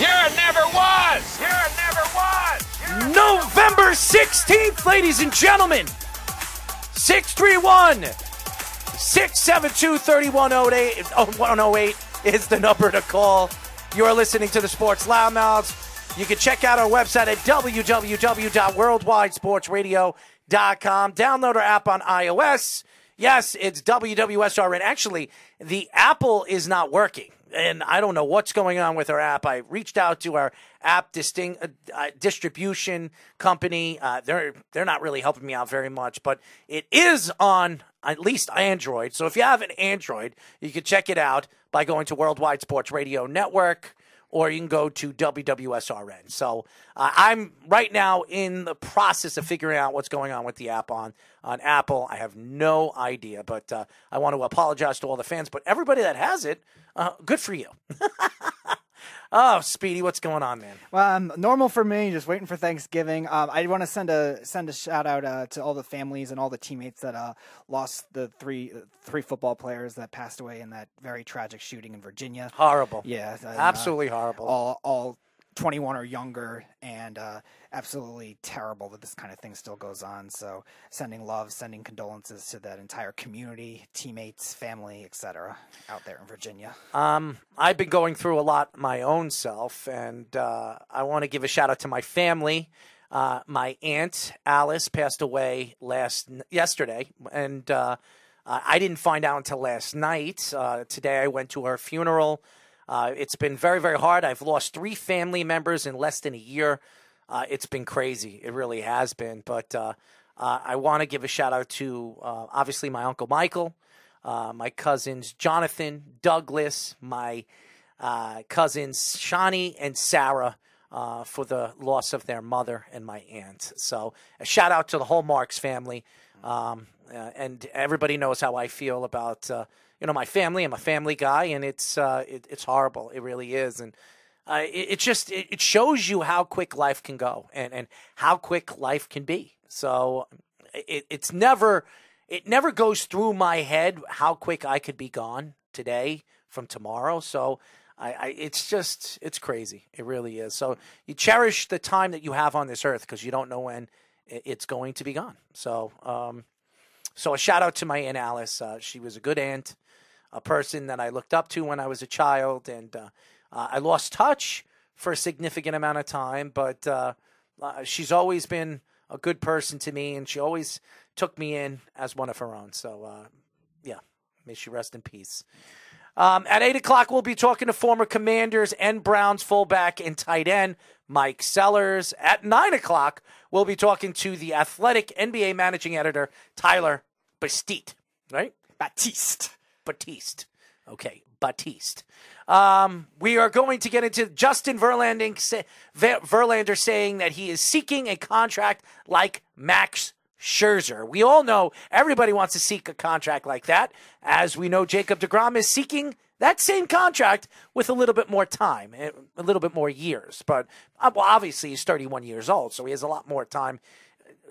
You're a never was. You're never was. November 16th, ladies and gentlemen. 631 672 3108 is the number to call. You're listening to the Sports Loudmouths. You can check out our website at www.worldwidesportsradio.com. Download our app on iOS. Yes, it's WWSR. And actually, the Apple is not working and I don't know what's going on with our app. I reached out to our app uh, uh, distribution company. Uh, they're they're not really helping me out very much, but it is on at least Android. So if you have an Android, you can check it out by going to Worldwide Sports Radio Network or you can go to WWSRN. So uh, I'm right now in the process of figuring out what's going on with the app on on Apple. I have no idea, but uh, I want to apologize to all the fans. But everybody that has it, uh, good for you. Oh, Speedy, what's going on, man? Well, um, normal for me. Just waiting for Thanksgiving. Um, I want to send a send a shout out uh, to all the families and all the teammates that uh, lost the three three football players that passed away in that very tragic shooting in Virginia. Horrible. Yeah, and, uh, absolutely horrible. All all 21 or younger, and uh, absolutely terrible that this kind of thing still goes on. So, sending love, sending condolences to that entire community, teammates, family, etc., out there in Virginia. Um, I've been going through a lot my own self, and uh, I want to give a shout out to my family. Uh, my aunt Alice passed away last yesterday, and uh, I didn't find out until last night. Uh, today, I went to her funeral. Uh, it's been very, very hard. I've lost three family members in less than a year. Uh, it's been crazy. It really has been. But uh, uh I want to give a shout out to uh, obviously my uncle Michael, uh, my cousins Jonathan, Douglas, my cousins Shawnee and Sarah. for the loss of their mother and my aunt. So, a shout out to the whole Marks family. Um, and everybody knows how I feel about you know my family. I'm a family guy, and it's uh, it, it's horrible. It really is, and uh, it, it, just it, it, shows you how quick life can go, and and how quick life can be. So it, it's never it never goes through my head how quick I could be gone today from tomorrow. So. I, I, it's just it's crazy. It really is. So you cherish the time that you have on this earth because you don't know when it's going to be gone. So, um, so a shout out to my aunt Alice. Uh, she was a good aunt a person that I looked up to when I was a child, and uh, I lost touch for a significant amount of time. But uh, uh, she's always been a good person to me, and she always took me in as one of her own. So, uh, yeah, may she rest in peace. Um, at 8 o'clock, we'll be talking to former Commanders and Browns fullback and tight end Mike Sellers. At 9 o'clock, we'll be talking to the athletic NBA managing editor Tyler Bastiste, right? Batiste. Batiste. Okay, Batiste. Um, we are going to get into Justin Verlander, Verlander saying that he is seeking a contract like Max Scherzer. We all know everybody wants to seek a contract like that. As we know, Jacob DeGrom is seeking that same contract with a little bit more time, eh, a little bit more years. But uh, well, obviously, he's 31 years old, so he has a lot more time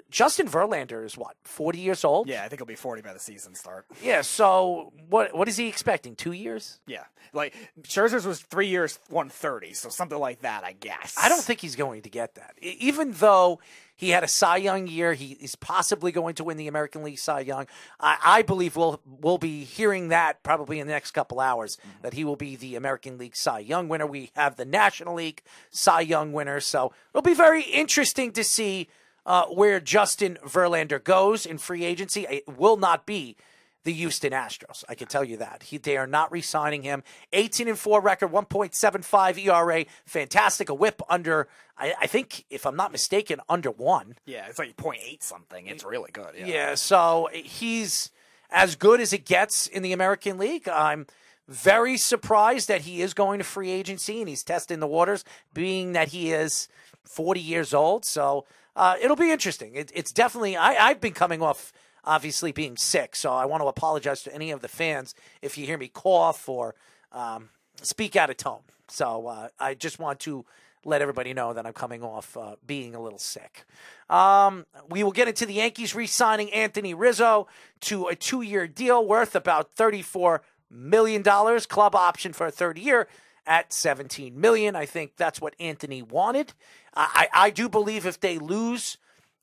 Justin Verlander is what, 40 years old? Yeah, I think he'll be 40 by the season start. Yeah, so what what is he expecting? Two years? Yeah. Like Scherzer's was three years, 130, so something like that, I guess. I don't think he's going to get that. Even though he had a Cy Young year, he is possibly going to win the American League Cy Young. I, I believe we'll we'll be hearing that probably in the next couple hours mm-hmm. that he will be the American League Cy Young winner. We have the National League Cy Young winner, so it'll be very interesting to see uh, where Justin Verlander goes in free agency. It will not be the Houston Astros. I can tell you that. He, they are not re signing him. 18 and 4 record, 1.75 ERA. Fantastic. A whip under, I, I, think, if I'm not mistaken, under one. Yeah, it's like 0.8 something. It's really good. Yeah. yeah, so he's as good as it gets in the American League. I'm very surprised that he is going to free agency and he's testing the waters, being that he is 40 years old. So uh, it'll be interesting. It, it's definitely, I, I've been coming off obviously being sick. So I want to apologize to any of the fans if you hear me cough or um, speak out of tone. So uh, I just want to let everybody know that I'm coming off uh, being a little sick. Um, we will get into the Yankees re signing Anthony Rizzo to a two year deal worth about $34 million, club option for a third year at 17 million. I think that's what Anthony wanted. I, I do believe if they lose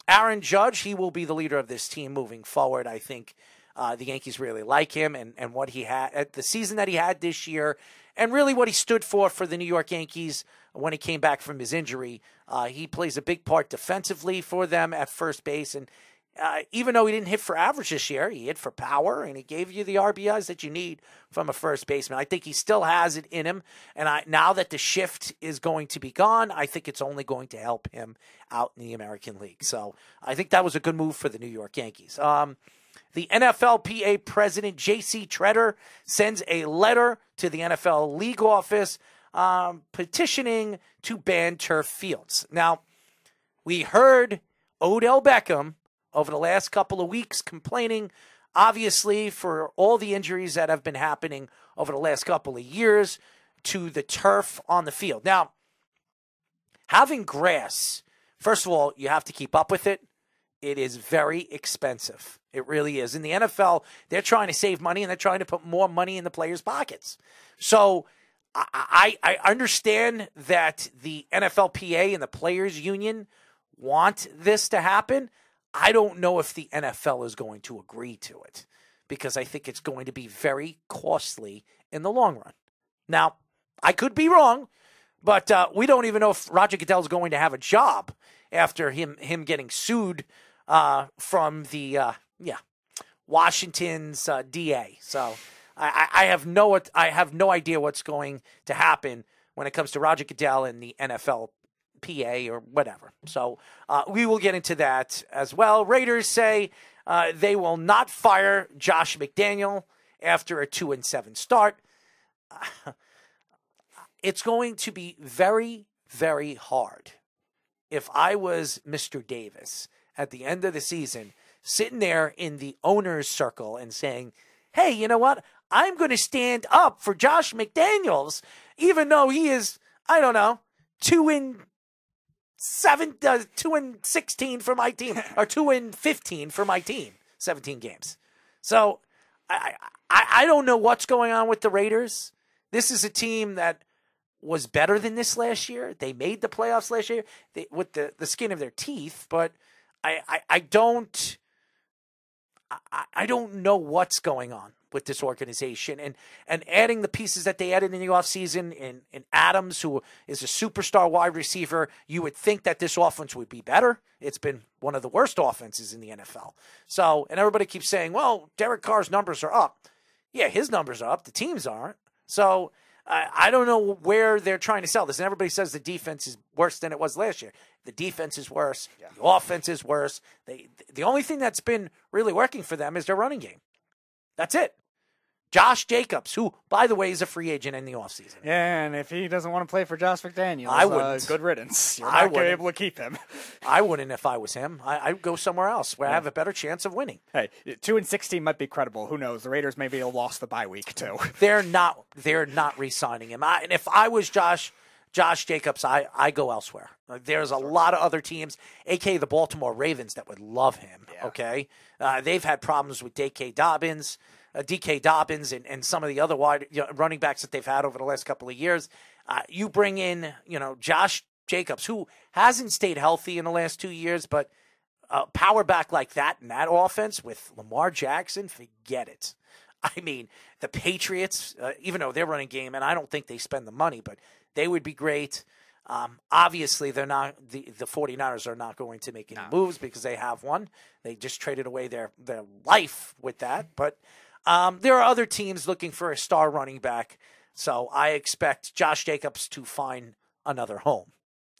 Aaron Judge, he will be the leader of this team moving forward. I think uh, the Yankees really like him and, and what he had, the season that he had this year, and really what he stood for for the New York Yankees when he came back from his injury. Uh, he plays a big part defensively for them at first base, and uh, even though he didn't hit for average this year, he hit for power and he gave you the RBIs that you need from a first baseman. I think he still has it in him. And I, now that the shift is going to be gone, I think it's only going to help him out in the American League. So I think that was a good move for the New York Yankees. Um, the NFLPA president, J.C. Tretter, sends a letter to the NFL league office um, petitioning to ban turf fields. Now, we heard Odell Beckham over the last couple of weeks complaining, obviously, for all the injuries that have been happening over the last couple of years to the turf on the field. Now, having grass, first of all, you have to keep up with it. It is very expensive. It really is. In the NFL, they're trying to save money and they're trying to put more money in the players' pockets. So I, I understand that the NFLPA and the players' union want this to happen. I don't know if the NFL is going to agree to it because I think it's going to be very costly in the long run. Now, I could be wrong, but uh, we don't even know if Roger Goodell is going to have a job after him him getting sued uh, from the uh, yeah Washington's uh, DA. So I, I have no I have no idea what's going to happen when it comes to Roger Goodell and the NFL PA or whatever. So uh, we will get into that as well. Raiders say uh, they will not fire Josh McDaniel after a two and seven start. it's going to be very, very hard if I was Mr. Davis at the end of the season, sitting there in the owner's circle and saying, hey, you know what? I'm going to stand up for Josh McDaniels, even though he is, I don't know, two and seven, uh, two and sixteen for my team, or two and fifteen for my team, seventeen games. So I, I, I don't know what's going on with the Raiders. This is a team that was better than this last year. They made the playoffs last year they, with the, the skin of their teeth, but I, I, I don't I, I don't know what's going on with this organization and and adding the pieces that they added in the offseason in, in Adams, who is a superstar wide receiver, you would think that this offense would be better. It's been one of the worst offenses in the NFL. So, and everybody keeps saying, well, Derek Carr's numbers are up. Yeah, his numbers are up. The teams aren't. So I, I don't know where they're trying to sell this. And everybody says the defense is worse than it was last year. The defense is worse. Yeah. The offense is worse. They, the only thing that's been really working for them is their running game. That's it. Josh Jacobs, who, by the way, is a free agent in the offseason. Yeah, and if he doesn't want to play for Josh McDaniels, I wouldn't. Uh, good riddance. You're not be able to keep him. I wouldn't if I was him. I, would go somewhere else where yeah. I have a better chance of winning. Hey, two and sixteen might be credible. Who knows? The Raiders maybe lost the bye week too. they're not. They're not re-signing him. I, and if I was Josh. Josh Jacobs, I, I go elsewhere. There's a lot of other teams, aka the Baltimore Ravens, that would love him. Yeah. Okay, uh, they've had problems with DK Dobbins uh, DK Dobbins and, and some of the other wide you know, running backs that they've had over the last couple of years. Uh, you bring in, you know, Josh Jacobs, who hasn't stayed healthy in the last two years, but a power back like that in that offense with Lamar Jackson, forget it. I mean, the Patriots, uh, even though they're running game, and I don't think they spend the money, but they would be great. Um, obviously, they're not the, the 49ers are not going to make any no. moves because they have one. They just traded away their, their life with that. But Um, there are other teams looking for a star running back, so I expect Josh Jacobs to find another home,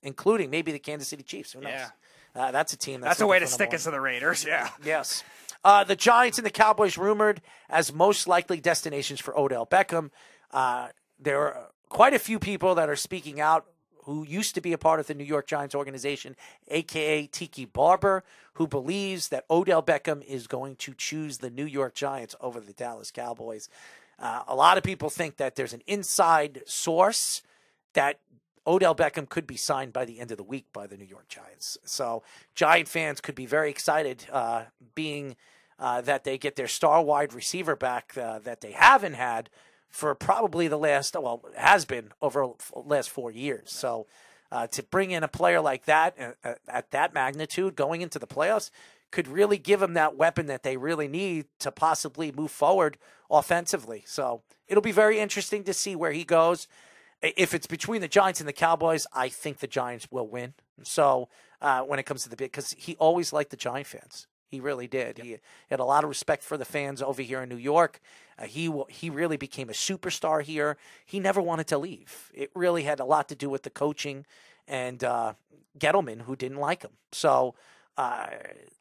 including maybe the Kansas City Chiefs. Who knows? Yeah. Uh, that's a team. That's, That's a way to stick us to the Raiders. Yeah. Yes. Uh, the Giants and the Cowboys rumored as most likely destinations for Odell Beckham. Uh, there are quite a few people that are speaking out who used to be a part of the New York Giants organization, aka Tiki Barber, who believes that Odell Beckham is going to choose the New York Giants over the Dallas Cowboys. Uh, a lot of people think that there's an inside source that Odell Beckham could be signed by the end of the week by the New York Giants. So Giant fans could be very excited, uh, being uh, that they get their star wide receiver back uh, that they haven't had for probably the last well has been over the last four years. So uh, to bring in a player like that uh, at that magnitude going into the playoffs could really give them that weapon that they really need to possibly move forward offensively. So it'll be very interesting to see where he goes. If it's between the Giants and the Cowboys, I think the Giants will win. So uh, when it comes to the big, because he always liked the Giant fans. He really did. He had a lot of respect for the fans over here in New York. Uh, he he really became a superstar here. He never wanted to leave. It really had a lot to do with the coaching and uh, Gettleman, who didn't like him. So uh,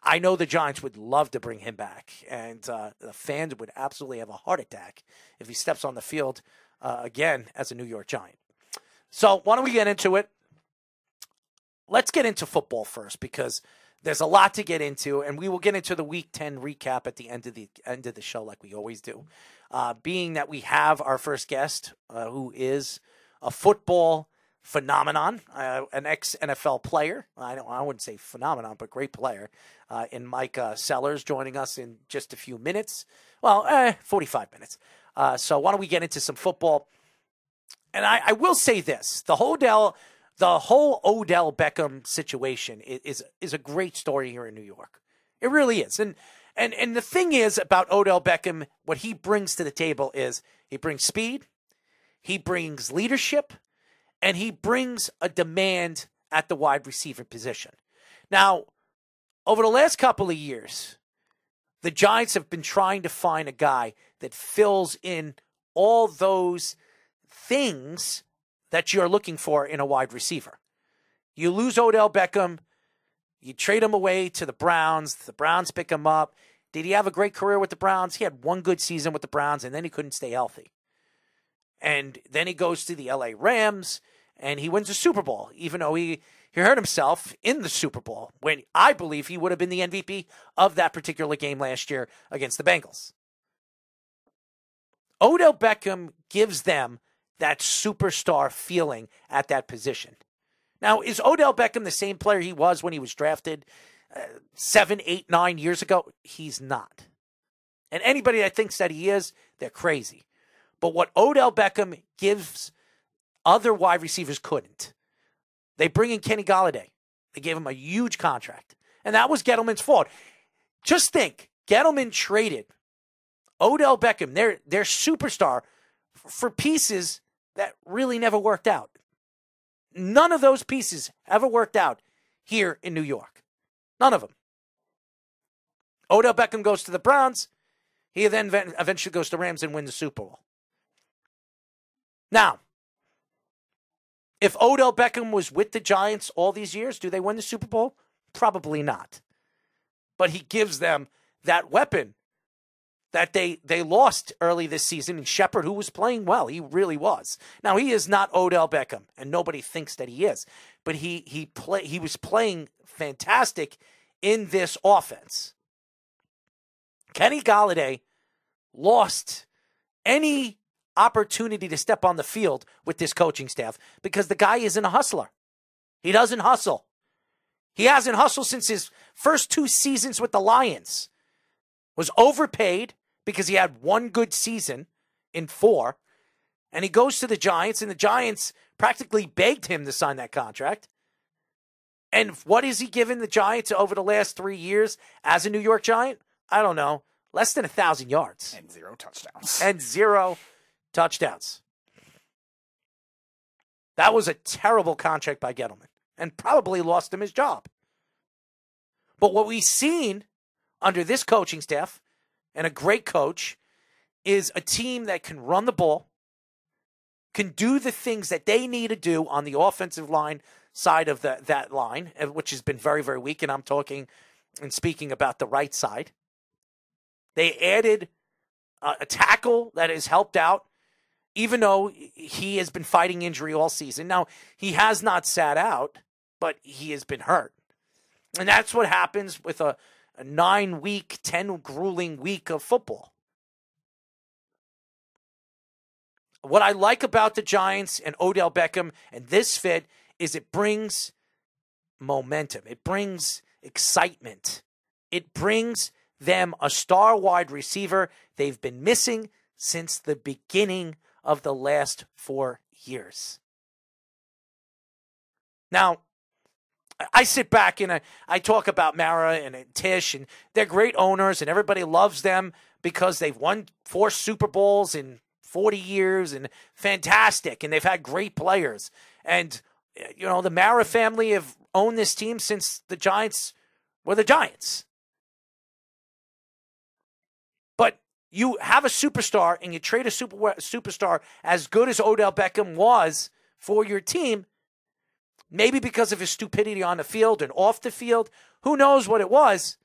I know the Giants would love to bring him back, and uh, the fans would absolutely have a heart attack if he steps on the field uh, again as a New York Giant. So why don't we get into it? Let's get into football first because there's a lot to get into, and we will get into the Week 10 recap at the end of the end of the show, like we always do. Uh, being that we have our first guest, uh, who is a football phenomenon, uh, an ex NFL player. I don't, I wouldn't say phenomenon, but great player. Uh, in Mike uh, Sellers joining us in just a few minutes. Well, eh, 45 minutes. Uh, so why don't we get into some football? And I, I will say this: the whole Odell, the whole Odell Beckham situation is, is is a great story here in New York. It really is. And and and the thing is about Odell Beckham, what he brings to the table is he brings speed, he brings leadership, and he brings a demand at the wide receiver position. Now, over the last couple of years, the Giants have been trying to find a guy that fills in all those things that you're looking for in a wide receiver. You lose Odell Beckham, you trade him away to the Browns, the Browns pick him up. Did he have a great career with the Browns? He had one good season with the Browns and then he couldn't stay healthy. And then he goes to the LA Rams and he wins the Super Bowl, even though he, he hurt himself in the Super Bowl when I believe he would have been the MVP of that particular game last year against the Bengals. Odell Beckham gives them that superstar feeling at that position. Now, is Odell Beckham the same player he was when he was drafted uh, seven, eight, nine years ago? He's not. And anybody that thinks that he is, they're crazy. But what Odell Beckham gives other wide receivers couldn't. They bring in Kenny Golladay. They gave him a huge contract. And that was Gettleman's fault. Just think, Gettleman traded Odell Beckham, their their superstar, for pieces that really never worked out. None of those pieces ever worked out here in New York. None of them. Odell Beckham goes to the Browns. He then eventually goes to Rams and wins the Super Bowl. Now, if Odell Beckham was with the Giants all these years, do they win the Super Bowl? Probably not. But he gives them that weapon that they they lost early this season and Shepard who was playing well he really was. Now he is not Odell Beckham and nobody thinks that he is but he he play he was playing fantastic in this offense. Kenny Golladay lost any opportunity to step on the field with this coaching staff because the guy isn't a hustler. He doesn't hustle. He hasn't hustled since his first two seasons with the Lions. Was overpaid because he had one good season in four, and he goes to the Giants, and the Giants practically begged him to sign that contract. And what has he given the Giants over the last three years as a New York Giant? I don't know. Less than a thousand yards. And zero touchdowns. And zero touchdowns. That was a terrible contract by Gettleman and probably lost him his job. But what we've seen under this coaching staff and a great coach is a team that can run the ball, can do the things that they need to do on the offensive line side of the, that line, uh, which has been very, very weak. And I'm talking and speaking about the right side. They added a, a tackle that has helped out, even though he has been fighting injury all season. Now, he has not sat out, but he has been hurt. And that's what happens with a, a nine week, 10 grueling week of football. What I like about the Giants and Odell Beckham and this fit is it brings momentum. It brings excitement. It brings them a star wide receiver they've been missing since the beginning of the last four years. Now, I sit back and I, I talk about Mara and Tisch, and they're great owners, and everybody loves them because they've won four Super Bowls in 40 years and fantastic, and they've had great players. And, you know, the Mara family have owned this team since the Giants were the Giants. But you have a superstar and you trade a super superstar as good as Odell Beckham was for your team Maybe because of his stupidity on the field and off the field. Who knows what it was?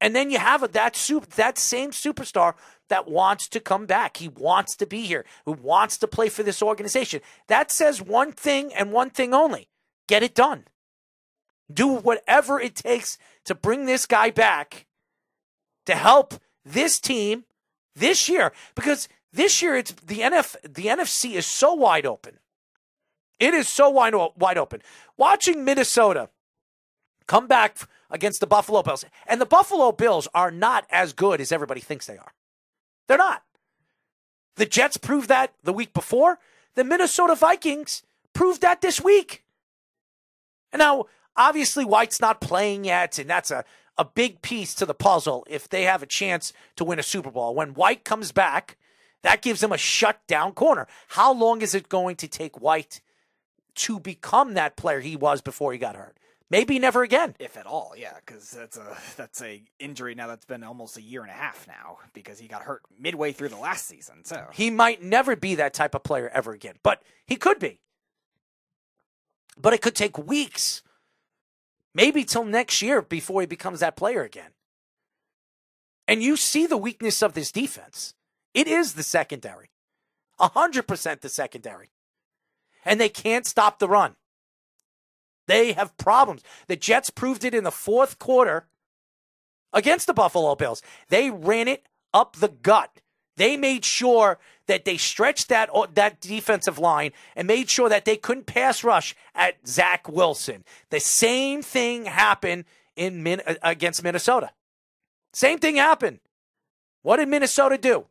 And then you have that super, that same superstar that wants to come back. He wants to be here. Who wants to play for this organization. That says one thing and one thing only: get it done. Do whatever it takes to bring this guy back to help this team this year because this year it's the NF the NFC is so wide open. It is so wide, wide open. Watching Minnesota come back against the Buffalo Bills, and the Buffalo Bills are not as good as everybody thinks they are. They're not. The Jets proved that the week before. The Minnesota Vikings proved that this week. And now, obviously, White's not playing yet, and that's a, a big piece to the puzzle if they have a chance to win a Super Bowl. When White comes back, that gives them a shutdown corner. How long is it going to take White to become that player he was before he got hurt. Maybe never again, if at all. Yeah, because that's a that's a injury now that's been almost a year and a half now because he got hurt midway through the last season. So he might never be that type of player ever again, but he could be. But it could take weeks, maybe till next year before he becomes that player again. And you see the weakness of this defense. It is the secondary, hundred percent the secondary and they can't stop the run. They have problems. The Jets proved it in the fourth quarter against the Buffalo Bills. They ran it up the gut. They made sure that they stretched that that defensive line and made sure that they couldn't pass rush at Zach Wilson. The same thing happened in uh, against Minnesota. Same thing happened. What did Minnesota do?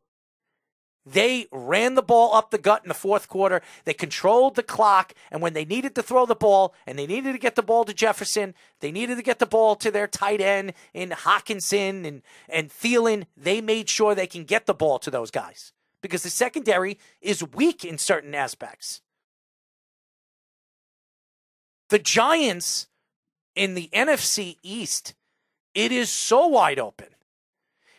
They ran the ball up the gut in the fourth quarter. They controlled the clock. And when they needed to throw the ball and they needed to get the ball to Jefferson, they needed to get the ball to their tight end in Hockenson and, and Thielen, they made sure they can get the ball to those guys because the secondary is weak in certain aspects. The Giants in the NFC East, it is so wide open.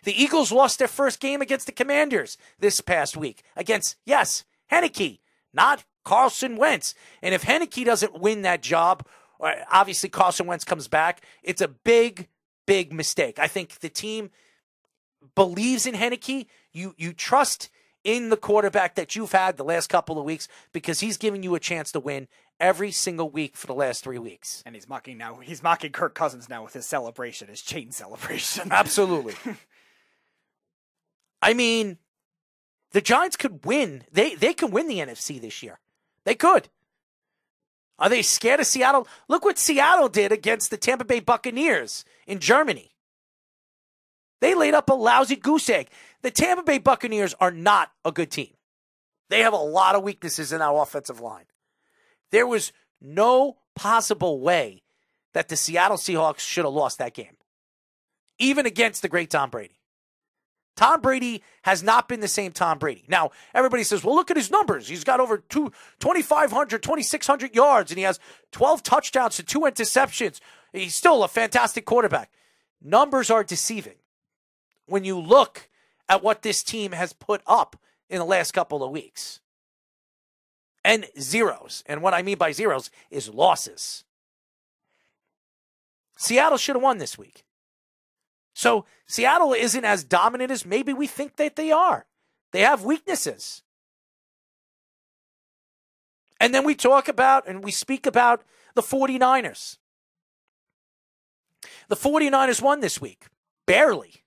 The Eagles lost their first game against the Commanders this past week against, yes, Heinicke, not Carson Wentz. And if Heinicke doesn't win that job, uh, obviously Carson Wentz comes back, it's a big, big mistake. I think the team believes in Heinicke. You you trust in the quarterback that you've had the last couple of weeks because he's giving you a chance to win every single week for the last three weeks. And he's mocking now. He's mocking Kirk Cousins now with his celebration, his chain celebration. Absolutely. I mean, the Giants could win. They they can win the NFC this year. They could. Are they scared of Seattle? Look what Seattle did against the Tampa Bay Buccaneers in Germany. They laid up a lousy goose egg. The Tampa Bay Buccaneers are not a good team. They have a lot of weaknesses in that offensive line. There was no possible way that the Seattle Seahawks should have lost that game, even against the great Tom Brady. Tom Brady has not been the same Tom Brady. Now, everybody says, well, look at his numbers. He's got over two, 2,500, 2,600 yards, and he has 12 touchdowns to two interceptions. He's still a fantastic quarterback. Numbers are deceiving. When you look at what this team has put up in the last couple of weeks. And zeros. And what I mean by zeros is losses. Seattle should have won this week. So Seattle isn't as dominant as maybe we think that they are. They have weaknesses. And then we talk about and we speak about the 49ers. The 49ers won this week, barely.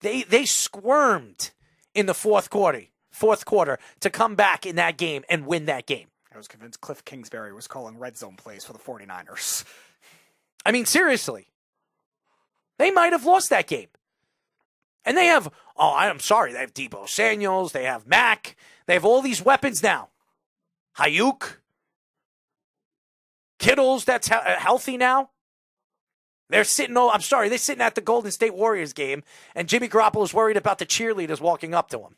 They they squirmed in the fourth quarter, fourth quarter to come back in that game and win that game. I was convinced Cliff Kingsbury was calling red zone plays for the 49ers. I mean, seriously. They might have lost that game. And they have, oh, I'm sorry, they have Deebo Samuels, they have Mack, they have all these weapons now. Aiyuk, Kittle's that's he- uh, healthy now. They're sitting, oh, I'm sorry, they're sitting at the Golden State Warriors game, and Jimmy Garoppolo's worried about the cheerleaders walking up to him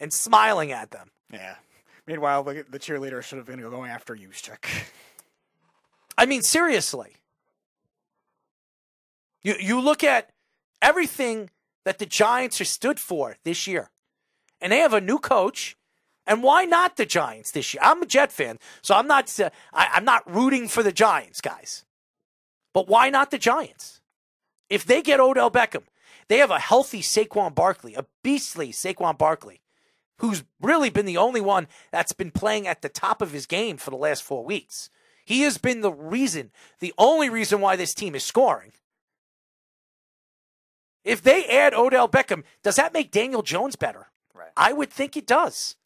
and smiling at them. Yeah. Meanwhile, the, the cheerleader should have been going after Juszczyk. I mean, seriously. You you look at everything that the Giants are stood for this year, and they have a new coach. And why not the Giants this year? I'm a Jet fan, so I'm not uh, I, I'm not rooting for the Giants, guys. But why not the Giants? If they get Odell Beckham, they have a healthy Saquon Barkley, a beastly Saquon Barkley, who's really been the only one that's been playing at the top of his game for the last four weeks. He has been the reason, the only reason why this team is scoring. If they add Odell Beckham, does that make Daniel Jones better? Right. I would think it does.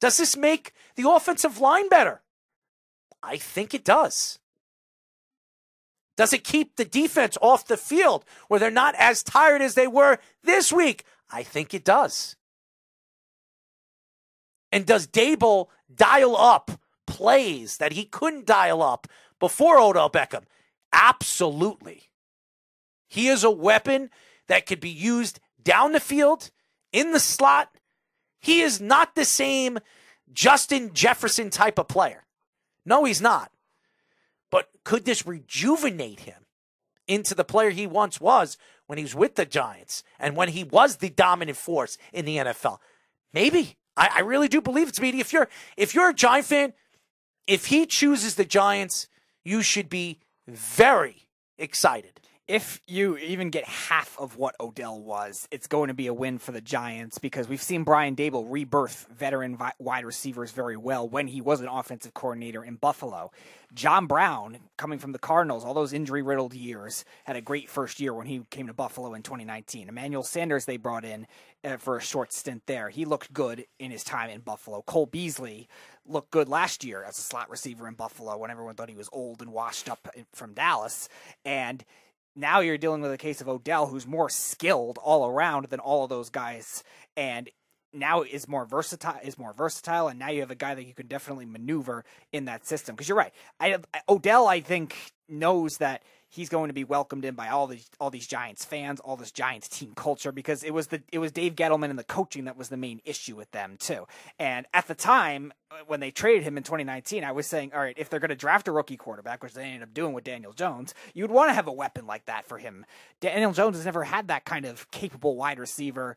Does this make the offensive line better? I think it does. Does it keep the defense off the field where they're not as tired as they were this week? I think it does. And does Daboll dial up plays that he couldn't dial up before Odell Beckham? Absolutely. He is a weapon that could be used down the field, in the slot. He is not the same Justin Jefferson type of player. No, he's not. But could this rejuvenate him into the player he once was when he was with the Giants and when he was the dominant force in the NFL? Maybe. I, I really do believe it's Speedy. If you're if you're a Giant fan, if he chooses the Giants, you should be very excited. If you even get half of what Odell was, it's going to be a win for the Giants because we've seen Brian Daboll rebirth veteran vi- wide receivers very well when he was an offensive coordinator in Buffalo. John Brown, coming from the Cardinals, all those injury riddled years, had a great first year when he came to Buffalo in 2019. Emmanuel Sanders, they brought in uh, for a short stint there. He looked good in his time in Buffalo. Cole Beasley looked good last year as a slot receiver in Buffalo when everyone thought he was old and washed up from Dallas. And now you're dealing with a case of Odell, who's more skilled all around than all of those guys, and now is more versatile. Is more versatile, and now you have a guy that you can definitely maneuver in that system. Because you're right, I, Odell, I think knows that he's going to be welcomed in by all these all these Giants fans, all this Giants team culture. Because it was the it was Dave Gettleman and the coaching that was the main issue with them too. And at the time uh, when they traded him in 2019, I was saying, all right, if they're going to draft a rookie quarterback, which they ended up doing with Daniel Jones, you'd want to have a weapon like that for him. Daniel Jones has never had that kind of capable wide receiver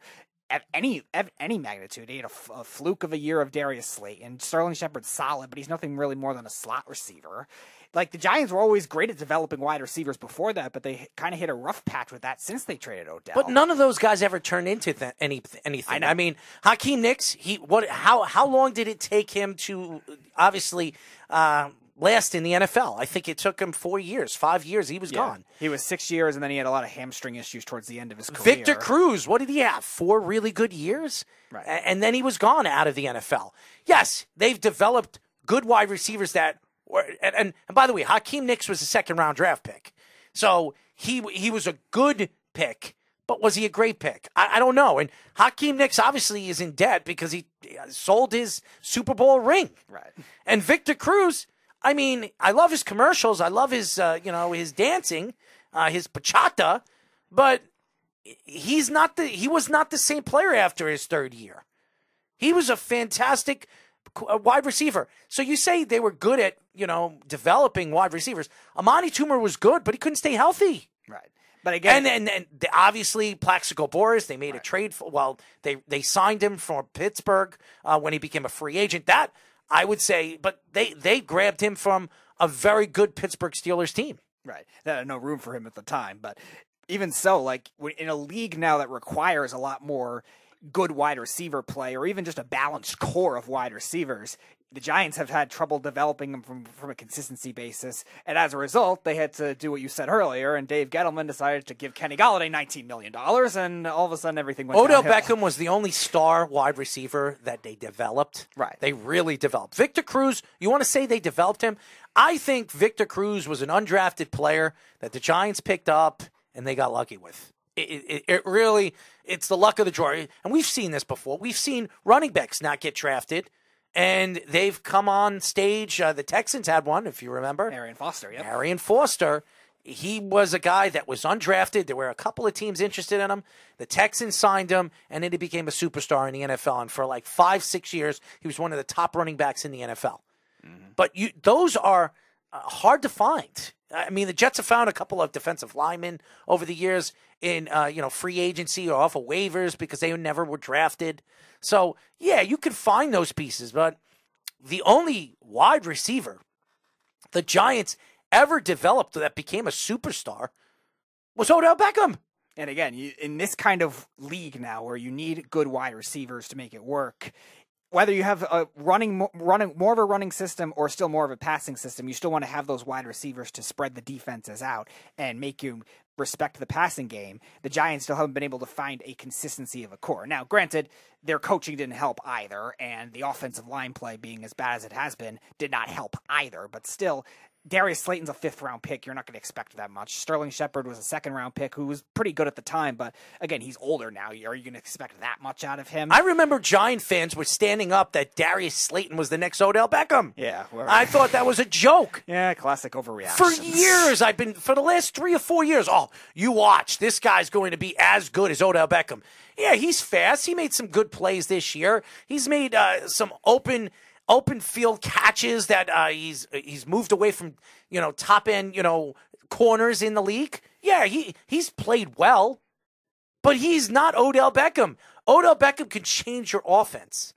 at any at any magnitude. He had a, fluke of a year of Darius Slayton. Sterling Shepard's solid, but he's nothing really more than a slot receiver. Like the Giants were always great at developing wide receivers before that, but they kind of hit a rough patch with that since they traded Odell. But none of those guys ever turned into th- any anything. I. I mean, Hakeem Nicks. He what? How how long did it take him to obviously uh, last in the NFL? I think it took him four years, five years. He was Yeah. gone. He was six years, and then he had a lot of hamstring issues towards the end of his career. Victor Cruz. What did he have? Four really good years, Right. And then he was gone out of the NFL. Yes, they've developed good wide receivers that. And, and, and by the way, Hakeem Nicks was a second round draft pick, so he he was a good pick. But was he a great pick? I, I don't know. And Hakeem Nicks obviously is in debt because he sold his Super Bowl ring. Right. And Victor Cruz, I mean, I love his commercials. I love his, uh, you know, his dancing, uh, his bachata, but he's not the he was not the same player after his third year. He was a fantastic uh, wide receiver. So you say they were good at you know developing wide receivers. Amani Toomer was good, but he couldn't stay healthy. Right. But again- and and, and obviously Plaxico Burress, they made a trade for. Well, they they signed him from Pittsburgh uh, when he became a free agent. That I would say, but they they grabbed him from a very good Pittsburgh Steelers team. Right. That had no room for him at the time. But even so, like in a league now that requires a lot more good wide receiver play or even just a balanced core of wide receivers, the Giants have had trouble developing them from, from a consistency basis. And as a result, they had to do what you said earlier. And Dave Gettleman decided to give Kenny Golladay $19 million. And all of a sudden, everything went Odell downhill. Beckham was the only star wide receiver that they developed. Right. They really developed. Victor Cruz, you want to say they developed him? I think Victor Cruz was an undrafted player that the Giants picked up and they got lucky with. It, it, it really, it's the luck of the draw. And we've seen this before. We've seen running backs not get drafted and they've come on stage. Uh, the Texans had one, if you remember. Arian Foster, yep. Arian Foster, he was a guy that was undrafted. There were a couple of teams interested in him. The Texans signed him, and then he became a superstar in the NFL. And for like five, six years, he was one of the top running backs in the NFL. But you, those are uh, hard to find. I mean, the Jets have found a couple of defensive linemen over the years in uh, you know free agency or off of waivers because they never were drafted. So yeah, you could find those pieces, but the only wide receiver the Giants ever developed that became a superstar was Odell Beckham. And again, you, in this kind of league now, where you need good wide receivers to make it work, whether you have a running, running more of a running system or still more of a passing system, you still want to have those wide receivers to spread the defenses out and make you respect the passing game. The Giants still haven't been able to find a consistency of a core. Now, granted, their coaching didn't help either, and the offensive line play being as bad as it has been did not help either. But still, Darius Slayton's a fifth round pick. You're not going to expect that much. Sterling Shepard was a second round pick who was pretty good at the time, but again, he's older now. Are you going to expect that much out of him? I remember Giant fans were standing up that Darius Slayton was the next Odell Beckham. yeah, I thought that was a joke. yeah, classic overreaction. For years, I've been for the last three or four years. Oh, you watch, this guy's going to be as good as Odell Beckham. Yeah, he's fast. He made some good plays this year. He's made uh, some open open field catches that uh, he's he's moved away from you know top end you know corners in the league. Yeah, he he's played well, but he's not Odell Beckham. Odell Beckham can change your offense.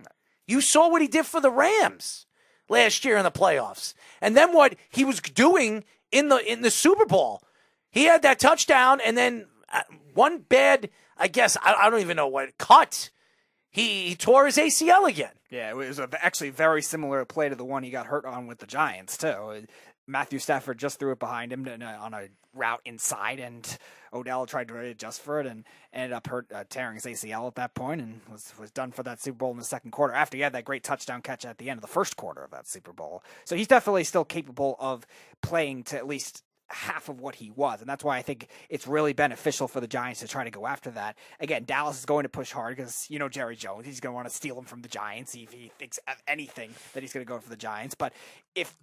You saw what he did for the Rams last year in the playoffs. And then what he was doing in the in the Super Bowl. He had that touchdown and then uh, one bad, I guess I, I don't even know what cut. He, he tore his ACL again. Yeah, it was actually very similar play to the one he got hurt on with the Giants too. Matthew Stafford just threw it behind him to- on a route inside, and Odell tried to adjust for it and ended up hurt uh, tearing his ACL at that point, and was was done for that Super Bowl in the second quarter. After he had that great touchdown catch at the end of the first quarter of that Super Bowl, so he's definitely still capable of playing to at least half of what he was. And that's why I think it's really beneficial for the Giants to try to go after that. Again, Dallas is going to push hard because, you know, Jerry Jones, he's going to want to steal him from the Giants if he thinks of anything that he's going to go for the Giants. But if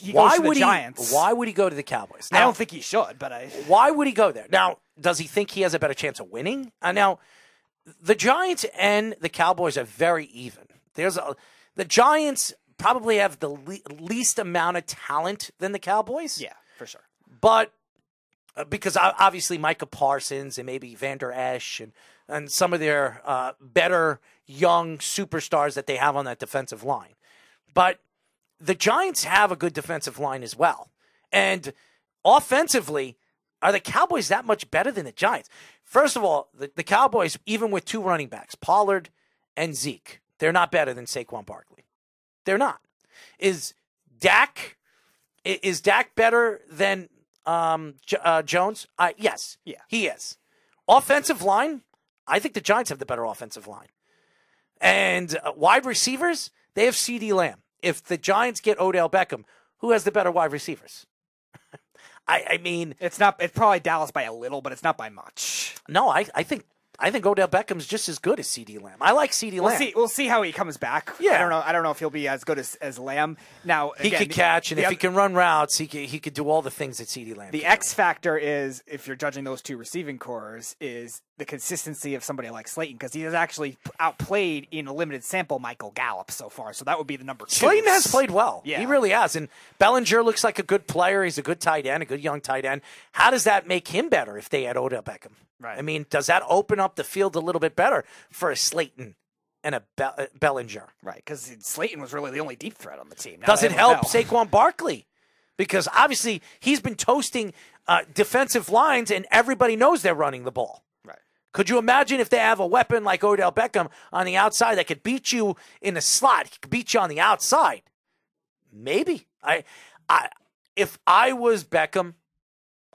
he why goes to would the Giants, he? Why would he go to the Cowboys? I don't think he should, but I. Why would he go there? Now, does he think he has a better chance of winning? Uh, now, the Giants and the Cowboys are very even. There's a the Giants probably have the le- least amount of talent than the Cowboys. Yeah, for sure. But uh, because obviously Micah Parsons and maybe Vander Esch and and some of their uh, better young superstars that they have on that defensive line, but the Giants have a good defensive line as well, and offensively, are the Cowboys that much better than the Giants? First of all, the, the Cowboys, even with two running backs, Pollard and Zeke, they're not better than Saquon Barkley. They're not. Is Dak is Dak better than um, J- uh, Jones? Uh, yes. Yeah. He is. Offensive line, I think the Giants have the better offensive line. And uh, wide receivers, they have CeeDee Lamb. If the Giants get Odell Beckham, who has the better wide receivers? I, I mean, It's not. It's probably Dallas by a little, but it's not by much. no, I, I think I think Odell Beckham's just as good as CeeDee Lamb. I like CeeDee We'll Lamb. see. We'll see how he comes back. Yeah. I don't know. I don't know if he'll be as good as, as Lamb. Now He again, could catch, and the if he can run routes, he could he could do all the things that CeeDee Lamb. The X factor is, if you're judging those two receiving cores, is the consistency of somebody like Slayton because he has actually outplayed in a limited sample Michael Gallup so far. So that would be the number two. Slayton has played well. Yeah. He really has. And Bellinger looks like a good player. He's a good tight end, a good young tight end. How does that make him better if they had Odell Beckham? Right. I mean, does that open up the field a little bit better for a Slayton and a Be- uh, Bellinger? right because Slayton was really the only deep threat on the team. Now Does it help Odell. Saquon Barkley? Because obviously he's been toasting uh, defensive lines, and everybody knows they're running the ball. Right. Could you imagine if they have a weapon like Odell Beckham on the outside that could beat you in the slot? He could beat you on the outside. Maybe. I I if I was Beckham,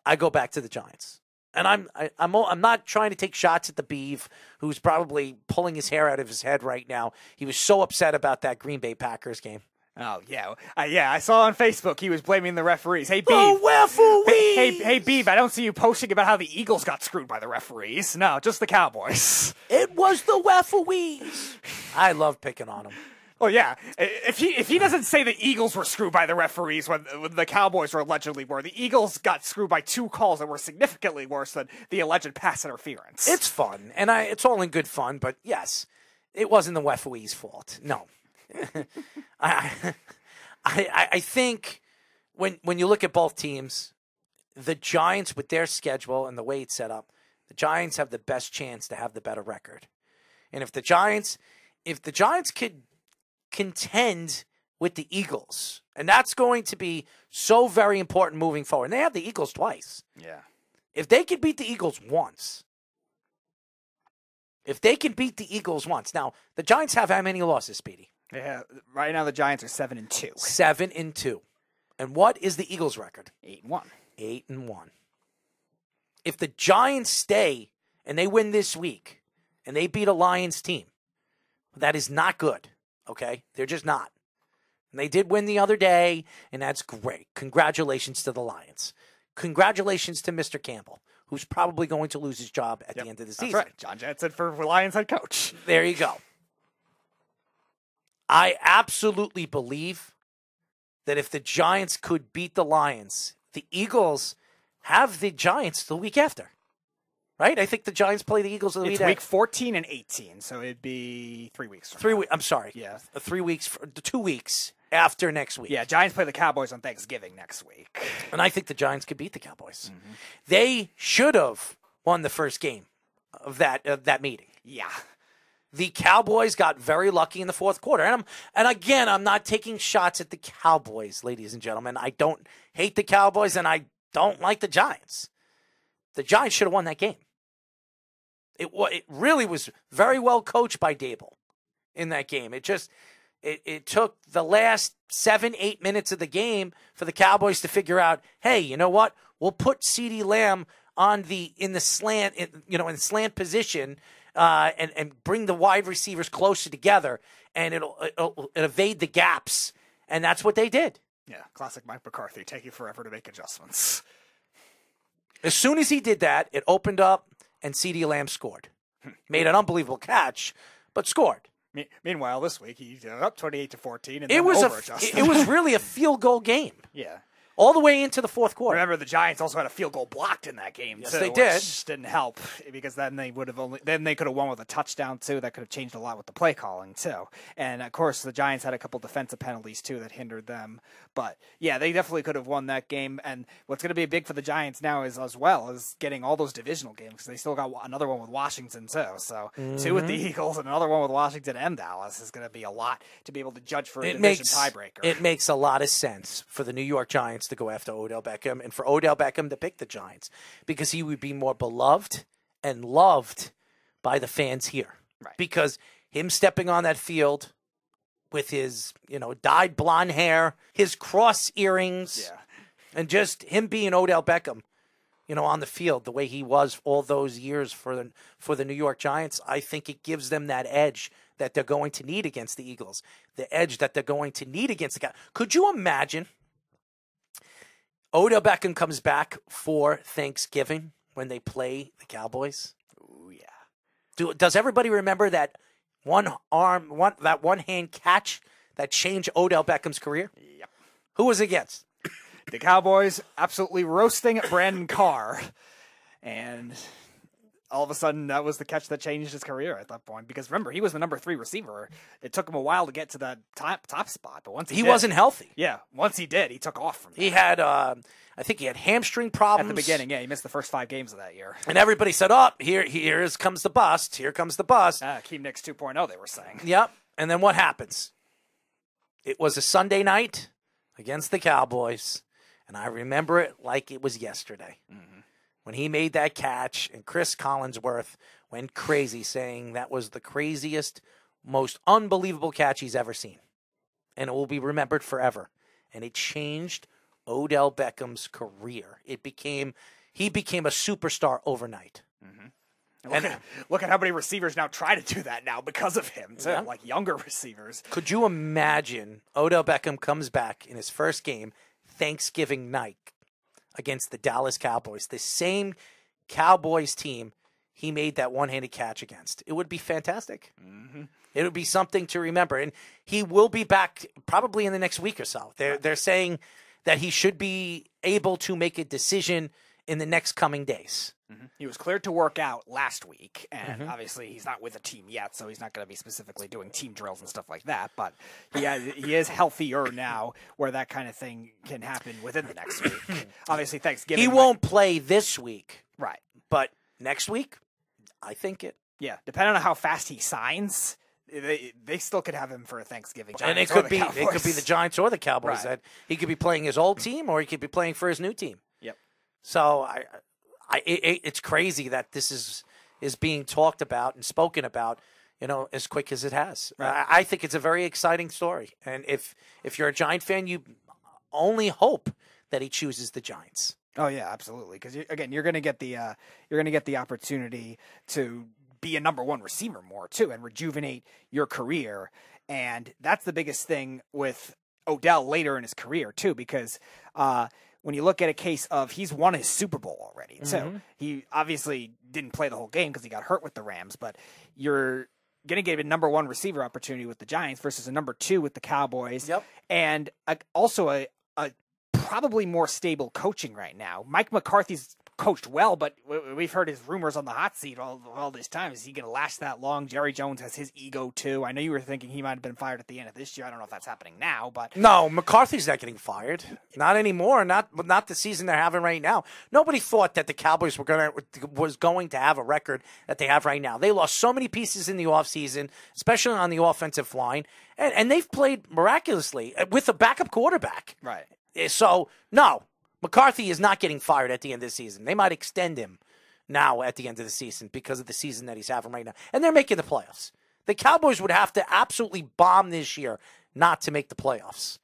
I go back to the Giants. And I'm I, I'm o- I'm not trying to take shots at the Beeve, who's probably pulling his hair out of his head right now. He was so upset about that Green Bay Packers game. Oh yeah, uh, yeah. I saw on Facebook he was blaming the referees. Hey, Beeb. Oh, Hey, hey, hey, I don't see you posting about how the Eagles got screwed by the referees. No, just the Cowboys. It was the referees. I love picking on him. Oh yeah, if he if he doesn't say the Eagles were screwed by the referees when, when the Cowboys were allegedly were, the Eagles got screwed by two calls that were significantly worse than the alleged pass interference. It's fun, and I it's all in good fun. But yes, it wasn't the referee's fault. No, I, I I think when when you look at both teams, the Giants with their schedule and the way it's set up, the Giants have the best chance to have the better record. And if the Giants, if the Giants could contend with the Eagles, and that's going to be so very important moving forward. And they have the Eagles twice. yeah. If they could beat the Eagles once, if they can beat the Eagles once, now the Giants have how many losses, Speedy? Yeah, right now the Giants are seven and two, Seven and two. And what is the Eagles' record? eight and one. Eight and one. If the Giants stay and they win this week and they beat a Lions team, that is not good. Okay? They're just not. And they did win the other day, and that's great. Congratulations to the Lions. Congratulations to Mr. Campbell, who's probably going to lose his job at the end of the That's season. right, John Jansen for Lions head coach. There you go. I absolutely believe that if the Giants could beat the Lions, the Eagles have the Giants the week after. Right? I think the Giants play the Eagles the It's week week after. fourteen and eighteen, so it'd be three weeks. From Three weeks. I'm sorry. Yeah. Uh, Three weeks. Two weeks after next week. Yeah, Giants play the Cowboys on Thanksgiving next week. And I think the Giants could beat the Cowboys. Mm-hmm. They should have won the first game of that of that meeting. Yeah. the Cowboys got very lucky in the fourth quarter. And I'm, and again, I'm not taking shots at the Cowboys, ladies and gentlemen. I don't hate the Cowboys and I don't like the Giants. The Giants should have won that game. It it really was very well coached by Daboll in that game. It just it, it took the last seven, eight minutes of the game for the Cowboys to figure out, hey, you know what? We'll put CeeDee Lamb on the in the slant, in, you know, in slant position, uh, and and bring the wide receivers closer together, and it'll, it'll, it'll evade the gaps, and that's what they did. Yeah, classic Mike McCarthy taking forever to make adjustments. As soon as he did that, it opened up, and CeeDee Lamb scored, made an unbelievable catch, but scored. Me- meanwhile, this week he's up twenty-eight to fourteen, and It was a, it was really a field goal game yeah. All the way into the fourth quarter. Remember, the Giants also had a field goal blocked in that game. Yes, too, they did. Which didn't help because then they would have only then they could have won with a touchdown too. That could have changed a lot with the play calling too. And of course, the Giants had a couple defensive penalties too that hindered them. But yeah, they definitely could have won that game. And what's going to be big for the Giants now is as well is getting all those divisional games because they still got another one with Washington too. So two with the Mm-hmm. Eagles and another one with Washington and Dallas is going to be a lot to be able to judge for a it division makes tiebreaker. it makes a lot of sense for the New York Giants to go after Odell Beckham and for Odell Beckham to pick the Giants because he would be more beloved and loved by the fans here. Right. Because him stepping on that field with his, you know, dyed blonde hair, his cross earrings, yeah. and just him being Odell Beckham, you know, on the field the way he was all those years for the for the New York Giants, I think it gives them that edge that they're going to need against the Eagles, the edge that they're going to need against the Cow. Could you imagine? Odell Beckham comes back for Thanksgiving when they play the Cowboys. Ooh, yeah. Do, does everybody remember that one arm, one that one hand catch that changed Odell Beckham's career? Yep. Who was it against? The Cowboys absolutely roasting Brandon Carr, and all of a sudden that was the catch that changed his career at that point. Because remember, he was the number three receiver. It took him a while to get to that top top spot, but once he, He did- wasn't healthy. Yeah, once he did, he took off from He had, uh, I think he had hamstring problems at the beginning. Yeah, he missed the first five games of that year. and everybody said, "Oh, here, here comes the bust. Here comes the bust." Ah, Keem Nicks 2.0, they were saying. Yep. And then what happens? It was a Sunday night against the Cowboys, and I remember it like it was yesterday when he made that catch, and Cris Collinsworth went crazy, saying that was the craziest, most unbelievable catch he's ever seen, and it will be remembered forever. And it changed Odell Beckham's career. It became he became a superstar overnight. Mm-hmm. Look, at, look at how many receivers now try to do that now because of him, too. Yeah. Like younger receivers. Could you imagine Odell Beckham comes back in his first game Thanksgiving night against the Dallas Cowboys, the same Cowboys team he made that one-handed catch against? It would be fantastic. Mm-hmm. It would be something to remember, and he will be back probably in the next week or so. They're they're saying that he should be able to make a decision in the next coming days. He was cleared to work out last week, and Mm-hmm. obviously he's not with a team yet, so he's not going to be specifically doing team drills and stuff like that. But he has, he is healthier now, where that kind of thing can happen within the next week. obviously, Thanksgiving. He won't play this week, right? but next week, I think it. Yeah, depending on how fast he signs, they they still could have him for a Thanksgiving. and it could be it could be the Giants or the Cowboys. Right. That he could be playing his old team, or he could be playing for his new team. So I, I, it, it's crazy that this is is being talked about and spoken about. You know, as quick as it has. I, I think it's a very exciting story, and if if you're a Giant fan, you only hope that he chooses the Giants. Oh yeah, absolutely. Because again, you're going to get the uh, you're going to get the opportunity to be a number one receiver more too, and rejuvenate your career. And that's the biggest thing with Odell later in his career too, because uh, when you look at a case of he's won his Super Bowl already, so mm-hmm. he obviously didn't play the whole game because he got hurt with the Rams, but you're going to get a number one receiver opportunity with the Giants versus a number two with the Cowboys. Yep. And a, also a, a probably more stable coaching right now. Mike McCarthy's coached well, but we- we've heard his rumors on the hot seat all, all this time. Is he going to last that long? Jerry Jones has his ego too. I know you were thinking he might have been fired at the end of this year. I don't know if that's happening now, but No, McCarthy's not getting fired. Not anymore. Not not the season they're having right now. Nobody thought that the Cowboys were gonna was going to have a record that they have right now. They lost so many pieces in the offseason, especially on the offensive line, and, and they've played miraculously with a backup quarterback. right. Eh, So no, McCarthy is not getting fired at the end of the season. They might extend him now at the end of the season because of the season that he's having right now, and they're making the playoffs. The Cowboys would have to absolutely bomb this year not to make the playoffs.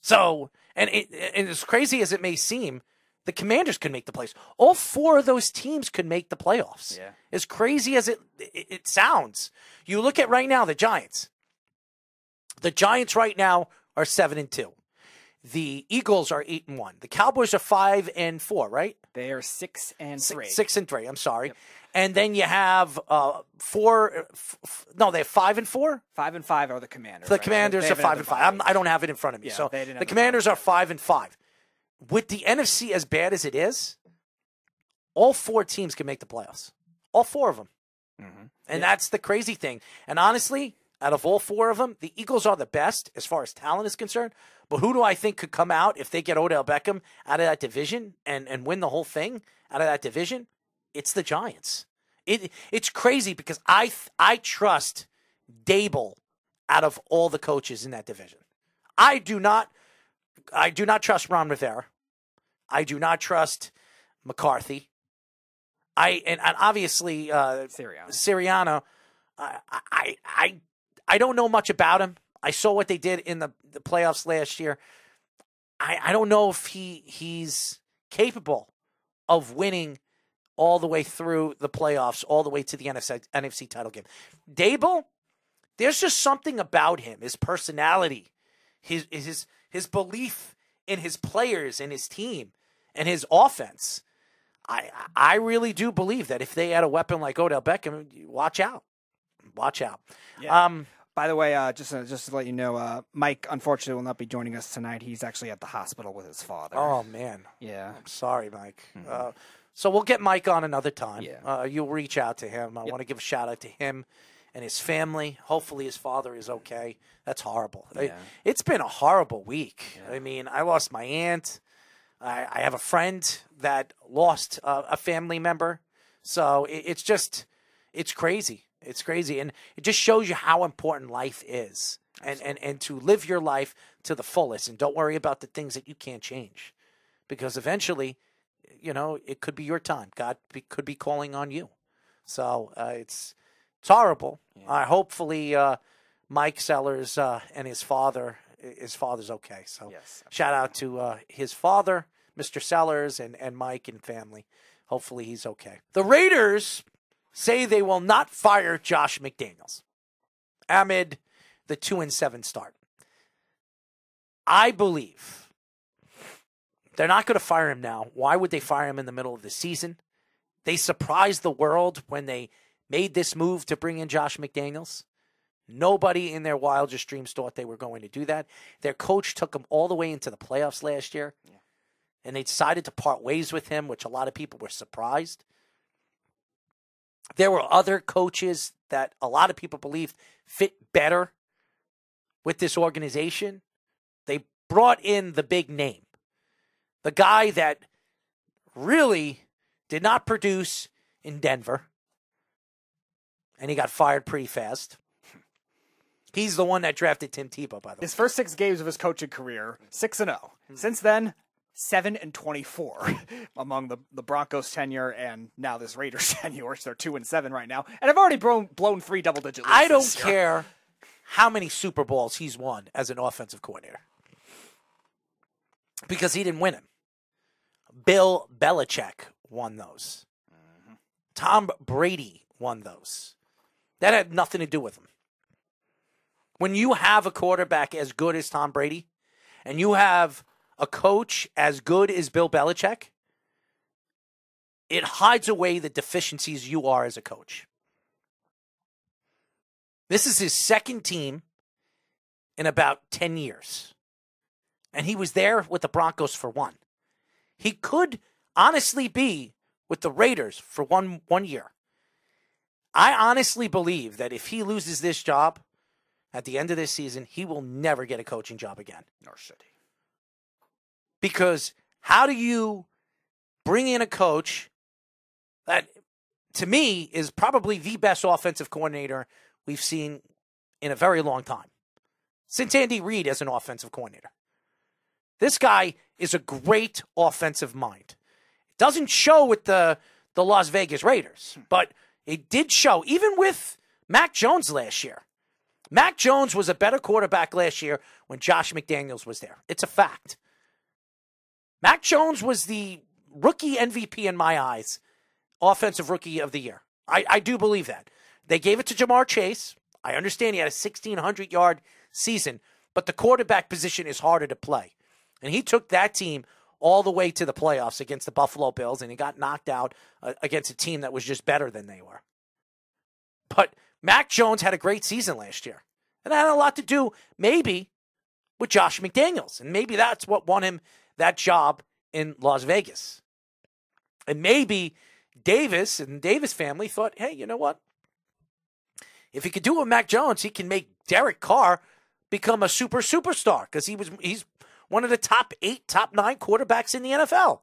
So, and, it, and as crazy as it may seem, the Commanders could make the playoffs. All four of those teams could make the playoffs. Yeah. As crazy as it, it it sounds, you look at right now the Giants. The Giants right now are seven and two. The Eagles are eight and one. The Cowboys are five and four, right? They are six and Six- three. Six and three. I'm sorry. And then you have uh, four. F- f- no, they have five and four. Five and five are the Commanders. The right. Commanders are five and five. I'm. I don't have it in front of me. Yeah, so they didn't have the Commanders are five and five. With the NFC as bad as it is, all four teams can make the playoffs. All four of them. Mm-hmm. And that's the crazy thing. And honestly, out of all four of them, the Eagles are the best as far as talent is concerned. But who do I think could come out if they get Odell Beckham out of that division and, and win the whole thing out of that division? It's the Giants. It it's crazy because I I trust Daboll out of all the coaches in that division. I do not I do not trust Ron Rivera. I do not trust McCarthy. I and, and obviously uh. Sirianni. I, I I I don't know much about him. I saw what they did in the, the playoffs last year. I, I don't know if he he's capable of winning all the way through the playoffs, all the way to the NFC, NFC title game. Daboll, there's just something about him, his personality, his his his belief in his players and his team and his offense. I I really do believe that if they had a weapon like Odell Beckham, watch out, watch out. Yeah. Um, By the way, uh, just uh, just to let you know, uh, Mike unfortunately will not be joining us tonight. He's actually at the hospital with his father. oh man, yeah. I'm sorry, Mike. Uh, so we'll get Mike on another time. Yeah. Uh, you'll reach out to him. I want to give a shout out to him and his family. Hopefully, his father is okay. That's horrible. It, Yeah. it's been a horrible week. I mean, I lost my aunt. I, I have a friend that lost uh, a family member. So it, it's just, it's crazy. It's crazy. And it just shows you how important life is. And, and, and to live your life to the fullest and don't worry about the things that you can't change. Because eventually, you know, it could be your time. God be, could be calling on you. So uh, it's it's horrible. Uh, hopefully, uh, Mike Sellers uh, and his father, his father's okay. So Yes, shout out to uh, his father, Mr. Sellers, and, and Mike and family. Hopefully, he's okay. The Raiders say they will not fire Josh McDaniels amid the two and seven start. I believe they're not going to fire him now. Why would they fire him in the middle of the season? They surprised the world when they made this move to bring in Josh McDaniels. Nobody in their wildest dreams thought they were going to do that. Their coach took them all the way into the playoffs last year, and they decided to part ways with him, which a lot of people were surprised. There were other coaches that a lot of people believed fit better with this organization. They brought in the big name, the guy that really did not produce in Denver, and he got fired pretty fast. He's the one that drafted Tim Tebow, by the way. His first six games of his coaching career, six and zero. Since then, seven and twenty-four among the, the Broncos tenure and now this Raiders tenure, which they're two and seven right now, and I've already blown blown three double-digit. leads I don't care how many Super Bowls he's won as an offensive coordinator because he didn't win them. Bill Belichick won those. Mm-hmm. Tom Brady won those. That had nothing to do with him. When you have a quarterback as good as Tom Brady and you have a coach as good as Bill Belichick, it hides away the deficiencies you are as a coach. This is his second team in about 10 years. And he was there with the Broncos for one. He could honestly be with the Raiders for one one year. I honestly believe that if he loses this job at the end of this season, he will never get a coaching job again. Nor should he. Because how do you bring in a coach that, to me, is probably the best offensive coordinator we've seen in a very long time? Since Andy Reid as an offensive coordinator. This guy is a great offensive mind. It doesn't show with the, the Las Vegas Raiders, hmm. but it did show even with Mac Jones last year. Mac Jones was a better quarterback last year when Josh McDaniels was there. It's a fact. Mac Jones was the rookie MVP in my eyes, offensive rookie of the year. I, I do believe that. They gave it to Ja'Marr Chase. I understand he had a 1,600 yard season, but the quarterback position is harder to play. And he took that team all the way to the playoffs against the Buffalo Bills, and he got knocked out uh, against a team that was just better than they were. But Mac Jones had a great season last year. And that had a lot to do, maybe, with Josh McDaniels. And maybe that's what won him that job in Las Vegas. And maybe Davis and Davis family thought, hey, you know what? If he could do it with Mac Jones, he can make Derek Carr become a super superstar because he was he's one of the top eight, top nine quarterbacks in the NFL.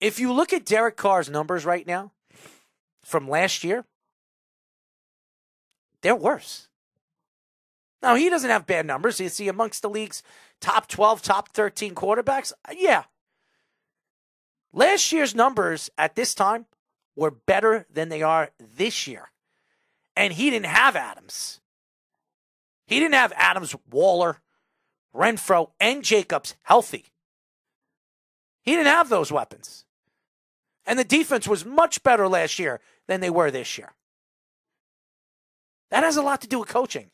If you look at Derek Carr's numbers right now from last year, they're worse. Now, he doesn't have bad numbers. Is he amongst the league's top 12, top 13 quarterbacks? Uh, Yeah. Last year's numbers at this time were better than they are this year. And he didn't have Adams. He didn't have Adams, Waller, Renfro, and Jacobs healthy. He didn't have those weapons. And the defense was much better last year than they were this year. That has a lot to do with coaching.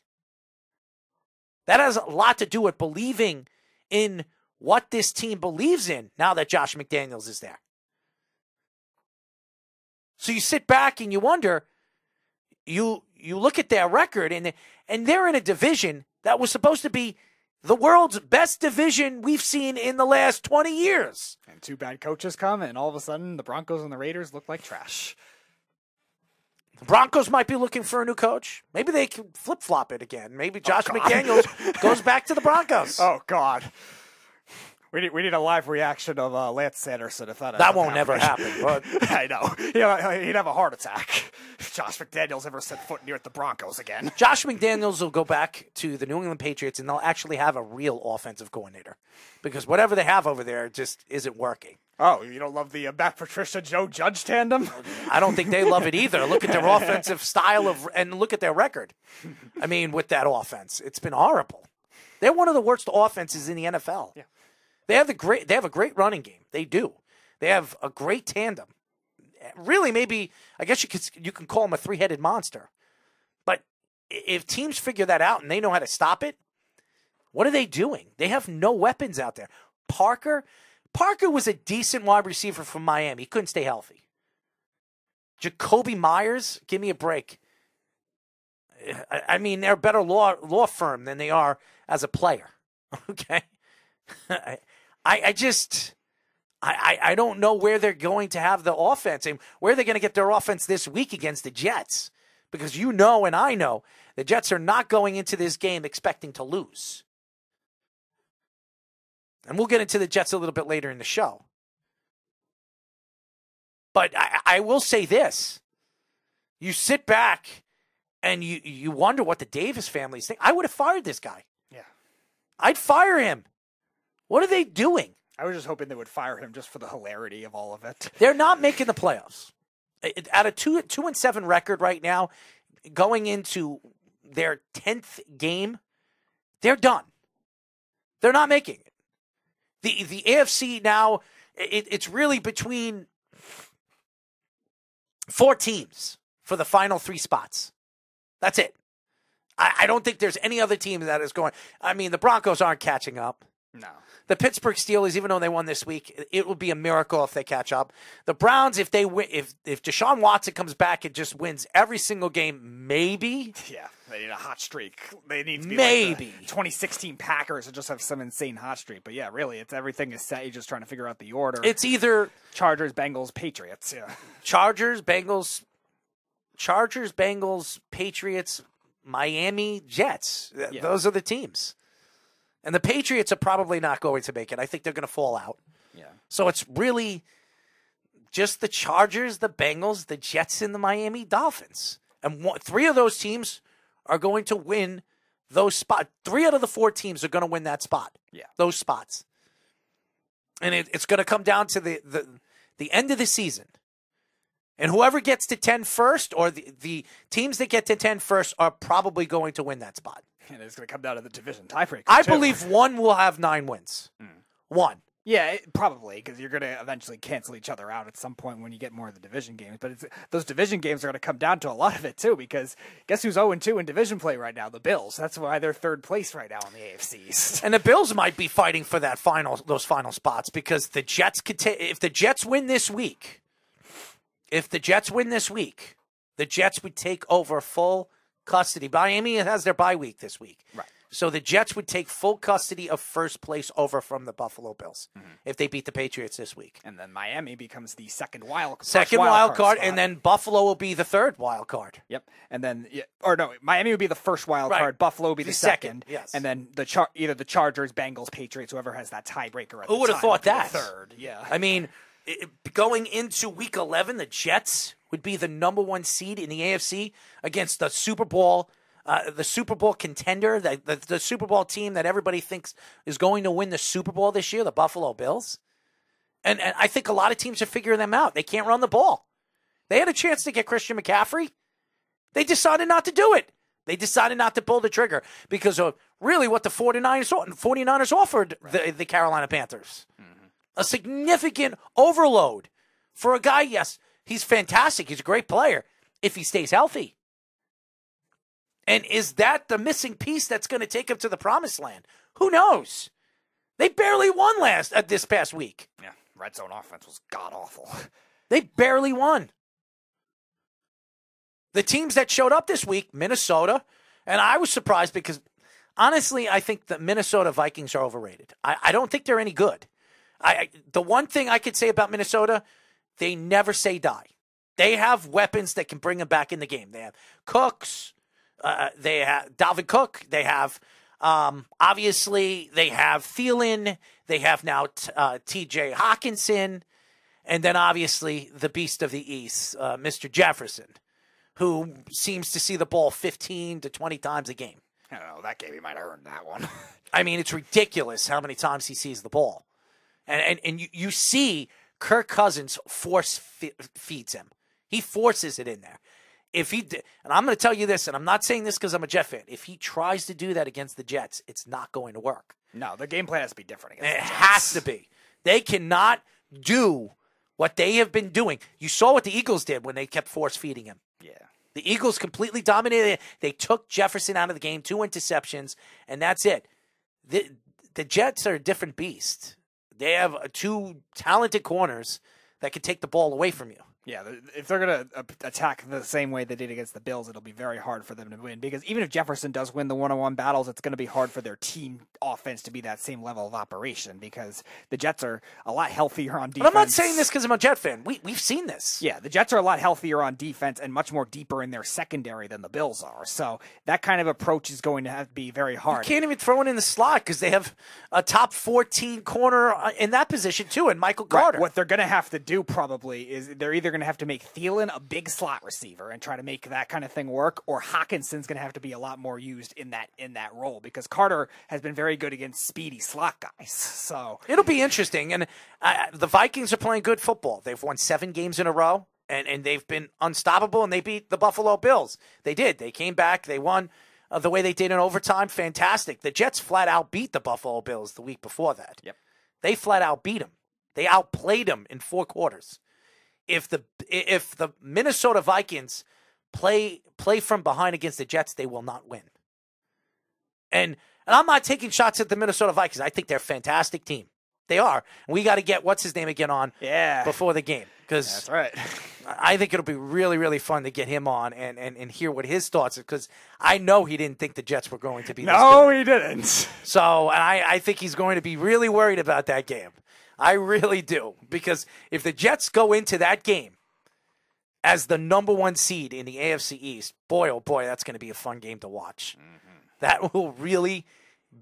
That has a lot to do with believing in what this team believes in now that Josh McDaniels is there. So you sit back and you wonder. You you look at their record and and they're in a division that was supposed to be the world's best division we've seen in the last 20 years. And two bad coaches come, and all of a sudden the Broncos and the Raiders look like trash. Broncos might be looking for a new coach. Maybe they can flip flop it again. Maybe Josh God. McDaniels goes back to the Broncos. Oh God. We need, we need a live reaction of uh, Lance Sanderson if that that won't never happen. But I know. He'd have, he'd have a heart attack if Josh McDaniels ever set foot near the Broncos again. Josh McDaniels will go back to the New England Patriots and they'll actually have a real offensive coordinator because whatever they have over there just isn't working. Oh, you don't love the uh, Matt Patricia Joe Judge tandem? I don't think they love it either. Look at their offensive style of and look at their record. I mean, with that offense, it's been horrible. They're one of the worst offenses in the NFL. Yeah. They have the great they have a great running game. They do. They have a great tandem. Really, maybe I guess you could you can call them a three headed monster. But if teams figure that out and they know how to stop it, what are they doing? They have no weapons out there. Parker, Parker was a decent wide receiver from Miami. He couldn't stay healthy. Jakobi Meyers, give me a break. I, mean, they're a better law law firm than they are as a player. Okay, I, I just I, I I don't know where they're going to have the offense and where they're going to get their offense this week against the Jets because you know and I know the Jets are not going into this game expecting to lose. And we'll get into the Jets a little bit later in the show. But I, I will say this. You sit back and you, you wonder what the Davis family is thinking. I would have fired this guy. Yeah. I'd fire him. What are they doing? I was just hoping they would fire him just for the hilarity of all of it. They're not making the playoffs. At a two two and seven record right now, going into their tenth game, they're done. They're not making it. The The AFC now, it, it's really between four teams for the final three spots. That's it. I, I don't think there's any other team that is going. I mean, the Broncos aren't catching up. No. The Pittsburgh Steelers, even though they won this week, it would be a miracle if they catch up. The Browns, if they win, if if Deshaun Watson comes back and just wins every single game, maybe. Yeah, they need a hot streak. They need to be Maybe. like the 2016 Packers and just have some insane hot streak. But yeah, really, it's everything is set. You're just trying to figure out the order. It's either Chargers, Bengals, Patriots. Yeah. Chargers, Bengals, Chargers, Bengals, Patriots, Miami, Jets. Yeah. Those are the teams. And the Patriots are probably not going to make it. I think they're going to fall out. Yeah. So it's really just the Chargers, the Bengals, the Jets, and the Miami Dolphins. And one, three of those teams are going to win those spots. Three out of the four teams are going to win that spot. Yeah. Those spots. And it, it's going to come down to the, the, the end of the season. And whoever gets to 10 first, or the, the teams that get to 10 first, are probably going to win that spot. And it's going to come down to the division tiebreaker. I too. believe one will have nine wins. Hmm. One. Yeah, it, probably because you're going to eventually cancel each other out at some point when you get more of the division games. But it's, those division games are going to come down to a lot of it too. Because guess who's 0 2 in division play right now? The Bills. That's why they're third place right now in the AFC East. And the Bills might be fighting for that final those final spots because the Jets could ta- if the Jets win this week, if the Jets win this week, the Jets would take over full custody. Miami has their bye week this week. Right. So the Jets would take full custody of first place over from the Buffalo Bills mm-hmm. if they beat the Patriots this week. And then Miami becomes the second wild Second wild card, spot. and then Buffalo will be the third wild card. Yep, and then or no, Miami would be the first wild Right. card. Buffalo would be the, The second, second, yes. and then the char- either the Chargers, Bengals, Patriots, whoever has that tiebreaker. At Who the would have thought would be the that? third? Yeah, I mean, going into week 11, the Jets would be the number one seed in the AFC against the Super Bowl, uh, the Super Bowl contender, the, the, the Super Bowl team that everybody thinks is going to win the Super Bowl this year, the Buffalo Bills. And, and I think a lot of teams are figuring them out. They can't run the ball. They had a chance to get Christian McCaffrey. They decided not to do it. They decided not to pull the trigger because of really what the 49ers, 49ers offered the, the Carolina Panthers a significant overload for a guy. Yes, he's fantastic. He's a great player if he stays healthy. And is that the missing piece that's going to take him to the promised land? Who knows? They barely won last uh, this past week. yeah. Red zone offense was god awful. They barely won. The teams that showed up this week, Minnesota, and I was surprised because honestly, I think the Minnesota Vikings are overrated. I, I don't think they're any good. I, the one thing I could say about Minnesota, they never say die. They have weapons that can bring them back in the game. They have Cooks, uh, they have Dalvin Cook, they have um, obviously they have Thielen, they have now t- uh, T.J. Hockenson, and then obviously the beast of the East, uh, Mr. Jefferson, who seems to see the ball 15 to 20 times a game. I don't know. That game he might have earned that one. I mean, it's ridiculous how many times he sees the ball, and and, and you, you see Kirk Cousins force fe- feeds him. He forces it in there. If he and I'm going to tell you this, and I'm not saying this because I'm a Jet fan. If he tries to do that against the Jets, it's not going to work. no, the game plan has to be different. Against It the Jets. has to be. They cannot do what they have been doing. You saw what the Eagles did when they kept force feeding him. Yeah. The Eagles completely dominated. They took Jefferson out of the game, two interceptions, and that's it. The the Jets are a different beast. They have uh, two talented corners that can take the ball away from you. Yeah, if they're going to attack the same way they did against the Bills, it'll be very hard for them to win because even if Jefferson does win the one-on-one battles, it's going to be hard for their team offense to be that same level of operation because the Jets are a lot healthier on defense. But I'm not saying this because I'm a Jet fan. We we've seen this. Yeah, the Jets are a lot healthier on defense and much more deeper in their secondary than the Bills are. So that kind of approach is going to have to be very hard. You Can't even throw it in the slot because they have a top 14 corner uh, in that position too, and Michael Right. Carter. What they're going to have to do probably is they're either going to have to make Thielen a big slot receiver and try to make that kind of thing work, or Hockenson's going to have to be a lot more used in that in that role because Carter has been very good against speedy slot guys. So It'll be interesting. And uh, the Vikings are playing good football. They've won seven games in a row, and, and they've been unstoppable, and they beat the Buffalo Bills. They did. They came back. They won uh, the way they did in overtime. Fantastic. The Jets flat out beat the Buffalo Bills the week before that. Yep. They flat out beat them. They outplayed them in four quarters. If the if the Minnesota Vikings play play from behind against the Jets, they will not win. And and I'm not taking shots at the Minnesota Vikings. I think they're a fantastic team. They are. We got to get what's his name again on yeah, before the game because that's right. I think it'll be really really fun to get him on and and, and hear what his thoughts are because I know he didn't think the Jets were going to be this No, he didn't. So and I I think he's going to be really worried about that game. I really do. Because if the Jets go into that game as the number one seed in the AFC East, boy oh boy, that's going to be a fun game to watch. Mm-hmm. That will really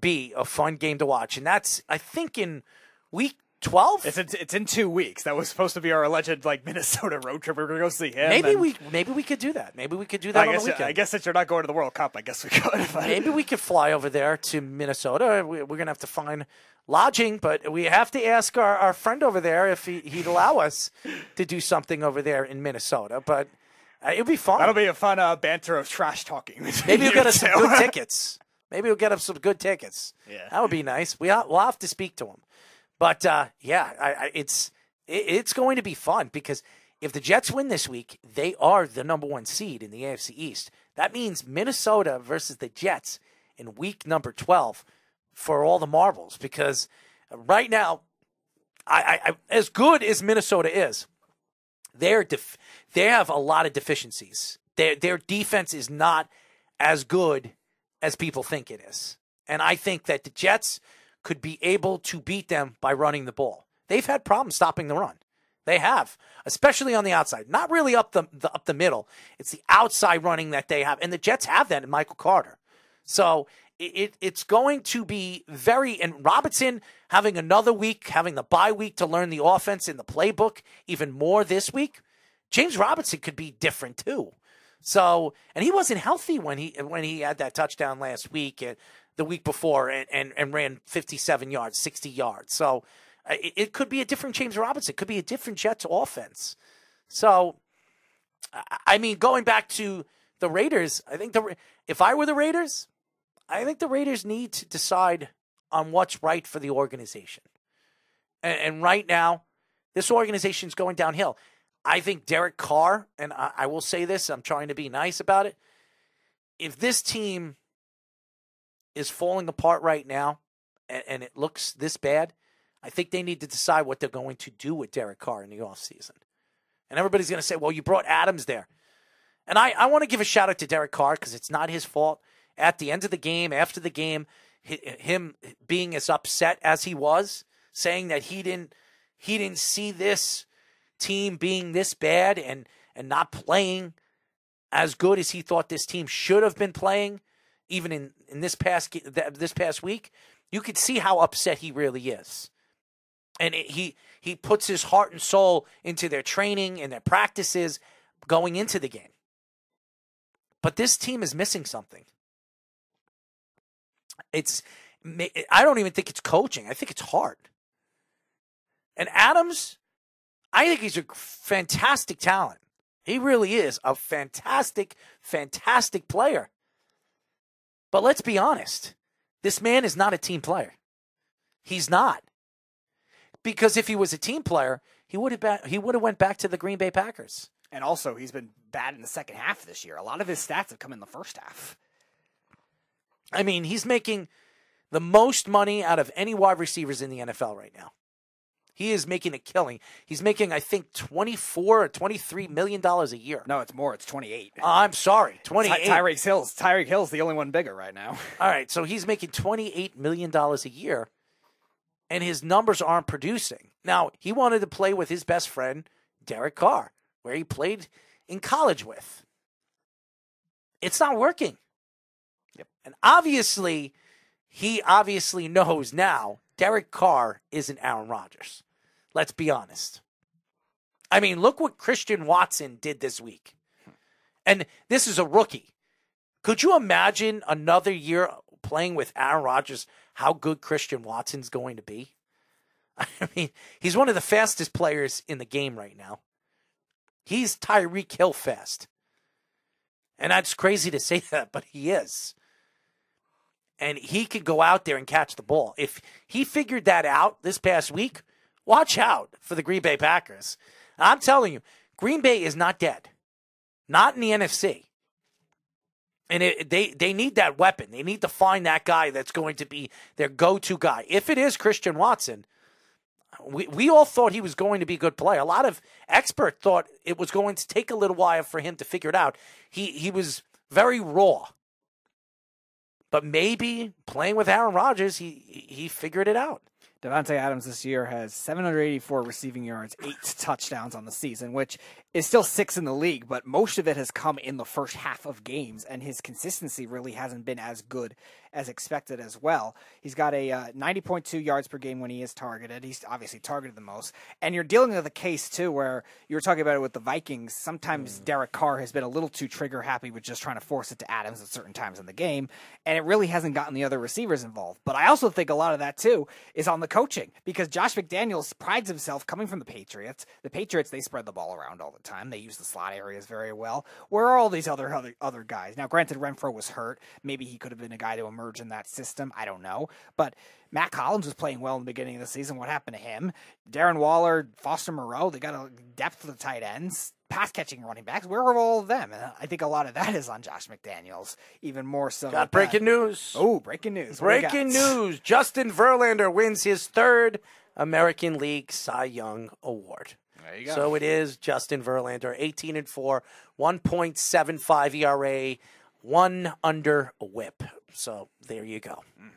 be a fun game to watch, and that's I think in week twelve. It's in, it's in two weeks. That was supposed to be our alleged like Minnesota road trip. We are going to go see him. Maybe and- we maybe we could do that. Maybe we could do that I on guess the weekend. I guess since you're not going to the World Cup, I guess we could. but- Maybe we could fly over there to Minnesota. We- We're gonna have to find lodging, but we have to ask our, our friend over there if he, he'd allow us to do something over there in Minnesota. But uh, it'd be fun. That'll be a fun uh, banter of trash talking. Maybe we'll get us some good tickets. Maybe we'll get us some good tickets. Yeah. that would be nice. We ha- we'll have to speak to him. But uh, yeah, I, I, it's it, it's going to be fun because if the Jets win this week, they are the number one seed in the AFC East. That means Minnesota versus the Jets in week number twelve for all the marbles. Because right now, I, I, I as good as Minnesota is, they're def- they have a lot of deficiencies. Their their defense is not as good as people think it is. And I think that the Jets could be able to beat them by running the ball. They've had problems stopping the run. They have, especially on the outside. Not really up the, the up the middle. It's the outside running that they have, and the Jets have that in Michael Carter. So it, it it's going to be very and Robinson having another week, having the bye week to learn the offense in the playbook even more this week. James Robinson could be different too. So, and he wasn't healthy when he when he had that touchdown last week and the week before and and, and ran 57 yards, 60 yards. So, uh, it, it could be a different James Robinson. It could be a different Jets offense. So, I- mean, going back to the Raiders, I think the if I were the Raiders, I think the Raiders need to decide on what's right for the organization. And, and right now, this organization is going downhill. I think Derek Carr, and I, I will say this, I'm trying to be nice about it. If this team is falling apart right now and, and it looks this bad, I think they need to decide what they're going to do with Derek Carr in the offseason. And everybody's going to say, well, you brought Adams there. And I, I want to give a shout out to Derek Carr because it's not his fault. At the end of the game, after the game, him being as upset as he was, saying that he didn't he didn't see this team being this bad and and not playing as good as he thought this team should have been playing, even in in this past this past week. You could see how upset he really is, and it, he he puts his heart and soul into their training and their practices going into the game. But this team is missing something. It's I don't even think it's coaching. I think it's heart. And Adams, I think he's a fantastic talent. He really is a fantastic, fantastic player. But let's be honest. This man is not a team player. He's not. Because if he was a team player, he would have been, he would have went back to the Green Bay Packers. And also, he's been bad in the second half this year. A lot of his stats have come in the first half. I mean, he's making the most money out of any wide receivers in the NFL right now. He is making a killing. He's making, I think, twenty-four or twenty-three million dollars a year. No, it's more. It's twenty-eight. Uh, I'm sorry, twenty-eight. Ty- Tyreek Hill's Tyreek Hill's the only one bigger right now. All right, so he's making twenty-eight million dollars a year, and his numbers aren't producing. Now he wanted to play with his best friend Derek Carr, where he played in college with. It's not working. Yep. And obviously, he obviously knows now Derek Carr isn't Aaron Rodgers. Let's be honest. I mean, look what Christian Watson did this week. And this is a rookie. Could you imagine another year playing with Aaron Rodgers, how good Christian Watson's going to be? I mean, he's one of the fastest players in the game right now. He's Tyreek Hill fast. And that's crazy to say that, but he is and he could go out there and catch the ball. If he figured that out this past week, watch out for the Green Bay Packers. I'm telling you, Green Bay is not dead, not in the NFC. And it, they they need that weapon. They need to find that guy that's going to be their go-to guy. If it is Christian Watson, we we all thought he was going to be a good player. A lot of experts thought it was going to take a little while for him to figure it out. He he was very raw but maybe playing with Aaron Rodgers, he he figured it out. Davante Adams this year has 784 receiving yards, eight touchdowns on the season, which is still six in the league, but most of it has come in the first half of games, and his consistency really hasn't been as good as expected as well. He's got a uh, 90.2 yards per game when he is targeted. He's obviously targeted the most. And you're dealing with a case, too, where you were talking about it with the Vikings. Sometimes mm. Derek Carr has been a little too trigger happy with just trying to force it to Adams at certain times in the game, and it really hasn't gotten the other receivers involved. But I also think a lot of that, too, is on the coaching because Josh McDaniels prides himself coming from the Patriots. The Patriots, they spread the ball around all the time. They use the slot areas very well. Where are all these other other, other guys? Now, granted, Renfro was hurt. Maybe he could have been a guy to emerge in that system. I don't know. But Mack Hollins was playing well in the beginning of the season. What happened to him? Darren Waller, Foster Moreau, they got a depth of the tight ends pass catching running backs. Where are all of them? And I think a lot of that is on Josh McDaniels, even more so. Got breaking that. news. Oh, breaking news. Breaking news. Justin Verlander wins his third American League Cy Young Award. There you go. So it is Justin Verlander, 18 and 4, 1.75 ERA, one under a whip. So there you go. Mm-hmm.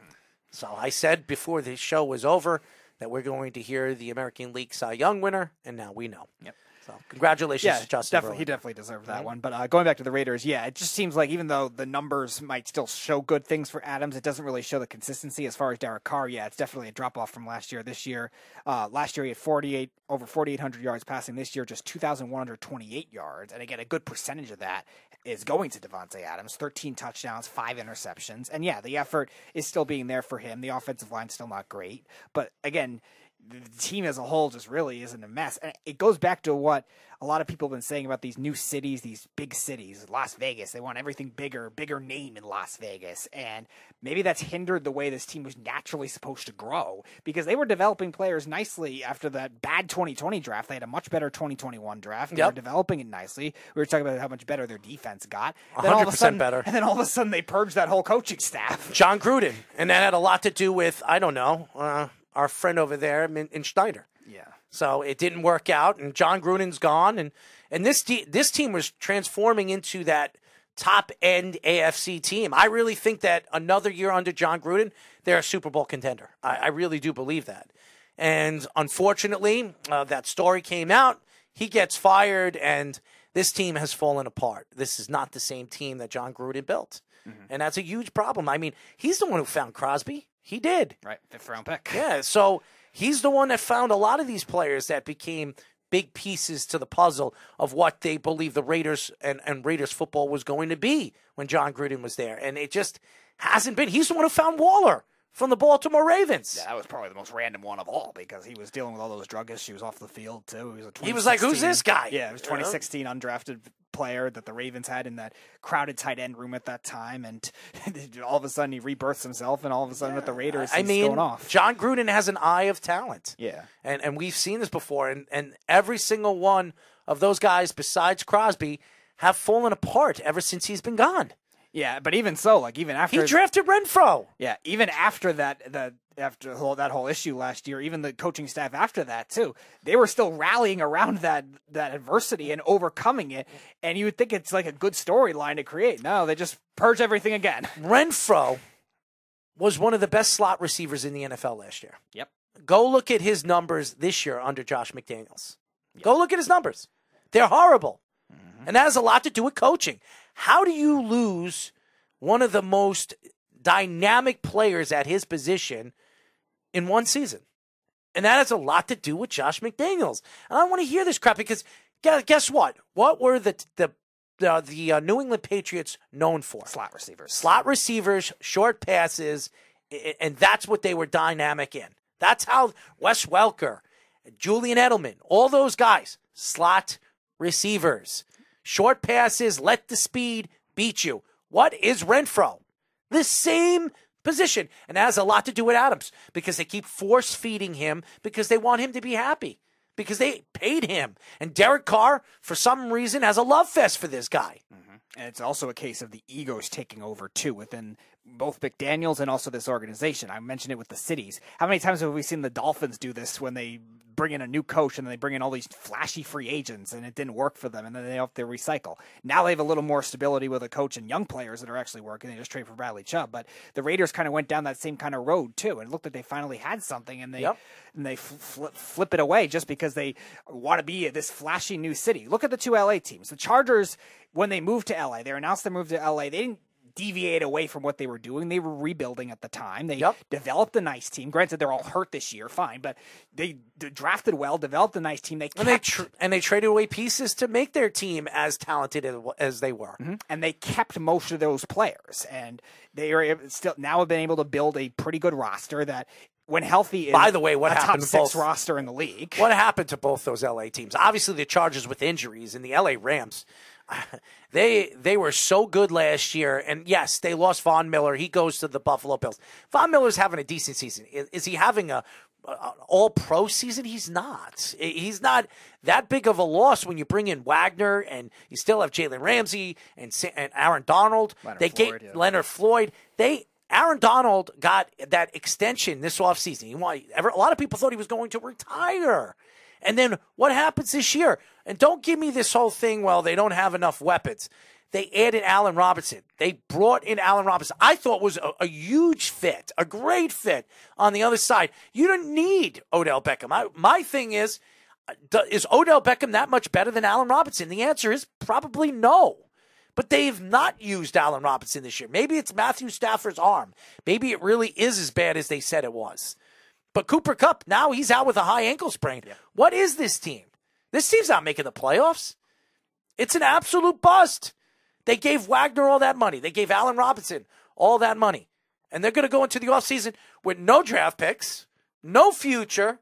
So I said before the show was over that we're going to hear the American League Cy Young winner, and now we know. Yep. So congratulations, yeah, Justin. Definitely, he definitely deserved that one. But uh, going back to the Raiders, yeah, it just seems like even though the numbers might still show good things for Adams, it doesn't really show the consistency as far as Derek Carr. Yeah, it's definitely a drop off from last year. This year, uh, last year he had 48 over 4,800 yards passing. This year, just 2,128 yards, and again, a good percentage of that is going to Davante Adams. 13 touchdowns, five interceptions, and yeah, the effort is still being there for him. The offensive line's still not great, but again the team as a whole just really isn't a mess. And it goes back to what a lot of people have been saying about these new cities, these big cities, Las Vegas. They want everything bigger, bigger name in Las Vegas. And maybe that's hindered the way this team was naturally supposed to grow because they were developing players nicely after that bad 2020 draft. They had a much better 2021 draft. They yep. were developing it nicely. We were talking about how much better their defense got. Then 100% all of a sudden, better. And then all of a sudden they purged that whole coaching staff. Jon Gruden. And that had a lot to do with, I don't know, uh, our friend over there in, in Schneider. Yeah. So it didn't work out, and Jon Gruden's gone, and and this te- this team was transforming into that top end AFC team. I really think that another year under Jon Gruden, they're a Super Bowl contender. I, I really do believe that. And unfortunately, uh, that story came out. He gets fired, and this team has fallen apart. This is not the same team that Jon Gruden built. And that's a huge problem. I mean, he's the one who found Crosby. He did. Right, fifth round pick. Yeah, so he's the one that found a lot of these players that became big pieces to the puzzle of what they believe the Raiders and, and Raiders football was going to be when Jon Gruden was there. And it just hasn't been. He's the one who found Waller from the Baltimore Ravens. Yeah, that was probably the most random one of all because he was dealing with all those drug issues off the field too. He was, a He was like, "Who's this guy?" Yeah, it was You know? 2016 undrafted player that the Ravens had in that crowded tight end room at that time, and all of a sudden he rebirths himself, and all of a sudden with the Raiders, I he's mean, going off. Jon Gruden has an eye of talent. Yeah. And and we've seen this before and and every single one of those guys besides Crosby have fallen apart ever since he's been gone. Yeah, but even so, like even after He drafted Renfrow. Yeah, even after that, that after the whole, that whole issue last year, even the coaching staff after that too, they were still rallying around that that adversity and overcoming it. And you would think it's like a good storyline to create. No, they just purge everything again. Renfrow was one of the best slot receivers in the NFL last year. Yep. Go look at his numbers this year under Josh McDaniels. Go look at his numbers. They're horrible. Mm-hmm. And that has a lot to do with coaching. How do you lose one of the most dynamic players at his position in one season? And that has a lot to do with Josh McDaniels. And I don't want to hear this crap because guess what? What were the the the, the uh, New England Patriots known for? Slot receivers. slot receivers, short passes, and that's what they were dynamic in. That's how Wes Welker, Julian Edelman, all those guys, slot receivers, short passes, let the speed beat you. What is Renfrow? The same position. And that has a lot to do with Adams because they keep force feeding him because they want him to be happy because they paid him. And Derek Carr, for some reason, has a love fest for this guy. Mm-hmm. And it's also a case of the egos taking over too within both McDaniels and also this organization. I mentioned it with the cities. How many times have we seen the Dolphins do this when they bring in a new coach and then they bring in all these flashy free agents and it didn't work for them and then they have to recycle. Now they have a little more stability with a coach and young players that are actually working. They just trade for Bradley Chubb, but the Raiders kind of went down that same kind of road too, and it looked like they finally had something and they Yep. and they flip, flip it away just because they want to be this flashy new city. Look at the two LA teams. The Chargers, when they moved to LA, they announced they moved to LA. They didn't deviate away from what they were doing. They were rebuilding at the time. They Yep. developed a nice team. Granted, they're all hurt this year, fine, but they d- drafted well, developed a nice team. They And they kept, tr- and they traded away pieces to make their team as talented as, they were. Mm-hmm. and they kept most of those players, and they are still now have been able to build a pretty good roster that. When healthy, is By the way, what happened top to six both- roster in the league? What happened to both those LA teams? Obviously, the Chargers with injuries and the LA Rams. They they were so good last year, and yes, they lost Von Miller. He goes to the Buffalo Bills. Von Miller's having a decent season. Is, is he having a, an All Pro season? He's not. He's not that big of a loss when you bring in Wagner and you still have Jalen Ramsey and, Sa- and Aaron Donald. Leonard they Floyd, get yeah. Leonard Floyd. They Aaron Donald got that extension this offseason. He a lot of people thought he was going to retire. And then what happens this year? And don't give me this whole thing, well, they don't have enough weapons. They added Allen Robinson. They brought in Allen Robinson. I thought was a, a huge fit, a great fit on the other side. You don't need Odell Beckham. I, my thing is, is Odell Beckham that much better than Allen Robinson? The answer is probably no. But they've not used Allen Robinson this year. Maybe it's Matthew Stafford's arm. Maybe it really is as bad as they said it was. But Cooper Kupp, now he's out with a high ankle sprain. What is this team? This team's not making the playoffs. It's an absolute bust. They gave Wagner all that money. They gave Allen Robinson all that money. And they're going to go into the offseason with no draft picks, no future,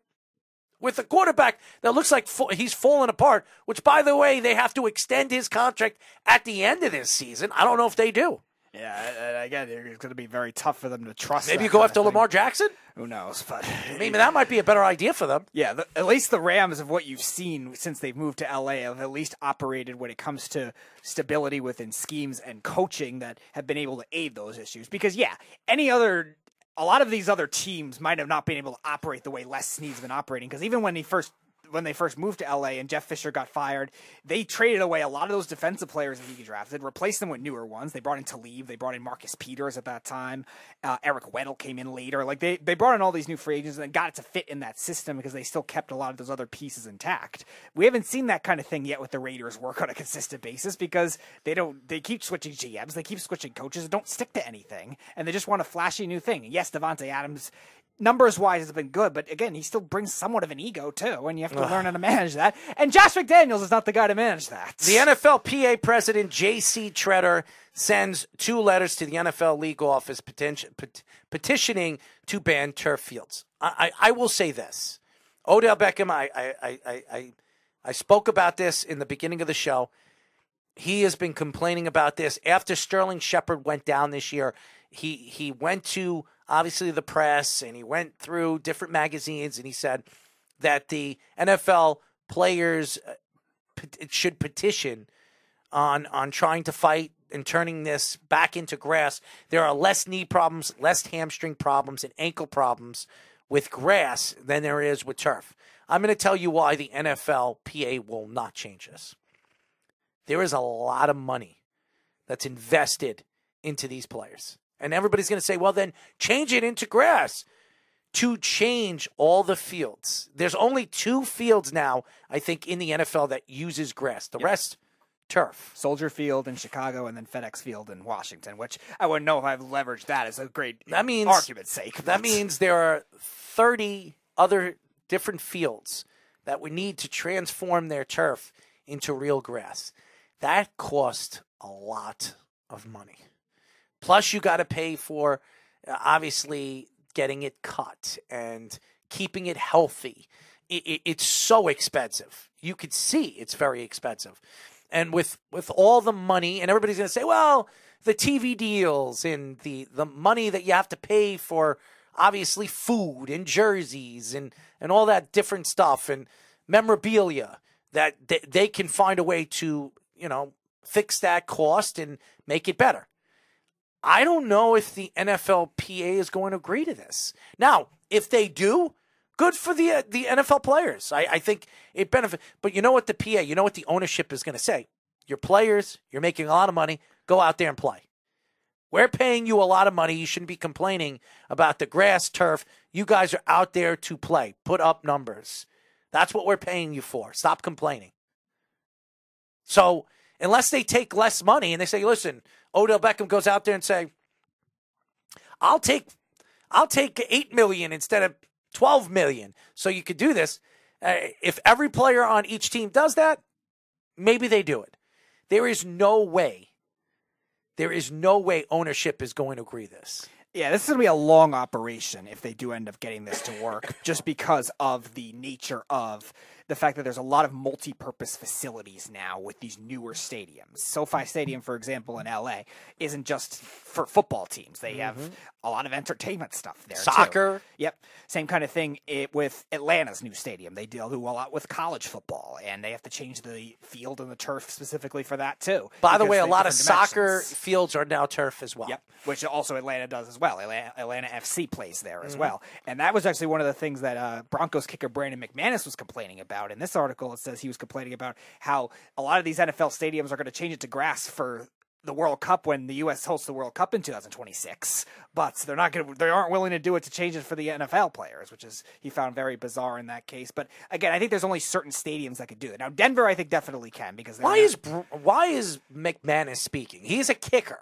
with a quarterback that looks like he's falling apart, which, by the way, they have to extend his contract at the end of this season. I don't know if they do. Yeah, and again, it's going to be very tough for them to trust. Maybe you go after. Lamar Jackson? Who knows? But I mean, that might be a better idea for them. yeah, the, at least the Rams of what you've seen since they've moved to LA have at least operated when it comes to stability within schemes and coaching that have been able to aid those issues. Because yeah, any other. A lot of these other teams might have not been able to operate the way Les Snead's been operating because even when he first when they first moved to LA and Jeff Fisher got fired, they traded away a lot of those defensive players that he drafted, replaced them with newer ones. They brought in Talib, they brought in Marcus Peters at that time. Uh, Eric Weddle came in later. Like they they brought in all these new free agents and got it to fit in that system because they still kept a lot of those other pieces intact. We haven't seen that kind of thing yet with the Raiders work on a consistent basis because they don't they keep switching GMs, they keep switching coaches, don't stick to anything, and they just want a flashy new thing. Yes, Davante Adams numbers wise has been good, but again, he still brings somewhat of an ego too, and you have to learn how to manage that. And Josh McDaniels is not the guy to manage that. The NFLPA president, J.C. Tretter, sends two letters to the NFL league office peti- pet- petitioning to ban turf fields. I, I, I will say this Odell Beckham, I, I, I, I, I spoke about this in the beginning of the show. He has been complaining about this after Sterling Shepard went down this year. He he went to obviously the press and he went through different magazines and he said that the NFL players uh, should petition on on trying to fight and turning this back into grass. There are less knee problems, less hamstring problems, and ankle problems with grass than there is with turf. I'm going to tell you why the NFLPA will not change this. There is a lot of money that's invested into these players. And everybody's going to say, well, then change it into grass. To change all the fields, there's only two fields now, I think, in the NFL that uses grass. The rest, turf. Soldier Field in Chicago and then FedEx Field in Washington, which I wouldn't know if I've leveraged that as a great That means argument's sake. That but- means there are 30 other different fields that would need to transform their turf into real grass. That cost a lot of money. Plus, you got to pay for uh, obviously getting it cut and keeping it healthy. It, it, it's so expensive. You could see it's very expensive. And with with all the money, and everybody's going to say, well, the TV deals and the the money that you have to pay for obviously food and jerseys and and all that different stuff and memorabilia that they, they can find a way to you know fix that cost and make it better. I don't know if the NFLPA is going to agree to this. Now, if they do, good for the uh, the NFL players. I, I think it benefit. But you know what the PA, you know what the ownership is going to say. Your players, you're making a lot of money. Go out there and play. We're paying you a lot of money. You shouldn't be complaining about the grass turf. You guys are out there to play. Put up numbers. That's what we're paying you for. Stop complaining. So unless they take less money and they say, listen, Odell Beckham goes out there and say, I'll take I'll take eight million instead of twelve million. So you could do this. Uh, if every player on each team does that, maybe they do it. There is no way. There is no way ownership is going to agree this. Yeah, this is going to be a long operation if they do end up getting this to work, just because of the nature of the fact that there's a lot of multi-purpose facilities now with these newer stadiums. SoFi Stadium, for example, in LA, isn't just for football teams. They have a lot of entertainment stuff there. too. Soccer. Yep, same kind of thing it, with Atlanta's new stadium. They deal do a lot with college football, and they have to change the field and the turf specifically for that too. By the way, a lot of different soccer fields are now turf as well. Yep, which also Atlanta does as well. Atlanta, Atlanta FC plays there Mm-hmm. as well, and that was actually one of the things that uh, Broncos kicker Brandon McManus was complaining about. In this article, it says he was complaining about how a lot of these NFL stadiums are going to change it to grass for the World Cup when the U.S. hosts the World Cup in 2026, but they're not going to. They aren't willing to do it to change it for the NFL players, which is he found very bizarre in that case. But again, I think there's only certain stadiums that could do it. Now, Denver, I think definitely can because Why not- is why is McManus speaking? He's a kicker.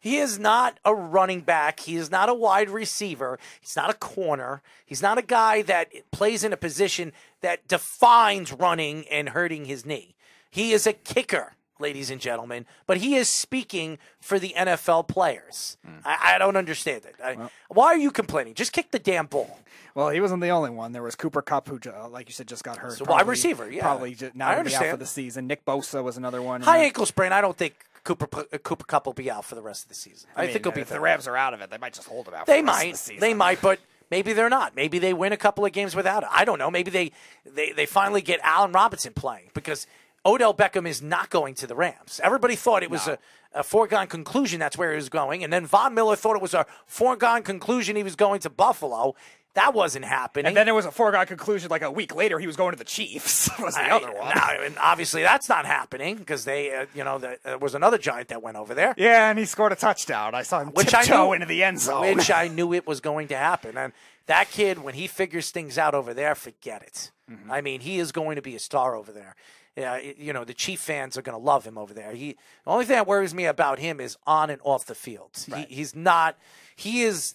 He is not a running back. He is not a wide receiver. He's not a corner. He's not a guy that plays in a position that defines running and hurting his knee. He is a kicker, ladies and gentlemen, but he is speaking for the NFL players. Hmm. I, I don't understand it. I, why are you complaining? Just kick the damn ball. Well, he wasn't the only one. There was Cooper Kupp, who, like you said, just got hurt. So wide receiver, yeah. Probably ju- now I gonna be out for the season. Nick Bosa was another one. High ankle sprain. I don't think Cooper uh, Cooper Kupp will be out for the rest of the season. I, mean, think he'll be if the fine. Rams are out of it, they might just hold him out. For They the rest of might. the season. They might, but maybe they're not. Maybe they win a couple of games without it. I don't know. Maybe they they, they finally get Allen Robinson playing because Odell Beckham is not going to the Rams. Everybody thought it was a, a foregone conclusion that's where he was going, and then Von Miller thought it was a foregone conclusion he was going to Buffalo. That wasn't happening. And then there was a foregone conclusion like a week later he was going to the Chiefs. was the I- other one. now, and obviously, that's not happening because they, uh, you know, the, there was another giant that went over there. Yeah, and he scored a touchdown. I saw him which I knew into the end zone. which I knew it was going to happen. And that kid, when he figures things out over there, forget it. Mm-hmm. I mean, he is going to be a star over there. Yeah, you know, the Chief fans are going to love him over there. He the only thing that worries me about him is on and off the field. He, he's not. He is.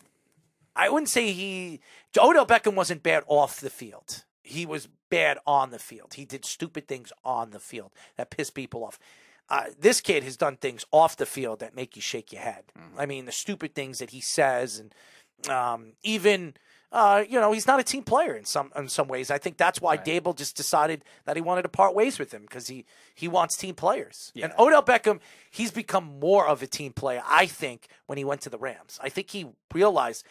I wouldn't say he. Odell Beckham wasn't bad off the field. He was bad on the field. He did stupid things on the field that pissed people off. Uh, this kid has done things off the field that make you shake your head. I mean, the stupid things that he says, and um, even uh, you know, he's not a team player in some in some ways. I think that's why Daboll just decided that he wanted to part ways with him because he he wants team players. And Odell Beckham, he's become more of a team player. I think when he went to the Rams, I think he realized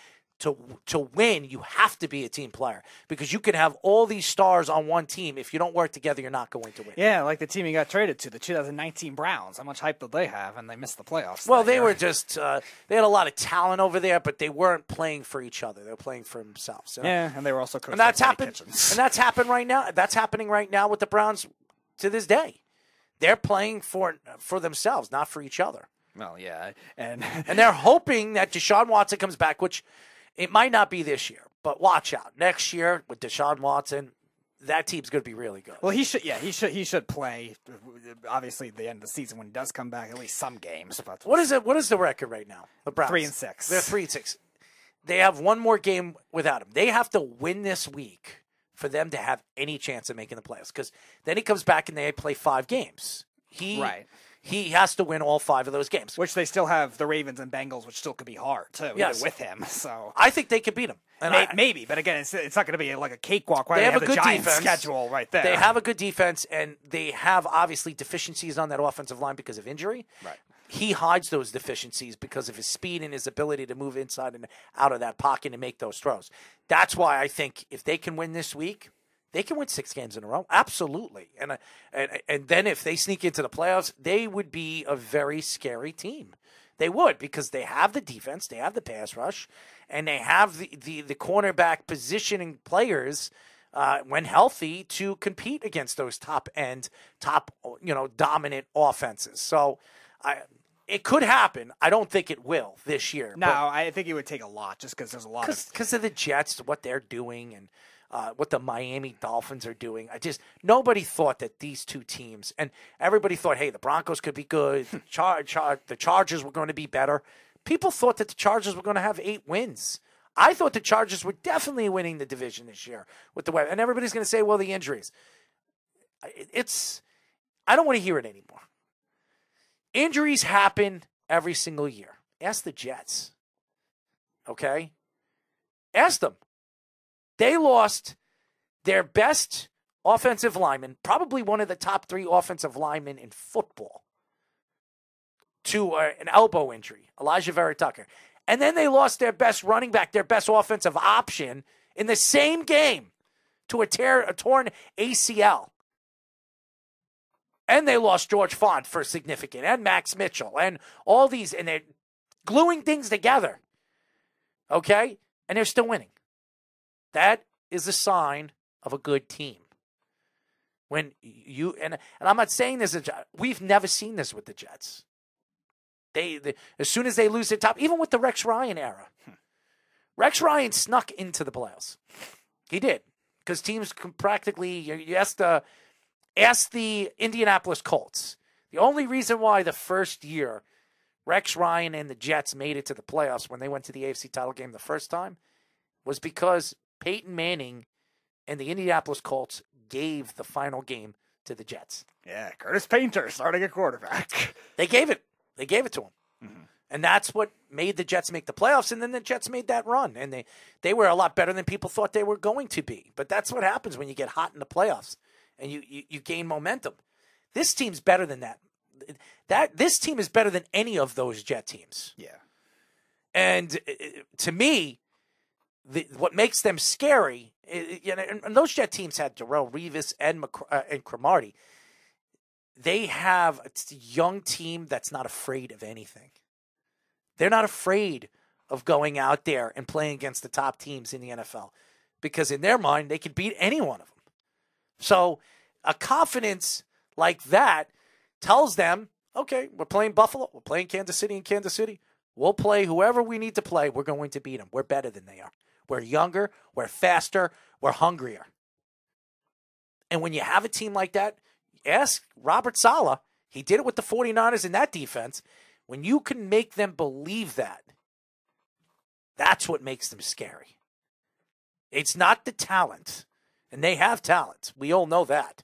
to to win, you have to be a team player because you can have all these stars on one team. If you don't work together, you're not going to win. yeah, like the team he got traded to, the 2019 Browns. How much hype did they have? And they missed the playoffs. Well, they year. were just uh, they had a lot of talent over there, but they weren't playing for each other. They were playing for themselves. Yeah, and they were also coached and that's happened. Kitchens. And that's happened right now. That's happening right now with the Browns to this day. They're playing for for themselves, not for each other. Well, yeah, and And they're hoping that Deshaun Watson comes back, which it might not be this year, but watch out. Next year with Deshaun Watson, that team's going to be really good. well, he should. Yeah, he should. He should play. Obviously, at the end of the season when he does come back, at least some games. But What is it? What is the record right now? The Browns Three and six. They're three and six. They have one more game without him. They have to win this week for them to have any chance of making the playoffs. Because then he comes back and they play five games. He Right. He has to win all five of those games. which they still have the Ravens and Bengals, which still could be hard too, Yes. with him. So I think they could beat him. And May- I- maybe, but again, it's, it's not going to be like a cakewalk. Right? they have, a good defense schedule right there. They have a good defense, and they have obviously deficiencies on that offensive line because of injury. Right. He hides those deficiencies because of his speed and his ability to move inside and out of that pocket and make those throws. That's why I think if they can win this week, they can win six games in a row. Absolutely. And uh, and and then if they sneak into the playoffs, they would be a very scary team. They would because they have the defense, they have the pass rush, and they have the the, the cornerback positioning players uh, when healthy to compete against those top end, top you know dominant offenses. So, I it could happen. I don't think it will this year. No, I think it would take a lot just because there's a lot of because of the Jets, what they're doing, and uh, what the Miami Dolphins are doing. I just nobody thought that these two teams, and everybody thought, hey, the Broncos could be good, the, Char- Char- the Chargers were going to be better. People thought that the Chargers were going to have eight wins. I thought the Chargers were definitely winning the division this year with the web, and everybody's going to say, well, the injuries. It's I don't want to hear it anymore. Injuries happen every single year. Ask the Jets. Okay? Ask them. They lost their best offensive lineman, probably one of the top three offensive linemen in football, to uh, an elbow injury, Alijah Vera-Tucker. And then they lost their best running back, their best offensive option in the same game to a, tear, a torn ACL. And they lost George Fant for significant, and Max Mitchell, and all these, and they're gluing things together. Okay? And they're still winning. That is a sign of a good team. When you and and I'm not saying this, we've never seen this with the Jets. They, they as soon as they lose their top, even with the Rex Ryan era, hmm. Rex Ryan snuck into the playoffs. He did because teams can practically. You, you ask the ask the Indianapolis Colts. The only reason why the first year Rex Ryan and the Jets made it to the playoffs when they went to the AFC title game the first time was because Peyton Manning and the Indianapolis Colts gave the final game to the Jets. yeah. Curtis Painter starting a quarterback. They gave it. They gave it to him. And that's what made the Jets make the playoffs. And then the Jets made that run. And they, they were a lot better than people thought they were going to be. But that's what happens when you get hot in the playoffs and you, you, you gain momentum. This team's better than that. That this team is better than any of those Jet teams. yeah. And uh, to me, the, what makes them scary, uh, you know, and, and those Jet teams had Darrelle Revis and Mc, uh, and Cromartie. They have a young team that's not afraid of anything. They're not afraid of going out there and playing against the top teams in the NFL because in their mind they could beat any one of them. So a confidence like that tells them, okay, we're playing Buffalo, we're playing Kansas City in Kansas City. We'll play whoever we need to play. We're going to beat them. We're better than they are. We're younger, we're faster, we're hungrier. And when you have a team like that, ask Robert Saleh. He did it with the 49ers in that defense. When you can make them believe that, that's what makes them scary. It's not the talent, and they have talent. We all know that.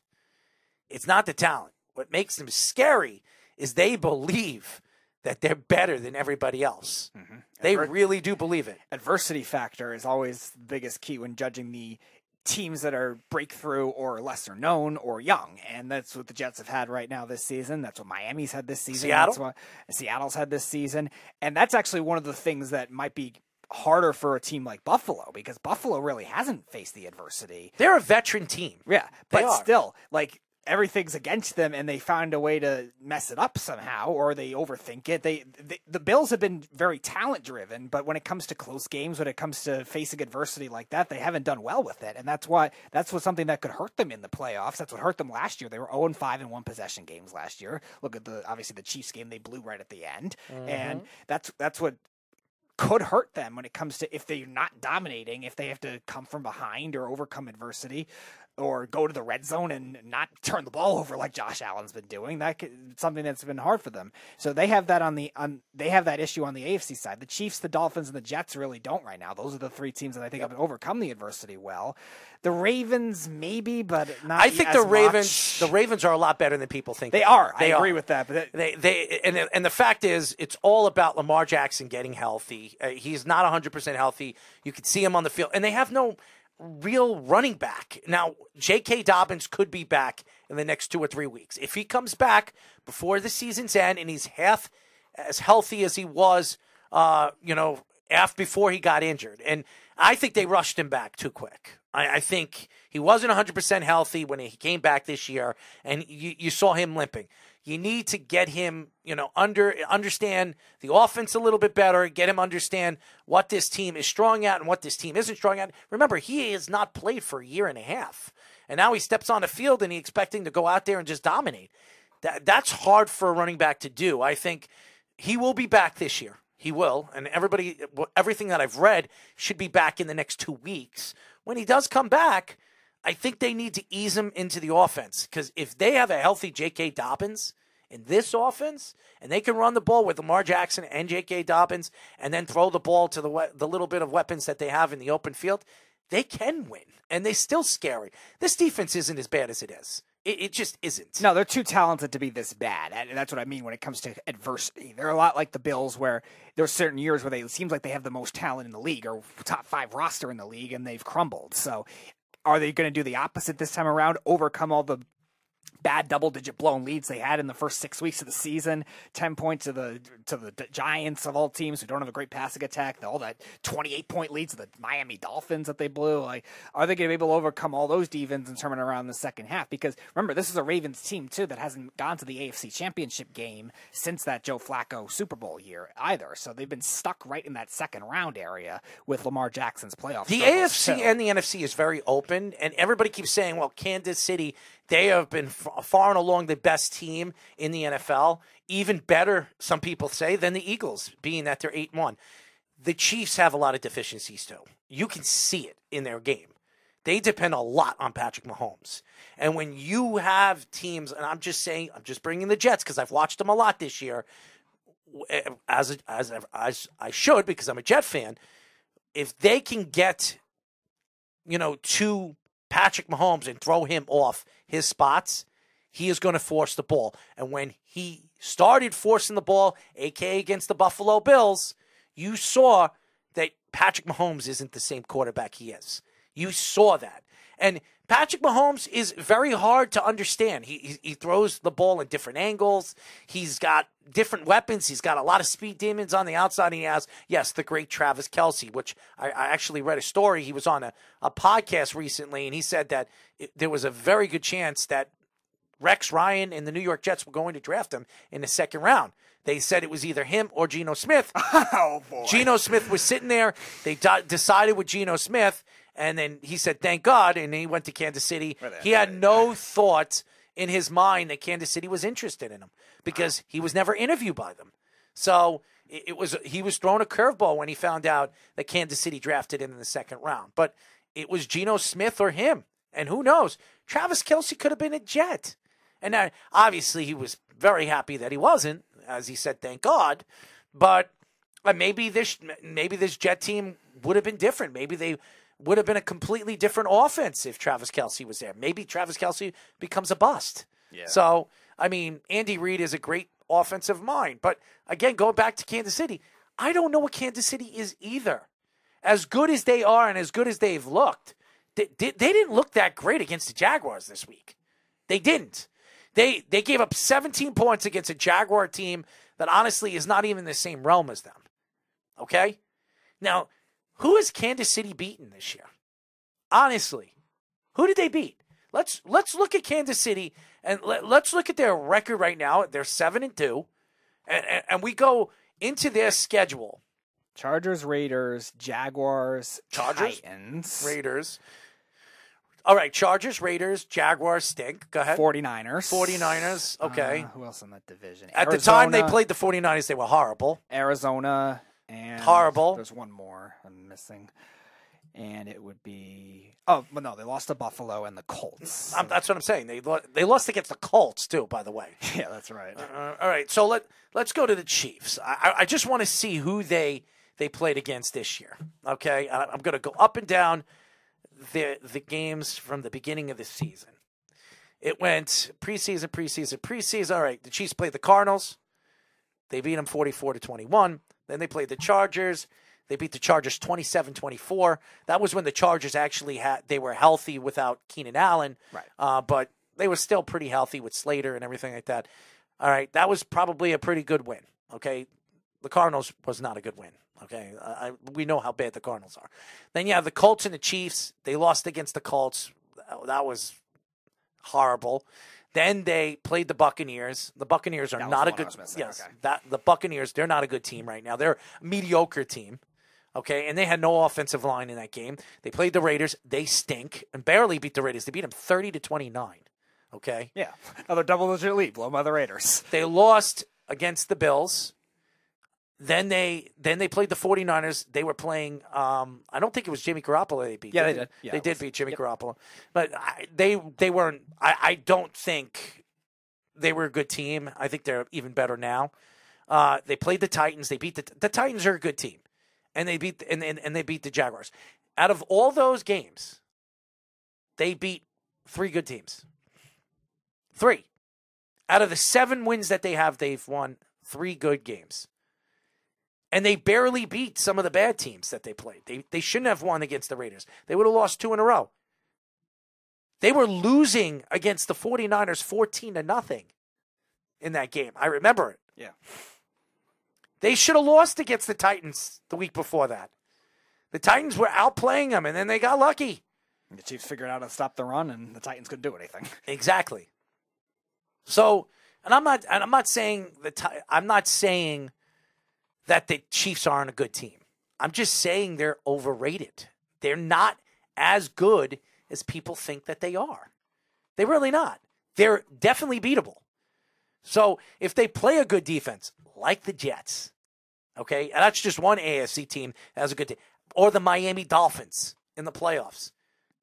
It's not the talent. What makes them scary is they believe that they're better than everybody else. Mm-hmm. They Adver- really do believe it. Adversity factor is always the biggest key when judging the teams that are breakthrough or lesser known or young. And that's what the Jets have had right now this season. That's what Miami's had this season. Seattle? That's what Seattle's had this season. And that's actually one of the things that might be harder for a team like Buffalo because Buffalo really hasn't faced the adversity. They're a veteran team. Yeah, but still, like everything's against them and they find a way to mess it up somehow or they overthink it. They, they the Bills have been very talent driven, but when it comes to close games, when it comes to facing adversity like that, they haven't done well with it. And that's why that's what something that could hurt them in the playoffs. That's what hurt them last year. They were 0 and 5 in one possession games last year. Look at the obviously the Chiefs game they blew right at the end. Mm-hmm. And that's that's what could hurt them when it comes to if they're not dominating, if they have to come from behind or overcome adversity or go to the red zone and not turn the ball over like Josh Allen's been doing. That could, something that's been hard for them. So they have that on the on they have that issue on the AFC side. The Chiefs, the Dolphins, and the Jets really don't right now. Those are the three teams that I think yep. have overcome the adversity well. The Ravens maybe, but not. I think the Ravens much. the Ravens are a lot better than people think. They, they are. They I agree are. with that. But they they and and the fact is, it's all about Lamar Jackson getting healthy. Uh, he's not 100 percent healthy. You can see him on the field, and they have no real running back. Now, J.K. Dobbins could be back in the next two or three weeks. If he comes back before the season's end and he's half as healthy as he was, uh, you know, after before he got injured, and I think they rushed him back too quick. I, I think he wasn't 100% healthy when he came back this year, and you, you saw him limping. You need to get him, you know, under understand the offense a little bit better, get him understand what this team is strong at and what this team isn't strong at. Remember, he has not played for a year and a half. And now he steps on the field and he's expecting to go out there and just dominate. That that's hard for a running back to do. I think he will be back this year. He will, and everybody, everything that I've read should be back in the next two weeks. When he does come back, I think they need to ease him into the offense because if they have a healthy J.K. Dobbins in this offense and they can run the ball with Lamar Jackson and J.K. Dobbins and then throw the ball to the the little bit of weapons that they have in the open field, they can win and they still scary. This defense isn't as bad as it is. It, it, just isn't. No, they're too talented to be this bad, and that's what I mean when it comes to adversity. They're a lot like the Bills, where there's certain years where they it seems like they have the most talent in the league or top five roster in the league, and they've crumbled. So are they going to do the opposite this time around? Overcome all the bad double digit blown leads they had in the first six weeks of the season. Ten points to the to the Giants of all teams who don't have a great passing attack. All that twenty eight point leads to the Miami Dolphins that they blew. Like, are they going to be able to overcome all those defenses and turn it around in the second half? Because remember, this is a Ravens team too that hasn't gone to the AFC Championship game since that Joe Flacco Super Bowl year either. So they've been stuck right in that second round area with Lamar Jackson's playoff. The AFC too. and the NFC is very open, and everybody keeps saying, "Well, Kansas City." They have been far and along the best team in the NFL, even better, some people say, than the Eagles, being that they're 8 1. The Chiefs have a lot of deficiencies, too. You can see it in their game. They depend a lot on Patrick Mahomes. And when you have teams, and I'm just saying, I'm just bringing the Jets because I've watched them a lot this year, eh, as, as, as I should because I'm a Jet fan. If they can get, you know, to Patrick Mahomes and throw him off his spots, he is going to force the ball. And when he started forcing the ball, aka against the Buffalo Bills, you saw that Patrick Mahomes isn't the same quarterback he is. You saw that. And Patrick Mahomes is very hard to understand. He, he, he throws the ball in different angles. He's got different weapons. He's got a lot of speed demons on the outside. he has, yes, the great Travis Kelce, which I, I actually read a story. He was on a, a podcast recently, and he said that it, there was a very good chance that Rex Ryan and the New York Jets were going to draft him in the second round. They said it was either him or Geno Smith. Oh boy. Geno Smith was sitting there. They decided with Geno Smith, and then he said, "Thank God," and he went to Kansas City. He had no thought in his mind that Kansas City was interested in him because he was never interviewed by them. So it, was he was thrown a curveball when he found out that Kansas City drafted him in the second round. But it was Geno Smith or him, and who knows? Travis Kelce could have been a Jet, and uh, obviously he was very happy that he wasn't, as he said, "Thank God." But uh, maybe this maybe this Jet team would have been different. Maybe they would have been a completely different offense if Travis Kelce was there. Maybe Travis Kelce becomes a bust. Yeah. So I mean, Andy Reid is a great offensive mind, but again, going back to Kansas City, I don't know what Kansas City is either. As good as they are and as good as they've looked, they, they, they didn't look that great against the Jaguars this week. They didn't. They they gave up 17 points against a Jaguar team that honestly is not even the same realm as them. Okay? Now, who has Kansas City beaten this year? Honestly, who did they beat? Let's let's look at Kansas City and let, us look at their record right now. They're seven and two, and, and, and we go into their schedule. Chargers, Raiders, Jaguars, Chargers, Titans, Raiders. All right, Chargers, Raiders, Jaguars stink. Go ahead. 49ers. 49ers, okay. Uh, who else in that division? At the time they played the 49ers, they were horrible. Arizona and Horrible. There's one more I'm missing. And it would be oh well no they lost to Buffalo and the Colts. Um, that's what I'm saying. They lo- they lost against the Colts too, by the way. yeah, that's right. Uh, all right, so let let's go to the Chiefs. I, I just want to see who they they played against this year. Okay, I, I'm going to go up and down the the games from the beginning of the season. It went preseason, preseason, preseason. All right, the Chiefs played the Cardinals. They beat them 44 to 21. Then they played the Chargers. They beat the Chargers 27-24. That was when the Chargers actually had they were healthy without Keenan Allen. Right. Uh, but they were still pretty healthy with Slater and everything like that. All right, that was probably a pretty good win. Okay, the Cardinals was not a good win. Okay, I, we know how bad the Cardinals are. Then you have the Colts and the Chiefs. They lost against the Colts. That was horrible. Then they played the Buccaneers. The Buccaneers are not a good. Yes, okay. that the Buccaneers. They're not a good team right now. They're a mediocre team. Okay, and they had no offensive line in that game. They played the Raiders. They stink and barely beat the Raiders. They beat them thirty to twenty nine. Okay. Yeah, another double digit lead blown by the Raiders. They lost against the Bills. Then they then they played the 49ers. They were playing um, I don't think it was Jimmy Garoppolo they beat. Yeah, they did. Yeah, they did beat Jimmy Yep. Garoppolo. But I, they they weren't I, I don't think they were a good team. I think they're even better now. Uh, they played the Titans. They beat the the Titans are a good team. And they beat and, and, and they beat the Jaguars. Out of all those games, they beat three good teams. Three. Out of the seven wins that they have, they've won three good games. And they barely beat some of the bad teams that they played. They, they shouldn't have won against the Raiders. They would have lost two in a row. They were losing against the 49ers 14 to nothing in that game. I remember it. Yeah. They should have lost against the Titans the week before that. The Titans were outplaying them, and then they got lucky. The Chiefs figured out how to stop the run, and the Titans couldn't do anything. Exactly. So, and I'm not, and I'm not saying the, I'm not saying that the Chiefs aren't a good team. I'm just saying they're overrated. They're not as good as people think that they are. They're really not. They're definitely beatable. So if they play a good defense, like the Jets, okay, and that's just one AFC team that has a good team, or the Miami Dolphins in the playoffs,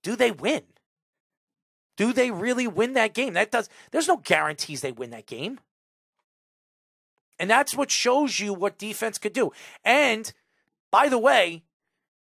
do they win? Do they really win that game? That does. There's no guarantees they win that game. And that's what shows you what defense could do. And by the way,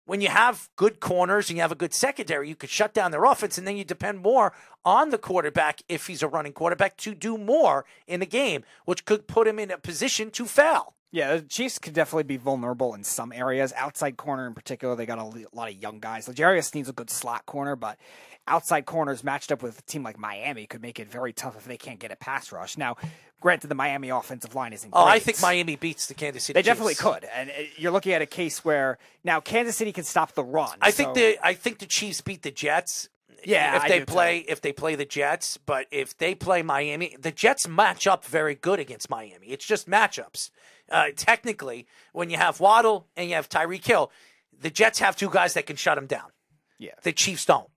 when you have good corners and you have a good secondary, you could shut down their offense, and then you depend more on the quarterback if he's a running quarterback to do more in the game, which could put him in a position to fail. Yeah, the Chiefs could definitely be vulnerable in some areas. Outside corner in particular, they got a lot of young guys. L'Jarius needs a good slot corner, but outside corners matched up with a team like Miami could make it very tough if they can't get a pass rush. Now, granted, the Miami offensive line isn't. Oh, I think Miami beats the Kansas City. They definitely could, and uh, you're looking at a case where now Kansas City can stop the run. I think the I think the Chiefs beat the Jets Yeah, if I they do, too. play if they play the Jets, but if they play Miami, the Jets match up very good against Miami. It's just matchups. Uh, technically, when you have Waddle and you have Tyreek Hill, the Jets have two guys that can shut them down. Yeah. The Chiefs don't,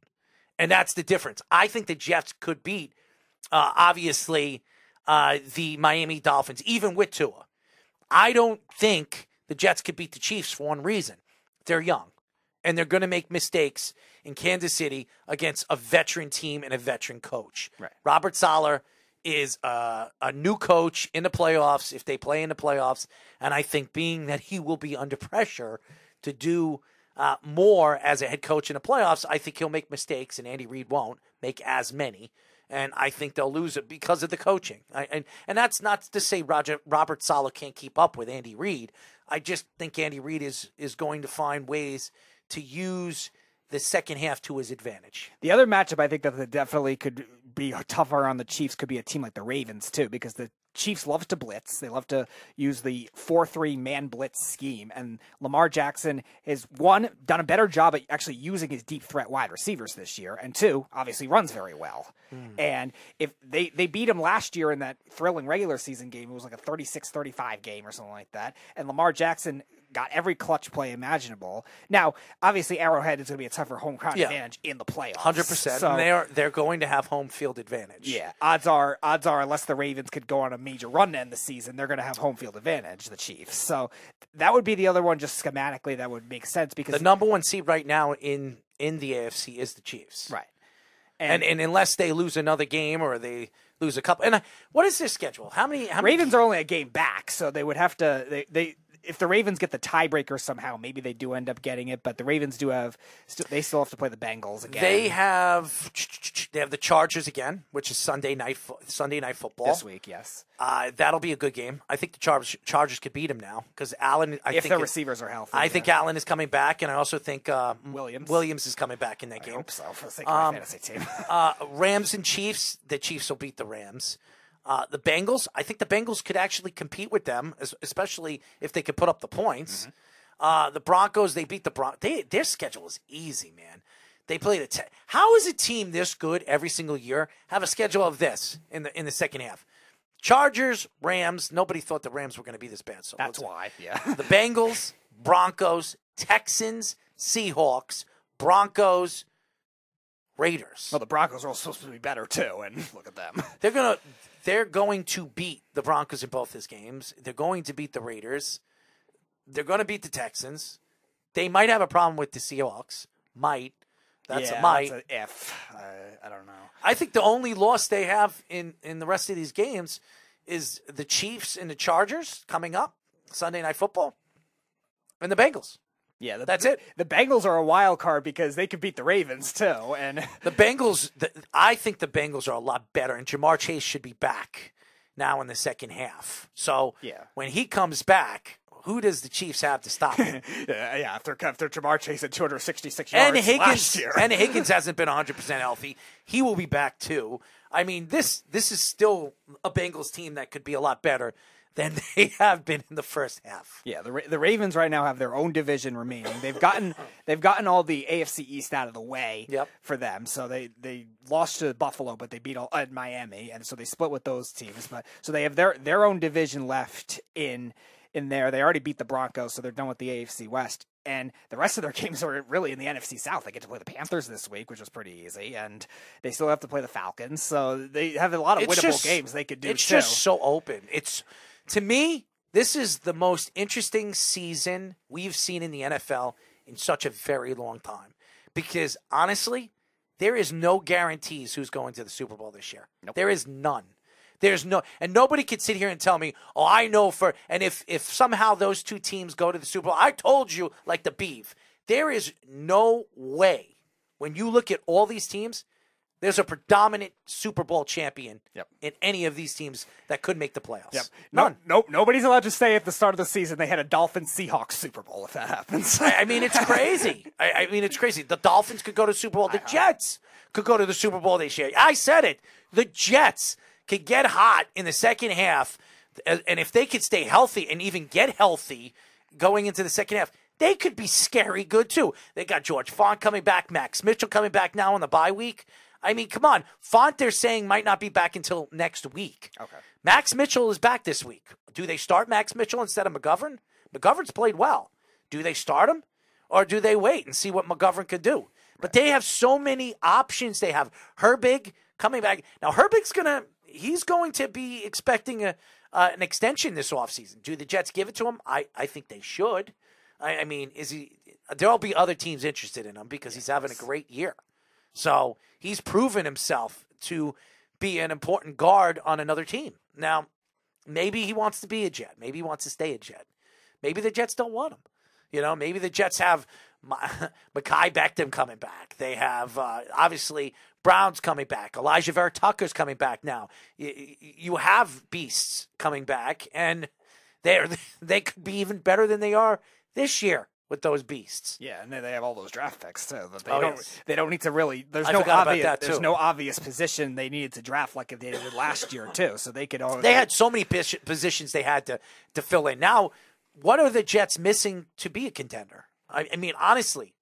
and that's the difference. I think the Jets could beat, uh, obviously, uh, the Miami Dolphins, even with Tua. I don't think the Jets could beat the Chiefs for one reason: they're young, and they're going to make mistakes in Kansas City against a veteran team and a veteran coach. Right. Robert Saleh is a, a new coach in the playoffs if they play in the playoffs, and I think being that he will be under pressure to do uh, more as a head coach in the playoffs, I think he'll make mistakes, and Andy Reid won't make as many. And I think they'll lose it because of the coaching. I, and and that's not to say Roger Robert Saleh can't keep up with Andy Reid. I just think Andy Reid is is going to find ways to use the second half to his advantage. The other matchup I think that definitely could be tougher on the Chiefs could be a team like the Ravens too, because the Chiefs love to blitz. They love to use the four-three man blitz scheme, and Lamar Jackson has one done a better job at actually using his deep threat wide receivers this year, and two obviously runs very well. Hmm. And if they they beat him last year in that thrilling regular season game, it was like a 36-35 game or something like that, and Lamar Jackson got every clutch play imaginable. Now, obviously, Arrowhead is going to be a tougher home crowd Yeah. advantage in the playoffs. Hundred percent. So, They're they're going to have home field advantage. yeah, odds are odds are unless the Ravens could go on a major run to end the season, they're going to have home field advantage. The Chiefs. So that would be the other one, just schematically, that would make sense because The number one seed right now in in the AFC is the Chiefs. right. And and unless they lose another game or they lose a couple. And uh, what is this schedule? How many? How Ravens are only a game back, so they would have to they they. If the Ravens get the tiebreaker somehow, maybe they do end up getting it. But the Ravens do have, st- they still have to play the Bengals again. They have they have the Chargers again, which is Sunday night fo- Sunday night football this week, yes. Uh, that'll be a good game. I think the Chargers Chargers could beat them now because Allen. I if think it- receivers are healthy, I think. Allen is coming back, and I also think uh, Williams. Williams is coming back in that I game. hope so for the sake of my fantasy team. Uh, Rams and Chiefs. The Chiefs will beat the Rams. Uh, the Bengals. I think the Bengals could actually compete with them, especially if they could put up the points. Mm-hmm. Uh, the Broncos. They beat the Bron. They, their schedule is easy, man. They play the. Te- How is a team this good every single year have a schedule of this in the in the second half? Chargers, Rams. Nobody thought the Rams were going to be this bad. So That's why, yeah. the Bengals, Broncos, Texans, Seahawks, Broncos, Raiders. Well, the Broncos are all supposed to be better too, and look at them. They're gonna they're going to beat the Broncos in both his games. They're going to beat the Raiders. They're going to beat the Texans. They might have a problem with the Seahawks. Might. That's yeah, a might. That's a if. Uh, I don't know. I think the only loss they have in in the rest of these games is the Chiefs and the Chargers coming up Sunday night football, and the Bengals. Yeah, the, That's it. The Bengals are a wild card because they could beat the Ravens too, and The Bengals, the, I think the Bengals are a lot better, and Ja'Marr Chase should be back now in the second half. So Yeah. when he comes back, who does the Chiefs have to stop him? yeah, yeah, after after Ja'Marr Chase at 266 yards and Higgins, last year, and Higgins hasn't been 100 percent healthy. He will be back too. I mean this this is still a Bengals team that could be a lot better than they have been in the first half. Yeah, the Ra- the Ravens right now have their own division remaining. They've gotten they've gotten all the AFC East out of the way Yep. for them. So they they lost to Buffalo, but they beat all, uh, Miami, and so they split with those teams. But so they have their their own division left in in there. They already beat the Broncos, so they're done with the AFC West. And the rest of their games are really in the NFC South. They get to play the Panthers this week, which was pretty easy, and they still have to play the Falcons. So they have a lot of It's winnable just- games they could do. It's too. just so open. It's to me, this is the most interesting season we've seen in the NFL in such a very long time. Because honestly, there is no guarantees who's going to the Super Bowl this year. There is none. There's no, and nobody can sit here and tell me, "Oh, I know for." And if if somehow those two teams go to the Super Bowl, I told you, like the Beef, there is no way. When you look at all these teams, there's a predominant Super Bowl champion Yep. in any of these teams that could make the playoffs. Yep. None. No, nope. Nobody's allowed to say at the start of the season they had a Dolphins Seahawks Super Bowl if that happens. I I mean, it's crazy. I, I mean, it's crazy. The Dolphins could go to the Super Bowl. The Jets could go to the Super Bowl this year. I said it. The Jets could get hot in the second half, and and if they could stay healthy and even get healthy going into the second half, they could be scary good too. They got George Fant coming back, Max Mitchell coming back now on the bye week. I mean, come on. Fant, they're saying, might not be back until next week. Okay. Max Mitchell is back this week. Do they start Max Mitchell instead of McGovern? McGovern's played well. Do they start him? Or do they wait and see what McGovern could do? But they have so many options. They have Herbig coming back. Now, Herbig's going to, he's going to be expecting a, uh, an extension this offseason. Do the Jets give it to him? I, I think they should. I, I mean, is he, there'll be other teams interested in him because he's having a great year. So he's proven himself to be an important guard on another team. Now, maybe he wants to be a Jet. Maybe he wants to stay a Jet. Maybe the Jets don't want him. You know, maybe the Jets have Mekhi Becton coming back. They have uh, obviously Brown's coming back. Alijah Vera-Tucker's coming back now. You, you have beasts coming back, and they are, they could be even better than they are this year with those beasts. Yeah, and they have all those draft picks too. That they Oh, don't yes. they don't need to really. There's I no obvious. There's no obvious position they needed to draft like they did last year too. So they could. Always, They had so many positions they had to to fill in. Now, what are the Jets missing to be a contender? I, I mean, honestly,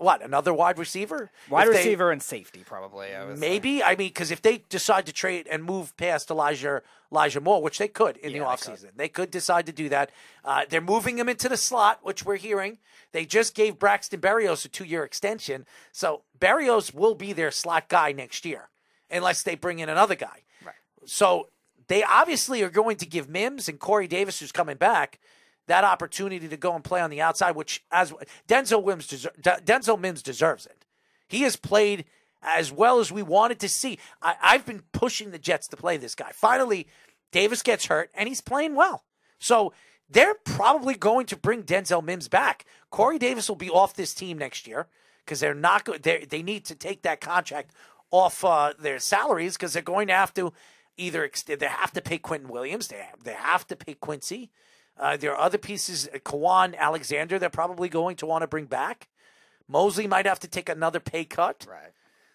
what another wide receiver? wide If they- receiver and safety probably. I was Maybe. I mean, because if they decide to trade and move past Elijah Elijah Moore, which they could in Yeah, the they offseason, they could decide to do that. Uh, they're moving him into the slot, which we're hearing. They just gave Braxton Berrios a two year extension. So Berrios will be their slot guy next year, unless they bring in another guy. Right. So they obviously are going to give Mims and Corey Davis, who's coming back, that opportunity to go and play on the outside, which as Denzel Mims, deser- Denzel Mims deserves it. He has played as well as we wanted to see. I, I've been pushing the Jets to play this guy. Finally, Davis gets hurt and he's playing well. So they're probably going to bring Denzel Mims back. Corey Davis will be off this team next year because they're not they need to take that contract off uh, their salaries because they're going to have to either they have to pay Quinnen Williams, they they have to pay Quincy. Uh, there are other pieces, uh, Kwon Alexander, they're probably going to want to bring back. Mosley might have to take another pay cut. right.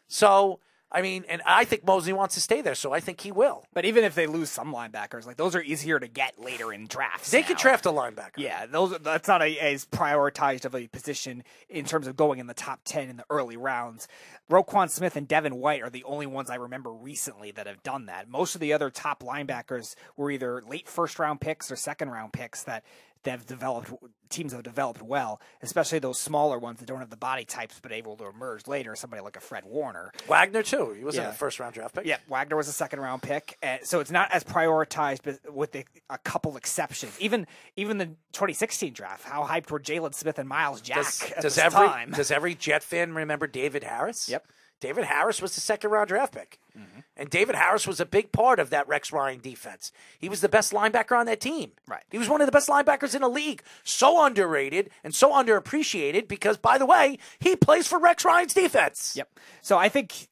So, I mean, and I think Mosley wants to stay there, so I think he will. But even if they lose some linebackers, like those are easier to get later in drafts. They could now. draft a linebacker. Yeah, those that's not a, as prioritized of a position in terms of going in the top ten in the early rounds. Roquan Smith and Devin White are the only ones I remember recently that have done that. Most of the other top linebackers were either late first round picks or second round picks that that have developed teams have developed well, especially those smaller ones that don't have the body types but able to emerge later. Somebody like a Fred Warner. Wagner, too. He wasn't Yeah. a first round draft pick. Yeah, Wagner was a second round pick, and so it's not as prioritized, but with the, a couple exceptions. Even even the 2016 draft, how hyped were Jaylon Smith and Myles Jack Does, at does every time? does every Jet fan remember David Harris? Yep. David Harris was the second round draft pick. Mm-hmm. And David Harris was a big part of that Rex Ryan defense. He was the best linebacker on that team. Right. He was one of the best linebackers in the league. So underrated and so underappreciated because, by the way, he plays for Rex Ryan's defense. Yep. So I think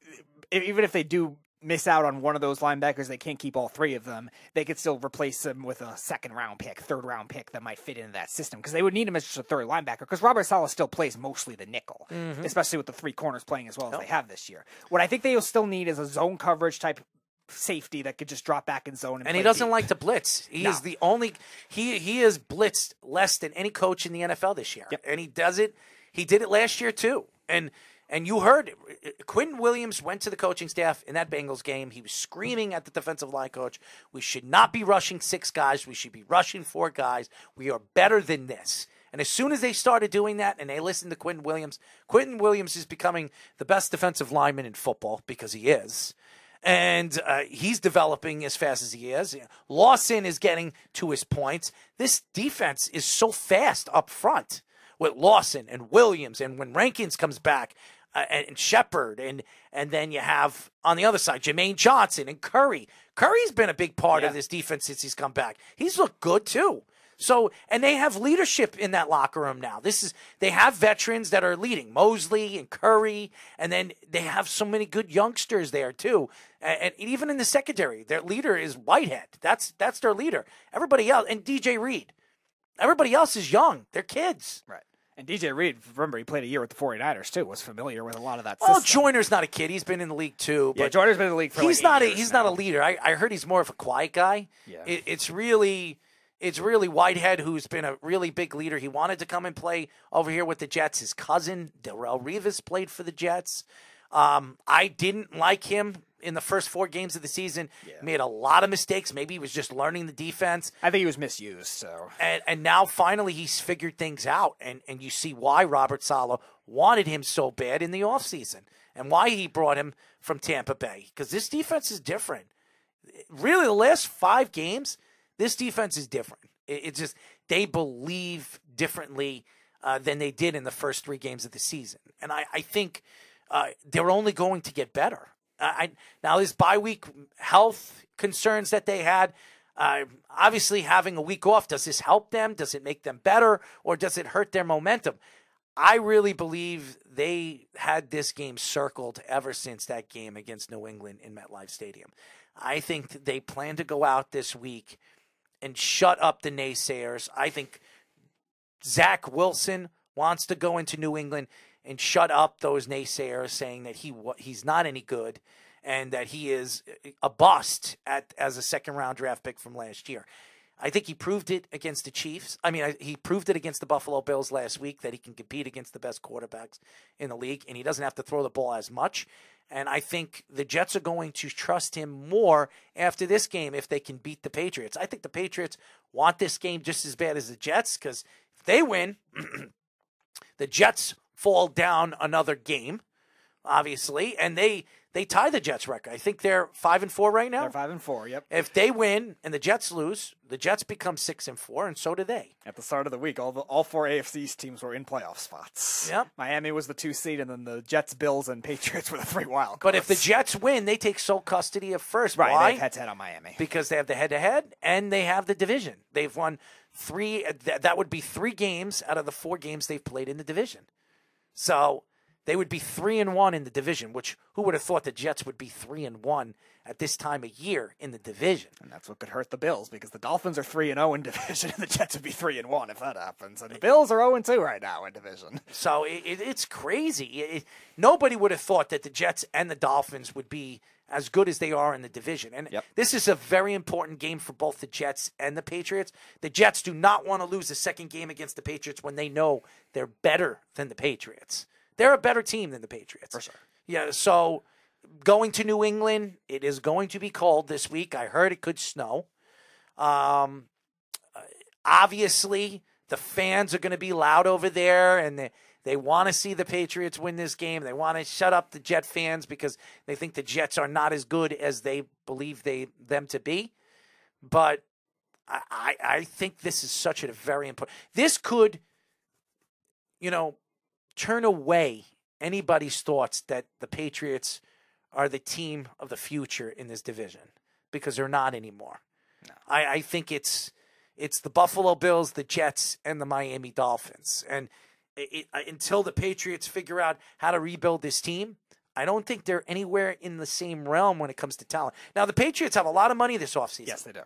even if they do miss out on one of those linebackers, they can't keep all three of them. They could still replace them with a second round pick, third round pick that might fit into that system because they would need him as just a third linebacker because Robert Saleh still plays mostly the nickel, mm-hmm. especially with the three corners playing as well as they oh. have this year. What I think they'll still need is a zone coverage type safety that could just drop back in zone and, And he doesn't deep. like to blitz. He No. is the only he he has blitzed less than any coach in the NFL this year. Yep. And he does it. He did it last year too. And and you heard Quinnen Williams went to the coaching staff in that Bengals game. He was screaming at the defensive line coach, "We should not be rushing six guys. We should be rushing four guys. We are better than this." And as soon as they started doing that and they listened to Quinnen Williams, Quinnen Williams is becoming the best defensive lineman in football because he is and uh, he's developing as fast as he is. Lawson is getting to his points. This defense is so fast up front with Lawson and Williams, and when Rankins comes back, uh, and, and Shepard, and and then you have on the other side Jermaine Johnson and Curry. Curry's been a big part of this defense since he's come back. He's looked good too. So, and they have leadership in that locker room now. This is they have veterans that are leading Mosley and Curry, and then they have so many good youngsters there too. And, and even in the secondary, their leader is Whitehead. That's that's their leader. Everybody else and DJ Reed. Everybody else is young. They're kids. Right. And DJ Reed, remember, he played a year with the 49ers too, was familiar with a lot of that system. Joyner's not a kid. He's been in the league too. Yeah, But Joyner's been in the league for he's like not a he's now. not a leader. I, I heard he's more of a quiet guy. Yeah. It, it's really it's really Whitehead who's been a really big leader. He wanted to come and play over here with the Jets. His cousin Darrelle Revis played for the Jets. Um, I didn't like him in the first four games of the season. Made a lot of mistakes. Maybe he was just learning the defense. I think he was misused. So And and now finally he's figured things out and, and you see why Robert Saleh wanted him so bad in the offseason and why he brought him from Tampa Bay. Because this defense is different. Really the last five games, this defense is different. It, it's just they believe differently uh, than they did in the first three games of the season. And I, I think uh, they're only going to get better. I, I now this bye week health concerns that they had. Uh, obviously, having a week off does this help them? Does it make them better, or does it hurt their momentum? I really believe they had this game circled ever since that game against New England in MetLife Stadium. I think they plan to go out this week and shut up the naysayers. I think Zach Wilson wants to go into New England and shut up those naysayers saying that he he's not any good and that he is a bust at as a second round draft pick from last year. I think he proved it against the Chiefs. I mean, I- he proved it against the Buffalo Bills last week that he can compete against the best quarterbacks in the league and he doesn't have to throw the ball as much. And I think the Jets are going to trust him more after this game if they can beat the Patriots. I think the Patriots want this game just as bad as the Jets because if they win, the Jets fall down another game, obviously, and they they tie the Jets record. I think they're five and four right now. they're five and four. Yep. If they win and the Jets lose, the Jets become six and four, and so do they. At the start of the week, all the all four AFC's teams were in playoff spots. Yep. Miami was the two seed, and then the Jets, Bills, and Patriots were the three wild. But if the. Jets win, they take sole custody of first. right, Why? they head to head on Miami. because they have the head to head and they have the division. They've won three, that, that would be three games out of the four games they've played in the division. So they would be three and one in the division, which who would have thought the Jets would be three and one at this time of year in the division? And that's what could hurt the Bills because the Dolphins are three and zero in division, and the Jets would be three and one if that happens. And the Bills are zero and two right now in division. So it, it, it's crazy. It, it- nobody would have thought that the Jets and the Dolphins would be as good as they are in the division. And Yep. this is a very important game for both the Jets and the Patriots. The Jets do not want to lose the second game against the Patriots when they know they're better than the Patriots. They're a better team than the Patriots. For sure. Yeah, so going to New England, it is going to be cold this week. I heard it could snow. Um, obviously the fans are going to be loud over there and they, they want to see the Patriots win this game. They want to shut up the Jet fans because they think the Jets are not as good as they believe they them to be. But I, I, think this is such a very important. This could, you know, turn away anybody's thoughts that the Patriots are the team of the future in this division because they're not anymore. I, I think it's it's the Buffalo Bills, the Jets, and the Miami Dolphins. And it, it, until the Patriots figure out how to rebuild this team, I don't think they're anywhere in the same realm when it comes to talent. Now, the Patriots have a lot of money this offseason. Yes, they do.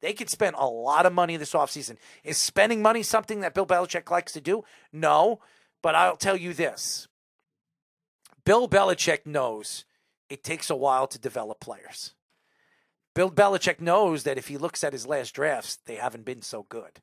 They could spend a lot of money this offseason. Is spending money something that Bill Belichick likes to do? No. But I'll tell you this Bill Belichick knows it takes a while to develop players. Bill Belichick knows that if he looks at his last drafts, they haven't been so good.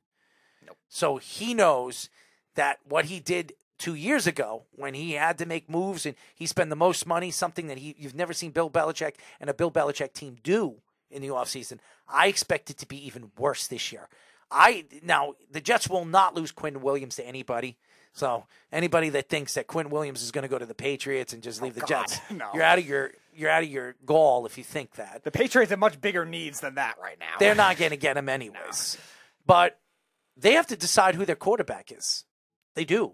Nope. So he knows that what he did two years ago when he had to make moves and he spent the most money, something that he you've never seen Bill Belichick and a Bill Belichick team do in the offseason. I expect it to be even worse this year. I now the Jets will not lose Quinn Williams to anybody. So anybody that thinks that Quinn Williams is going to go to the Patriots and just oh, leave the God, Jets, no. you're out of your you're out of your gall if you think that. The Patriots have much bigger needs than that right now. They're not going to get him anyways. But they have to decide who their quarterback is. They do.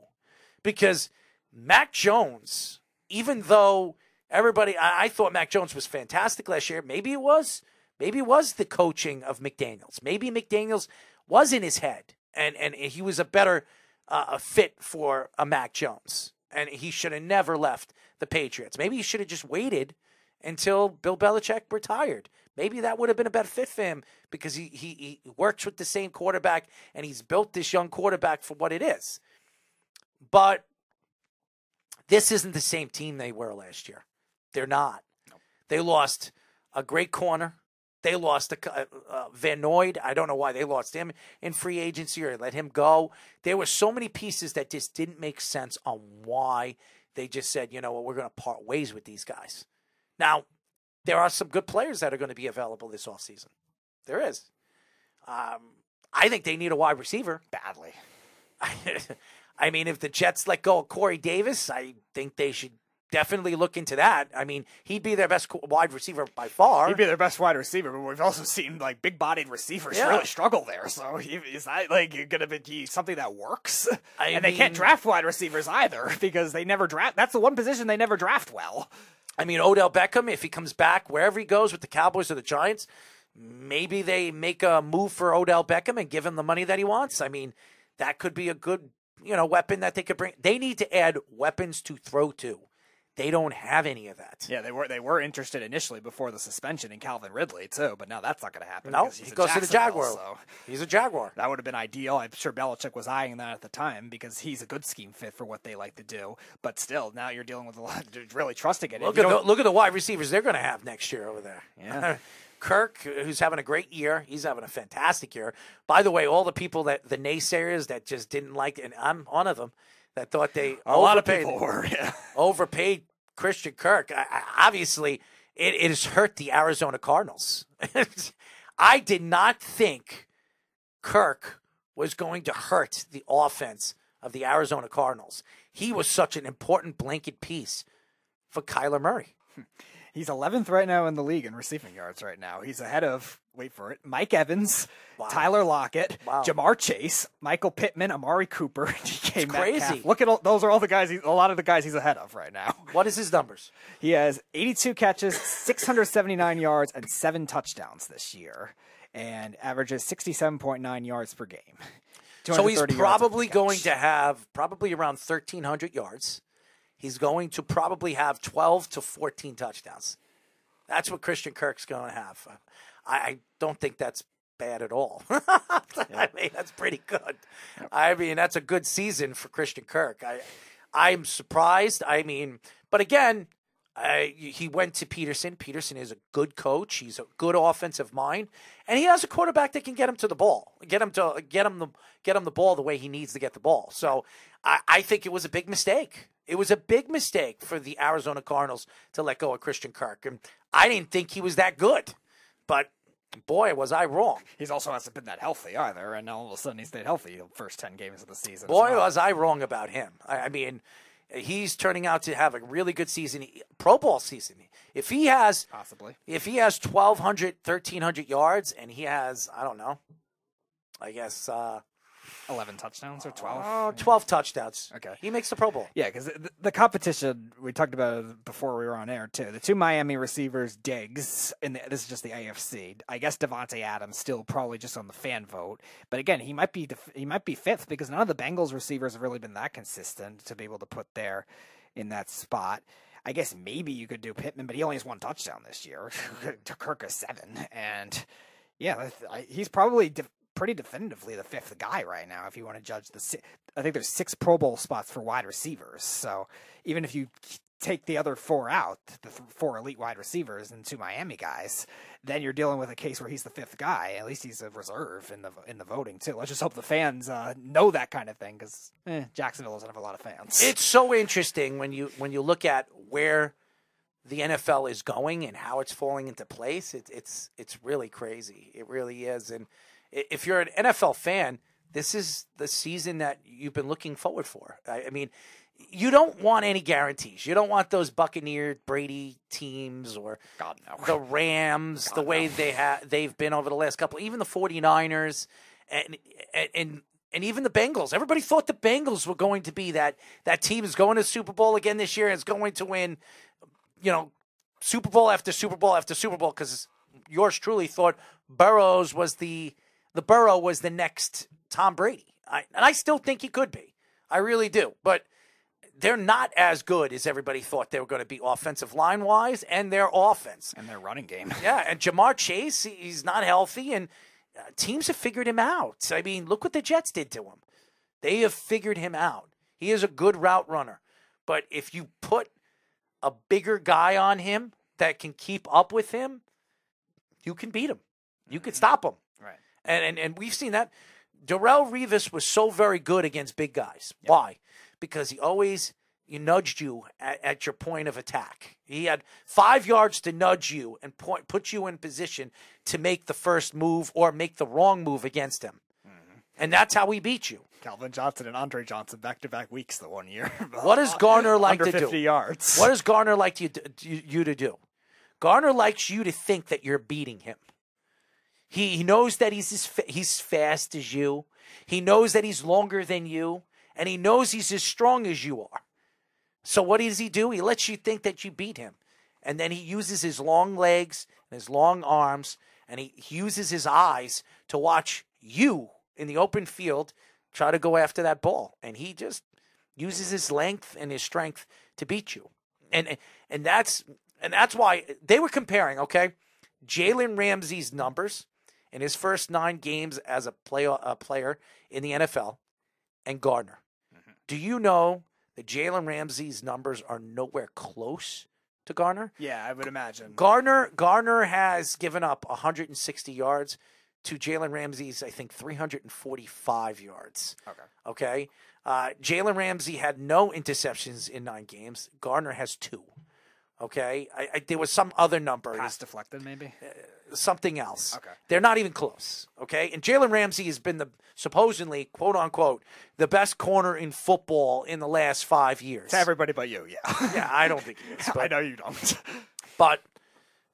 Because Mac Jones, even though everybody, I, I thought Mac Jones was fantastic last year, maybe it was. Maybe it was the coaching of McDaniels. Maybe McDaniels was in his head and, and he was a better uh, a fit for a Mac Jones. And he should have never left the Patriots. Maybe he should have just waited until Bill Belichick retired. Maybe that would have been a better fit for him because he, he, he works with the same quarterback and he's built this young quarterback for what it is. But this isn't the same team they were last year. They're not. They lost a great corner They lost a, uh, uh, Van Noyd. I don't know why they lost him in free agency or let him go. There were so many pieces that just didn't make sense on why they just said, you know what, we're going to part ways with these guys. Now, there are some good players that are going to be available this offseason. There is. Um, I think they need a wide receiver. Badly. I mean, if the Jets let go of Corey Davis, I think they should definitely look into that. I mean, he'd be their best wide receiver by far. He'd be their best wide receiver, but we've also seen like big-bodied receivers Yeah. really struggle there. So is that like going to be something that works? I and they can't draft wide receivers either because they never draft. That's the one position they never draft well. I mean, Odell Beckham, if he comes back wherever he goes with the Cowboys or the Giants, maybe they make a move for Odell Beckham and give him the money that he wants. I mean, that could be a good, you know, weapon that they could bring. They need to add weapons to throw to. They don't have any of that. Yeah, they were they were interested initially before the suspension in Calvin Ridley too, but now that's not going to happen. No, he goes to the Jaguar. So He's a Jaguar. that would have been ideal. I'm sure Belichick was eyeing that at the time because he's a good scheme fit for what they like to do. But still, now you're dealing with a lot, Of, really trusting it. Look at the, look at the wide receivers they're going to have next year over there. Yeah. Kirk, who's having a great year, he's having a fantastic year. By the way, all the people that the naysayers that just didn't like, and I'm one of them, that thought they a lot of people were. Yeah. overpaid Christian Kirk. I, I, obviously, it, it has hurt the Arizona Cardinals. I did not think Kirk was going to hurt the offense of the Arizona Cardinals. He was such an important blanket piece for Kyler Murray. Hmm. He's 11th right now in the league in receiving yards right now. He's ahead of, wait for it, Mike Evans, Tyler Lockett, Wow. Ja'Marr Chase, Michael Pittman, Amari Cooper, DK It's Metcalf. crazy. Look at all, those are all the guys, he, a lot of the guys he's ahead of right now. What is his numbers? He has 82 catches, 679 yards, and seven touchdowns this year, and averages 67.9 yards per game. So he's probably going to have probably around 1,300 yards. He's going to probably have 12 to 14 touchdowns. That's what Christian Kirk's going to have. I, I don't think that's bad at all. I mean, that's pretty good. I mean, that's a good season for Christian Kirk. I, I'm surprised. I mean, but again, I, he went to Pederson. Pederson is a good coach. He's a good offensive mind, and he has a quarterback that can get him to the ball, get him to get him the get him the ball the way he needs to get the ball. So I, I think it was a big mistake. It was a big mistake for the Arizona Cardinals to let go of Christian Kirk, and I didn't think he was that good, but boy, was I wrong. He's also hasn't been that healthy either, and all of a sudden he stayed healthy the first 10 games of the season. Boy, well. was I wrong about him. I, I mean, he's turning out to have a really good season, Pro Bowl season. If he has Possibly. if he has 1,200, 1,300 yards, and he has, I don't know, I guess uh, 11 touchdowns or 12? oh, 12 touchdowns. Okay. He makes the Pro Bowl. Yeah, because the, the competition we talked about before we were on air too. The two Miami receivers, Diggs, and the, this is just the AFC. I guess Davante Adams still probably just on the fan vote, but again, he might be def- he might be fifth because none of the Bengals receivers have really been that consistent to be able to put there in that spot. I guess maybe you could do Pittman, but he only has one touchdown this year. to Kirk has seven, and yeah, I- he's probably de- pretty definitively the fifth guy right now. If you want to judge the, si- I think there's six Pro Bowl spots for wide receivers. So even if you take the other four out, the th- four elite wide receivers and two Miami guys, then you're dealing with a case where he's the fifth guy. At least he's a reserve in the in the voting too. Let's just hope the fans uh, know that kind of thing because eh, Jacksonville doesn't have a lot of fans. It's so interesting when you when you look at where the NFL is going and how it's falling into place. It, it's it's really crazy. It really is. And if you're an NFL fan, this is the season that you've been looking forward for. I, I mean, you don't want any guarantees. You don't want those Buccaneer Brady teams or God no. the Rams, the way they have they've been over the last couple, even the 49ers and and and and even the Bengals. Everybody thought the Bengals were going to be that that team is going to Super Bowl again this year and is going to win you know Super Bowl after Super Bowl after Super Bowl cuz yours truly thought Burrows was the the Burrow was the next Tom Brady. I, and I still think he could be. I really do. But they're not as good as everybody thought they were going to be offensive line wise and their offense. and their running game. Yeah, and Ja'Marr Chase, he- he's not healthy, and uh, teams have figured him out. I mean, look what the Jets did to him. They have figured him out. He is a good route runner. But if you put a bigger guy on him that can keep up with him, you can beat him. You can stop him. And, and and we've seen that. Darrelle Revis was so very good against big guys. Why? Because he always you nudged you at, at your point of attack. He had five yards to nudge you and point, put you in position to make the first move or make the wrong move against him. Mm-hmm. And that's how we beat you. Calvin Johnson and Andre Johnson back to back weeks the one year. What does Gardner like to 50 do? yards. What does Gardner like you, you, you to do? Gardner likes you to think that you're beating him. He, he knows that he's as fa- he's fast as you. He knows that he's longer than you, and he knows he's as strong as you are. So what does he do? He lets you think that you beat him, and then he uses his long legs and his long arms, and he, he uses his eyes to watch you in the open field try to go after that ball, and he just uses his length and his strength to beat you, and and that's and that's why they were comparing. Okay, Jalen Ramsey's numbers in his first nine games as a play a player in the NFL, and Gardner. Do you know that Jalen Ramsey's numbers are nowhere close to Gardner? Yeah, I would imagine. Gardner Gardner has given up 160 yards to Jalen Ramsey's, I think, 345 yards. Okay. Okay. Uh, Jalen Ramsey had no interceptions in nine games. Gardner has two. Okay. I, I, there was some other number, Pass deflected, maybe. Uh, something else. Okay. They're not even close. Okay. And Jalen Ramsey has been the supposedly, quote unquote, the best corner in football in the last five years. To everybody but you, yeah. Yeah, I don't think he is. But, I know you don't. but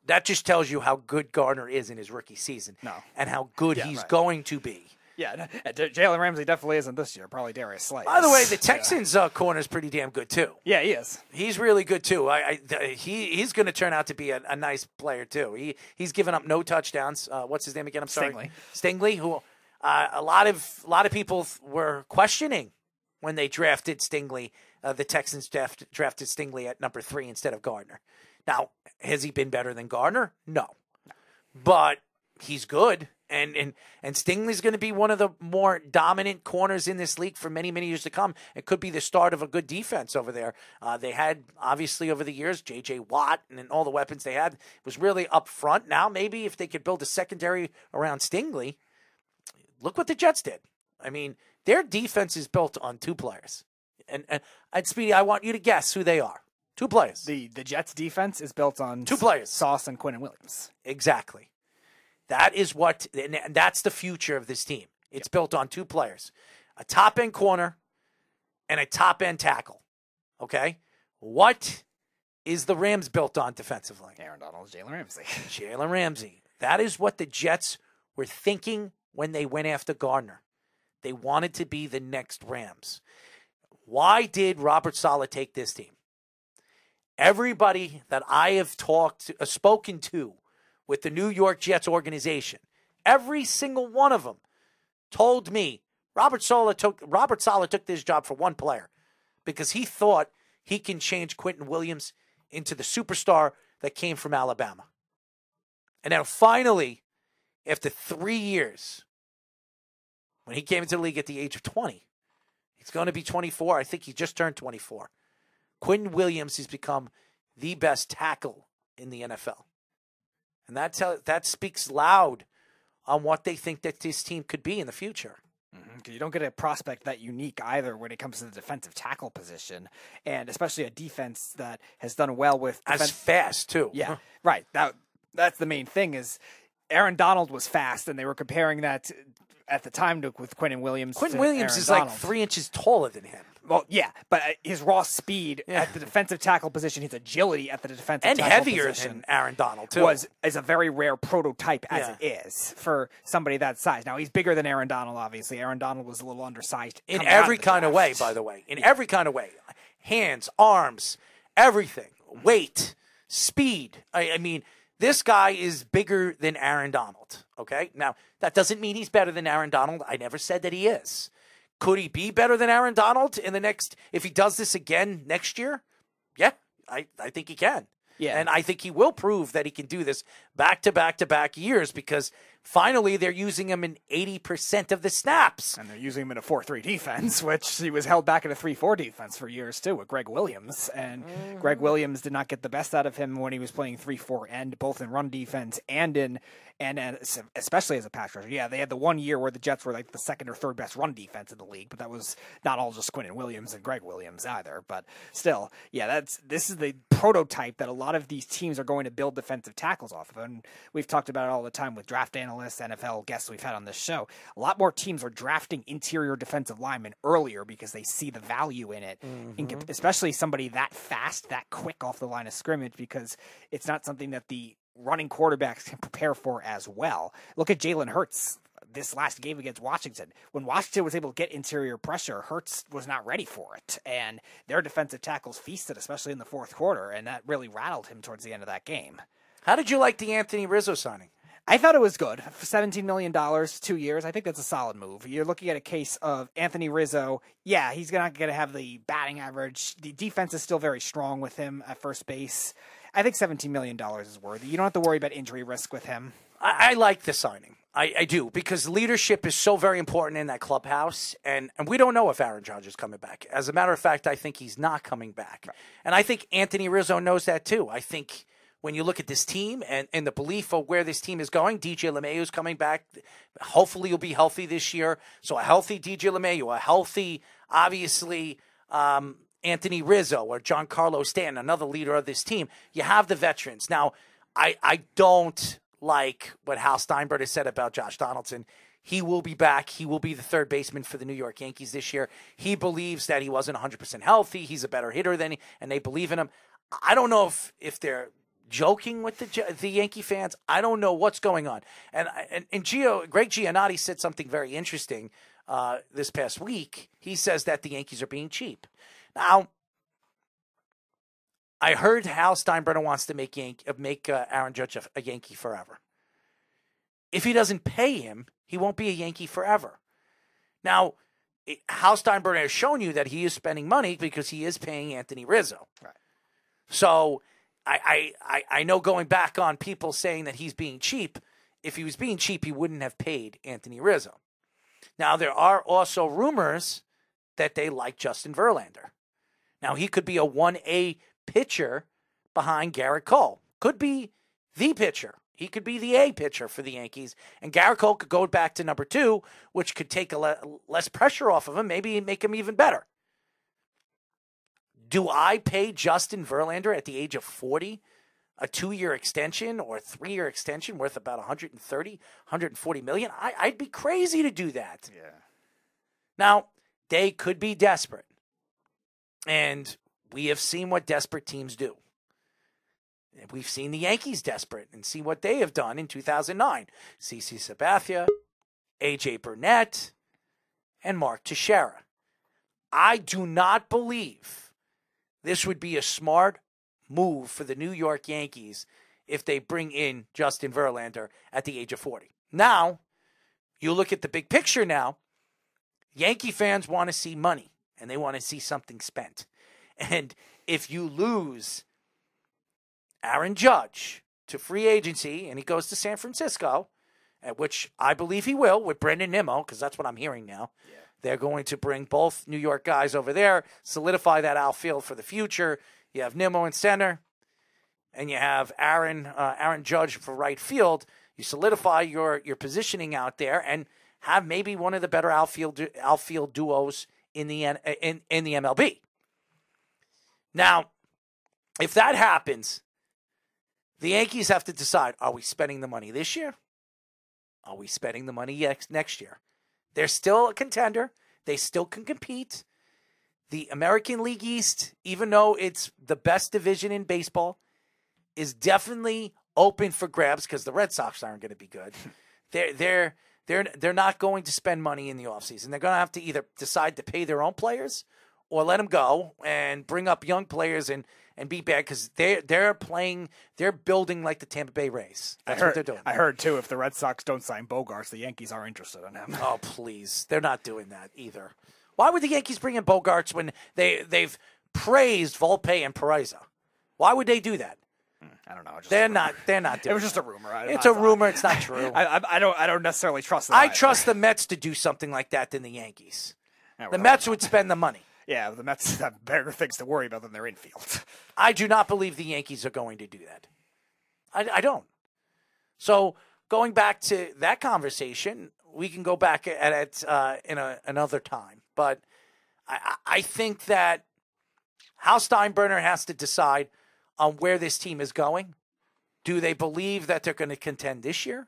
that just tells you how good Gardner is in his rookie season. No. And how good Yeah, he's right. going to be. Yeah, Jalen Ramsey definitely isn't this year. Probably Darius Slay. By the way, the. Texans' uh, corner is pretty damn good too. Yeah, he is. He's really good too. I, I he he's going to turn out to be a, a nice player too. He he's given up no touchdowns. Uh, what's his name again? I'm sorry, Stingley. Stingley, who uh, a lot of a lot of people were questioning when they drafted Stingley. Uh, the Texans draft, drafted Stingley at number three instead of Gardner. Now, has he been better than Gardner? No, but he's good. And and and Stingley's going to be one of the more dominant corners in this league for many many years to come. It could be the start of a good defense over there. Uh, they had obviously over the years J.J. Watt and, and all the weapons they had was really up front. Now maybe if they could build a secondary around Stingley, look what the Jets did. I mean, their defense is built on two players. And and, and Speedy, I want you to guess who they are. Two players. The the Jets defense is built on Two players. Sauce and Quinn and Williams. Exactly. That is what, and that's the future of this team. It's built on two players a top end corner and a top end tackle. Okay? What is the Rams built on defensively? Aaron Donald, Jalen Ramsey. Jalen Ramsey. That is what the Jets were thinking when they went after Gardner. They wanted to be the next Rams. Why did Robert Saleh take this team? Everybody that I have talked, uh, spoken to with the New York Jets organization, every single one of them told me Robert Saleh took Robert Saleh took this job for one player because he thought he can change Quinnen Williams into the superstar that came from Alabama. And now finally, after three years, when he came into the league at the age of 20, he's going to be 24. I think he just turned 24. Quinnen Williams has become the best tackle in the NFL. And that, tell, that speaks loud on what they think that this team could be in the future. Mm-hmm, 'Cause You don't get a prospect that unique either when it comes to the defensive tackle position, and especially a defense that has done well with As fast, too. Yeah, right. That that's the main thing is Aaron Donald was fast, and they were comparing that at the time to, with Quinnen Williams. Quinnen Williams Aaron is like three inches taller than him. Well, yeah, but uh, his raw speed Yeah. at the defensive tackle position, his agility at the defensive And tackle heavier position than Aaron Donald, too. was is a very rare prototype as Yeah. it is for somebody that size. Now he's bigger than Aaron Donald. Obviously, Aaron Donald was a little undersized in every kind of way, by the way. In every kind of way. Hands, arms, everything. Weight, speed. I, I mean, this guy is bigger than Aaron Donald. Okay? Now, that doesn't mean he's better than Aaron Donald. I never said that he is. Could he be better than Aaron Donald in the next if he does this again next year? Yeah, I, I think he can. Yeah. And I think he will prove that he can do this back to back to back years because finally they're using him in 80% of the snaps. And they're using him in a 4 3 defense, which he was held back in a 3 4 defense for years, too, with Gregg Williams. And Gregg Williams did not get the best out of him when he was playing 3 4 end, both in run defense and in. And, especially as a pass rusher, yeah, they had the one year where the Jets were like the second or third best run defense in the league, but that was not all just Quinnen Williams and Gregg Williams either. But still, yeah, that's this is the prototype that a lot of these teams are going to build defensive tackles off of, and we've talked about it all the time with draft analysts, NFL guests we've had on this show. A lot more teams are drafting interior defensive linemen earlier because they see the value in it, in, mm-hmm. especially somebody that fast, that quick off the line of scrimmage, because it's not something that the running quarterbacks can prepare for as well. Look at Jalen Hurts this last game against Washington. When Washington was able to get interior pressure, Hurts was not ready for it. And their defensive tackles feasted, especially in the fourth quarter, and that really rattled him towards the end of that game. How did you like the Anthony Rizzo signing? I thought it was good. $17 million, two years. I think that's a solid move. You're looking at a case of Anthony Rizzo. Yeah, he's not going to have the batting average. The defense is still very strong with him at first base. I think $17 million is worthy. You don't have to worry about injury risk with him. I, I like the signing. I, I do because leadership is so very important in that clubhouse, and, and we don't know if Aaron Judge is coming back. As a matter of fact, I think he's not coming back, and I think Anthony Rizzo knows that too. I think when you look at this team and, and the belief of where this team is going, DJ LeMahieu is coming back. Hopefully, he'll be healthy this year. So a healthy DJ LeMahieu, a healthy, obviously. Um, Anthony Rizzo or Giancarlo Stanton, another leader of this team. You have the veterans. Now, I, I don't like what Hal Steinbrenner has said about Josh Donaldson. He will be back. He will be the third baseman for the New York Yankees this year. He believes that he wasn't 100% healthy. He's a better hitter than he, and they believe in him. I don't know if, if they're joking with the the Yankee fans. I don't know what's going on. And and, and Gio, Greg Giannotti said something very interesting uh, this past week. He says that the Yankees are being cheap. Now, I heard Hal Steinbrenner wants to make Yankee, make uh, Aaron Judge a, a Yankee forever. If he doesn't pay him, he won't be a Yankee forever. Now, it, Hal Steinbrenner has shown you that he is spending money because he is paying Anthony Rizzo. Right. So I, I, I know going back on people saying that he's being cheap, if he was being cheap, he wouldn't have paid Anthony Rizzo. Now, there are also rumors that they like Justin Verlander. Now, he could be a 1A pitcher behind Gerrit Cole. Could be the pitcher. He could be the A pitcher for the Yankees. And Gerrit Cole could go back to number two, which could take a le- less pressure off of him, maybe make him even better. Do I pay Justin Verlander at the age of 40 a two year extension or three year extension worth about 130, 140 million? I, I'd be crazy to do that. Yeah. Now, they could be desperate. And we have seen what desperate teams do. We've seen the Yankees desperate and see what they have done in 2009. CC Sabathia, AJ Burnett, and Mark Teixeira. I do not believe this would be a smart move for the New York Yankees if they bring in Justin Verlander at the age of 40. Now, you look at the big picture now. Yankee fans want to see money and they want to see something spent. And if you lose Aaron Judge to free agency and he goes to San Francisco, at which I believe he will with Brandon Nimmo, because that's what I'm hearing now. Yeah. They're going to bring both New York guys over there, solidify that outfield for the future. You have Nimmo in center, and you have Aaron uh, Aaron Judge for right field. You solidify your your positioning out there, and have maybe one of the better outfield outfield duos in the in in the MLB. Now, if that happens, the Yankees have to decide: Are we spending the money this year? Are we spending the money next next year? They're still a contender. They still can compete. The American League East, even though it's the best division in baseball, is definitely open for grabs because the Red Sox aren't going to be good. they're they're they're they're not going to spend money in the offseason. They're going to have to either decide to pay their own players or let them go and bring up young players and and be bad because they they're playing they're building like the Tampa Bay Rays. That's I heard, what they're doing. I heard too. If the Red Sox don't sign Bogaerts, the Yankees are interested in him. oh please, they're not doing that either. Why would the Yankees bring in Bogaerts when they they've praised Volpe and Peraza? Why would they do that? Hmm, I don't know. They're not. They're not doing. It was just a rumor. I, It's I- a rumor. It's not true. I, I, don't. I don't necessarily trust. I either. trust the Mets to do something like that than the Yankees. Yeah, The Mets would spend the money. Yeah, the Mets have better things to worry about than their infield. I do not believe the Yankees are going to do that. I, I don't. So going back to that conversation, we can go back at it uh, in a, another time. But I, I think that Hal Steinbrenner has to decide on where this team is going. Do they believe that they're going to contend this year?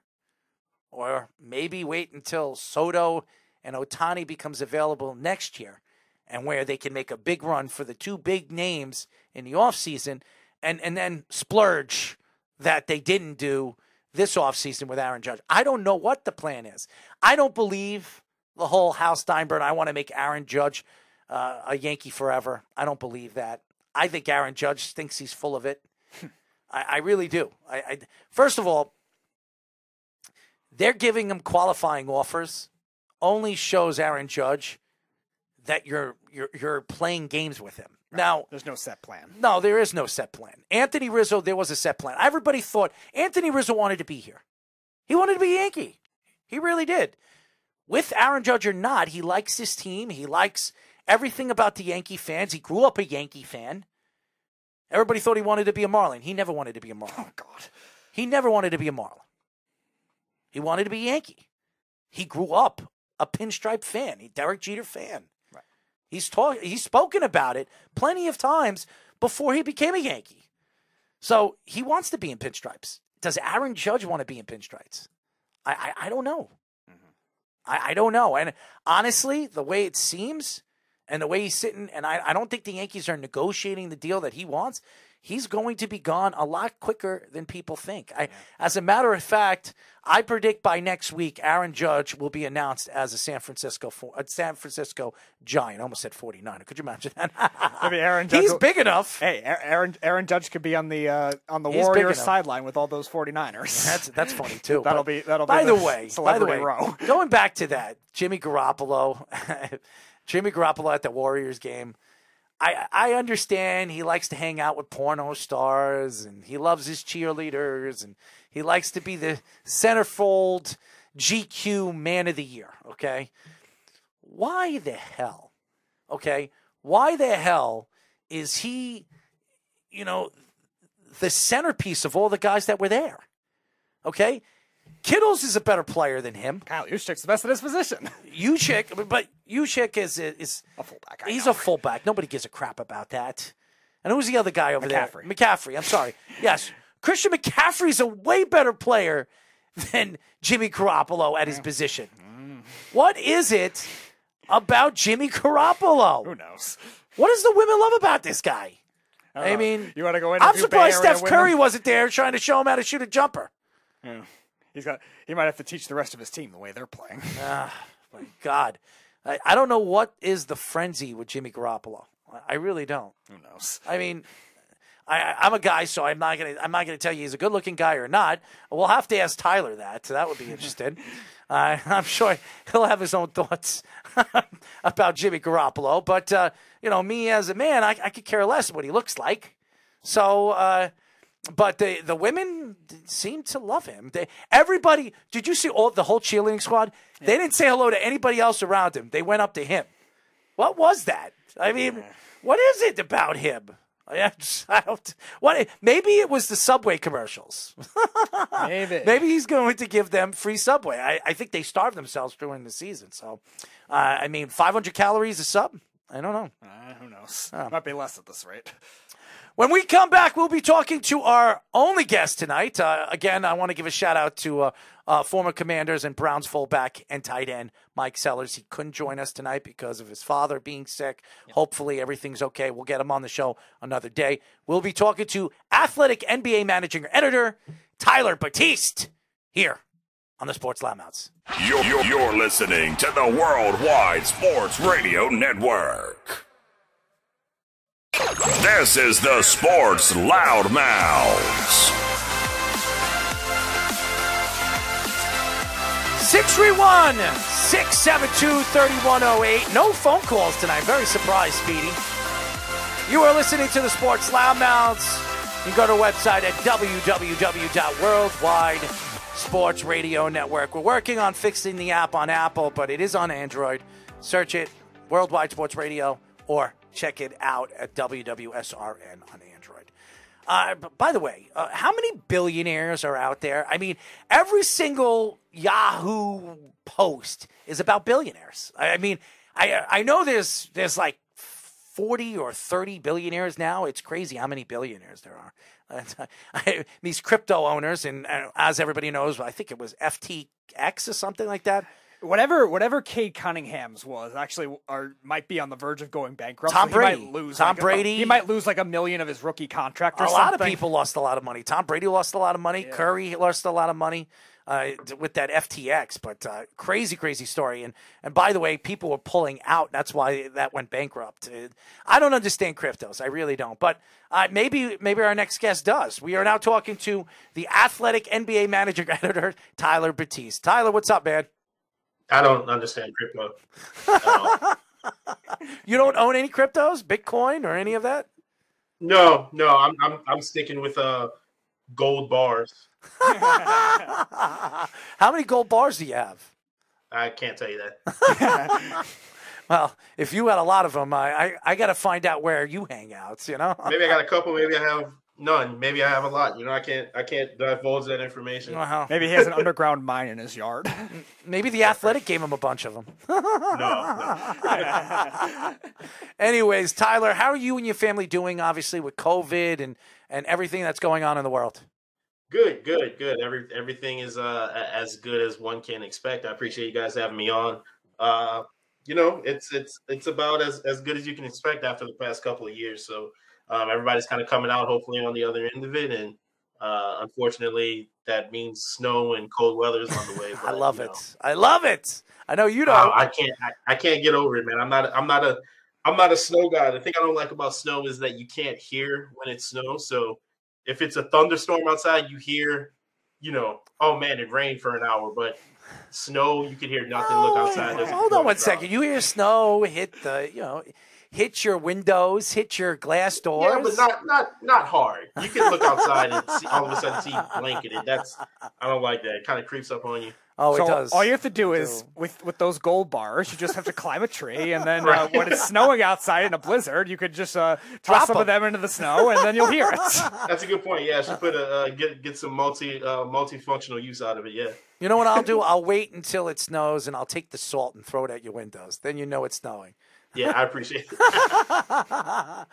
Or maybe wait until Soto and Ohtani becomes available next year and where they can make a big run for the two big names in the offseason and, and then splurge that they didn't do this offseason with Aaron Judge. I don't know what the plan is. I don't believe the whole Hal Steinbrenner, I want to make Aaron Judge uh, a Yankee forever. I don't believe that. I think Aaron Judge thinks he's full of it. I, I really do. I, I first of all, they're giving him qualifying offers. Only shows Aaron Judge that you're you're you're playing games with him. Now, There's no set plan. no, there is no set plan. Anthony Rizzo, there was a set plan. Everybody thought Anthony Rizzo wanted to be here. He wanted to be Yankee. He really did. With Aaron Judge or not, he likes his team. He likes everything about the Yankee fans. He grew up a Yankee fan. Everybody thought he wanted to be a Marlin. He never wanted to be a Marlin. Oh God. He never wanted to be a Marlin. He wanted to be Yankee. He grew up a pinstripe fan, a Derek Jeter fan. He's talk, he's spoken about it plenty of times before he became a Yankee. So he wants to be in pinstripes. Does Aaron Judge want to be in pinstripes? I I, I don't know. Mm-hmm. I, I don't know. And honestly, the way it seems and the way he's sitting, and I, I don't think the Yankees are negotiating the deal that he wants. He's going to be gone a lot quicker than people think. I, As a matter of fact, I predict by next week, Aaron Judge will be announced as a San Francisco for, a San Francisco Giant. I almost said 49. Could you imagine that? Maybe Aaron Judge He's will- big enough. Hey, Aaron Aaron Judge could be on the uh, on the He's Warriors sideline with all those 49ers. That's that's funny too. That'll be- that'll be by the the way. By the way, row. going back to that, Jimmy Garoppolo, Jimmy Garoppolo at the Warriors game. I I understand he likes to hang out with porno stars and he loves his cheerleaders and he likes to be the centerfold GQ Man of the Year. Okay, why the hell? Okay, why the hell is he? You know, the centerpiece of all the guys that were there. Okay? Kittles is a better player than him. Kyle Juszczyk's the best at his position. Juszczyk, but Juszczyk is is A fullback. I he's know. a fullback. Nobody gives a crap about that. And who's the other guy over McCaffrey. there? McCaffrey. I'm sorry. Yes, Christian McCaffrey's a way better player than Jimmy Garoppolo at his position. Mm. What is it about Jimmy Garoppolo? Who knows? What does the women love about this guy? I Uh, mean, you want to go in? I'm surprised Steph Curry wasn't there trying to show him how to shoot a jumper. He's got. He might have to teach the rest of his team the way they're playing. Ah, My God, I, I don't know what is the frenzy with Jimmy Garoppolo. I, really don't. Who knows? I mean, I, I'm a guy, so I'm not gonna I'm not gonna tell you he's a good looking guy or not. We'll have to ask Tyler that. So that would be interesting. uh, I'm sure he'll have his own thoughts about Jimmy Garoppolo. But uh, you know, me as a man, I, I could care less what he looks like. So. Uh, but the the women seem to love him. They, everybody, did you see all the whole cheerleading squad? They didn't say hello to anybody else around him. They went up to him. What was that? I mean, what is it about him? I I don't. What? Maybe it was the Subway commercials. Maybe. Maybe he's going to give them free Subway. I, I think they starve themselves during the season. So, uh, I mean, 500 calories a sub. I don't know. Uh, who knows? Oh. Might be less at this rate. When we come back, we'll be talking to our only guest tonight. Uh, again, I want to give a shout out to uh, uh, former Commanders and Browns fullback and tight end Mike Sellers. He couldn't join us tonight because of his father being sick. Hopefully, everything's okay. We'll get him on the show another day. We'll be talking to athletic NBA managing editor Tyler Batiste here on the Sports Loudmouths. You're, you're, you're listening to the Worldwide Sports Radio Network. This is the Sports Loudmouths. 631 672 3108. No phone calls tonight. Very surprised, Speedy. You are listening to the Sports Loudmouths. You can go to our website at www.worldwidesportsradionetwork. We're working on fixing the app on Apple, but it is on Android. Search it, Worldwide Sports Radio, or check it out at WWSRN on Android. Uh, by the way, uh, how many billionaires are out there? I mean, every single Yahoo post is about billionaires. I, I mean, I I know there's there's like 40 or 30 billionaires now. It's crazy how many billionaires there are. I, these crypto owners, and uh, as everybody knows, I think it was FTX or something like that. Whatever, whatever Cade Cunningham's was actually, or might be on the verge of going bankrupt. Tom so Brady. might lose. Tom like, Brady. He might lose like a million of his rookie contract or a something. lot of people lost a lot of money. Tom Brady lost a lot of money. Curry lost a lot of money uh, with that FTX. But uh, crazy, crazy story. And and by the way, people were pulling out. That's why that went bankrupt. Uh, I don't understand cryptos. I really don't. But uh, maybe maybe our next guest does. We are now talking to the athletic NBA manager editor Tyler Batiste. Tyler, what's up, man? I don't understand crypto. You don't own any cryptos, Bitcoin, or any of that? No, no, I'm I'm I'm sticking with uh gold bars. How many gold bars do you have? I can't tell you that. Well, if you had a lot of them, I I, I got to find out where you hang out. You know, Maybe I got a couple. Maybe I have none. Maybe I have a lot. You know, I can't I can't divulge that information. Wow. Maybe he has an underground mine in his yard. Maybe the athletic gave him a bunch of them. No, Anyways, Tyler, how are you and your family doing? Obviously, with COVID and and everything that's going on in the world. Good, good, good. Every everything is uh as good as one can expect. I appreciate you guys having me on. Uh, you know, it's it's it's about as as good as you can expect after the past couple of years. So um, everybody's kind of coming out, hopefully, on the other end of it. And uh, unfortunately, that means snow and cold weather is on the way. I love it. know, I love it. I know you uh, don't. I can't I, I can't get over it, man. I'm not I'm not a I'm not a snow guy. The thing I don't like about snow is that you can't hear when it snows. So if it's a thunderstorm outside, you hear, you know, oh man, it rained for an hour, but snow you can hear nothing. Look outside. Hold on one second. You hear snow hit the, you know, hit your windows, hit your glass doors. Yeah, but not not not hard. You can look outside and see, all of a sudden see blanketed. That's I don't like that. It kind of creeps up on you. oh, so it does. all you have to do is with with those gold bars, you just have to climb a tree, and then uh, when it's snowing outside in a blizzard, you could just uh, Drop toss some 'em. of them into the snow, and then you'll hear it. That's a good point. Yeah, I should put a uh, get get some multi uh, multifunctional use out of it. Yeah. You know what I'll do? I'll wait until it snows and I'll take the salt and throw it at your windows. Then you know it's snowing. Yeah, I appreciate it. Uh,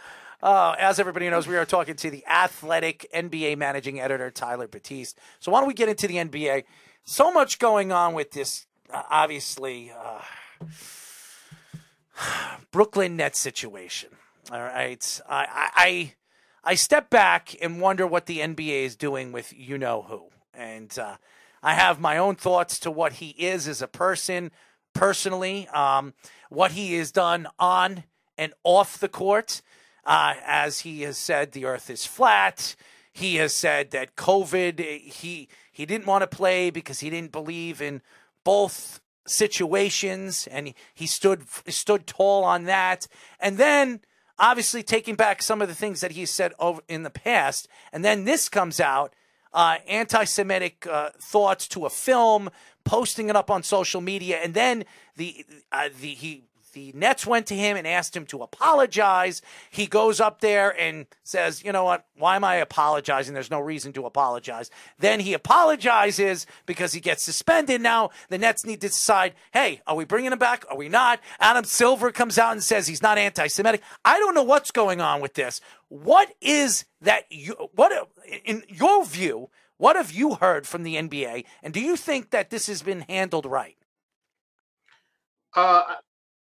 as everybody knows, we are talking to the athletic NBA managing editor, Tyler Batiste. So, why don't we get into the NBA? So much going on with this, uh, obviously, uh, Brooklyn Nets situation. All right. I, I, I, step back and wonder what the NBA is doing with you know who. And uh, I have my own thoughts to what he is as a person, personally, um, what he has done on and off the court. Uh, as he has said, the earth is flat. He has said that COVID, he he didn't want to play because he didn't believe in both situations, and he, stood stood tall on that. And then, obviously, taking back some of the things that he said over in the past, and then this comes out uh, anti-Semitic uh, thoughts to a film, posting it up on social media, and then the uh, the he the Nets went to him and asked him to apologize. He goes up there and says, "You know what? Why am I apologizing? There's no reason to apologize." Then he apologizes because he gets suspended. Now the Nets need to decide: Hey, are we bringing him back? Are we not? Adam Silver comes out and says he's not anti-Semitic. I don't know what's going on with this. What is that? You, what in your view? What have you heard from the NBA? And do you think that this has been handled right? Uh,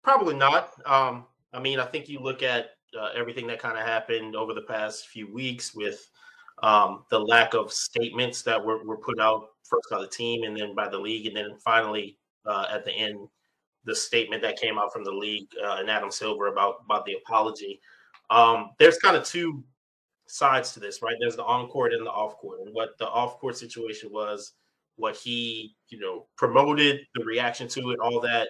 probably not. Um, I mean, I think you look at uh, everything that kind of happened over the past few weeks with um, the lack of statements that were, were put out first by the team and then by the league, and then finally uh, at the end, the statement that came out from the league uh, and Adam Silver about about the apology. Um, there's kind of two sides to this, right? There's the on court and the off court, and what the off court situation was, what he you know promoted, the reaction to it, all that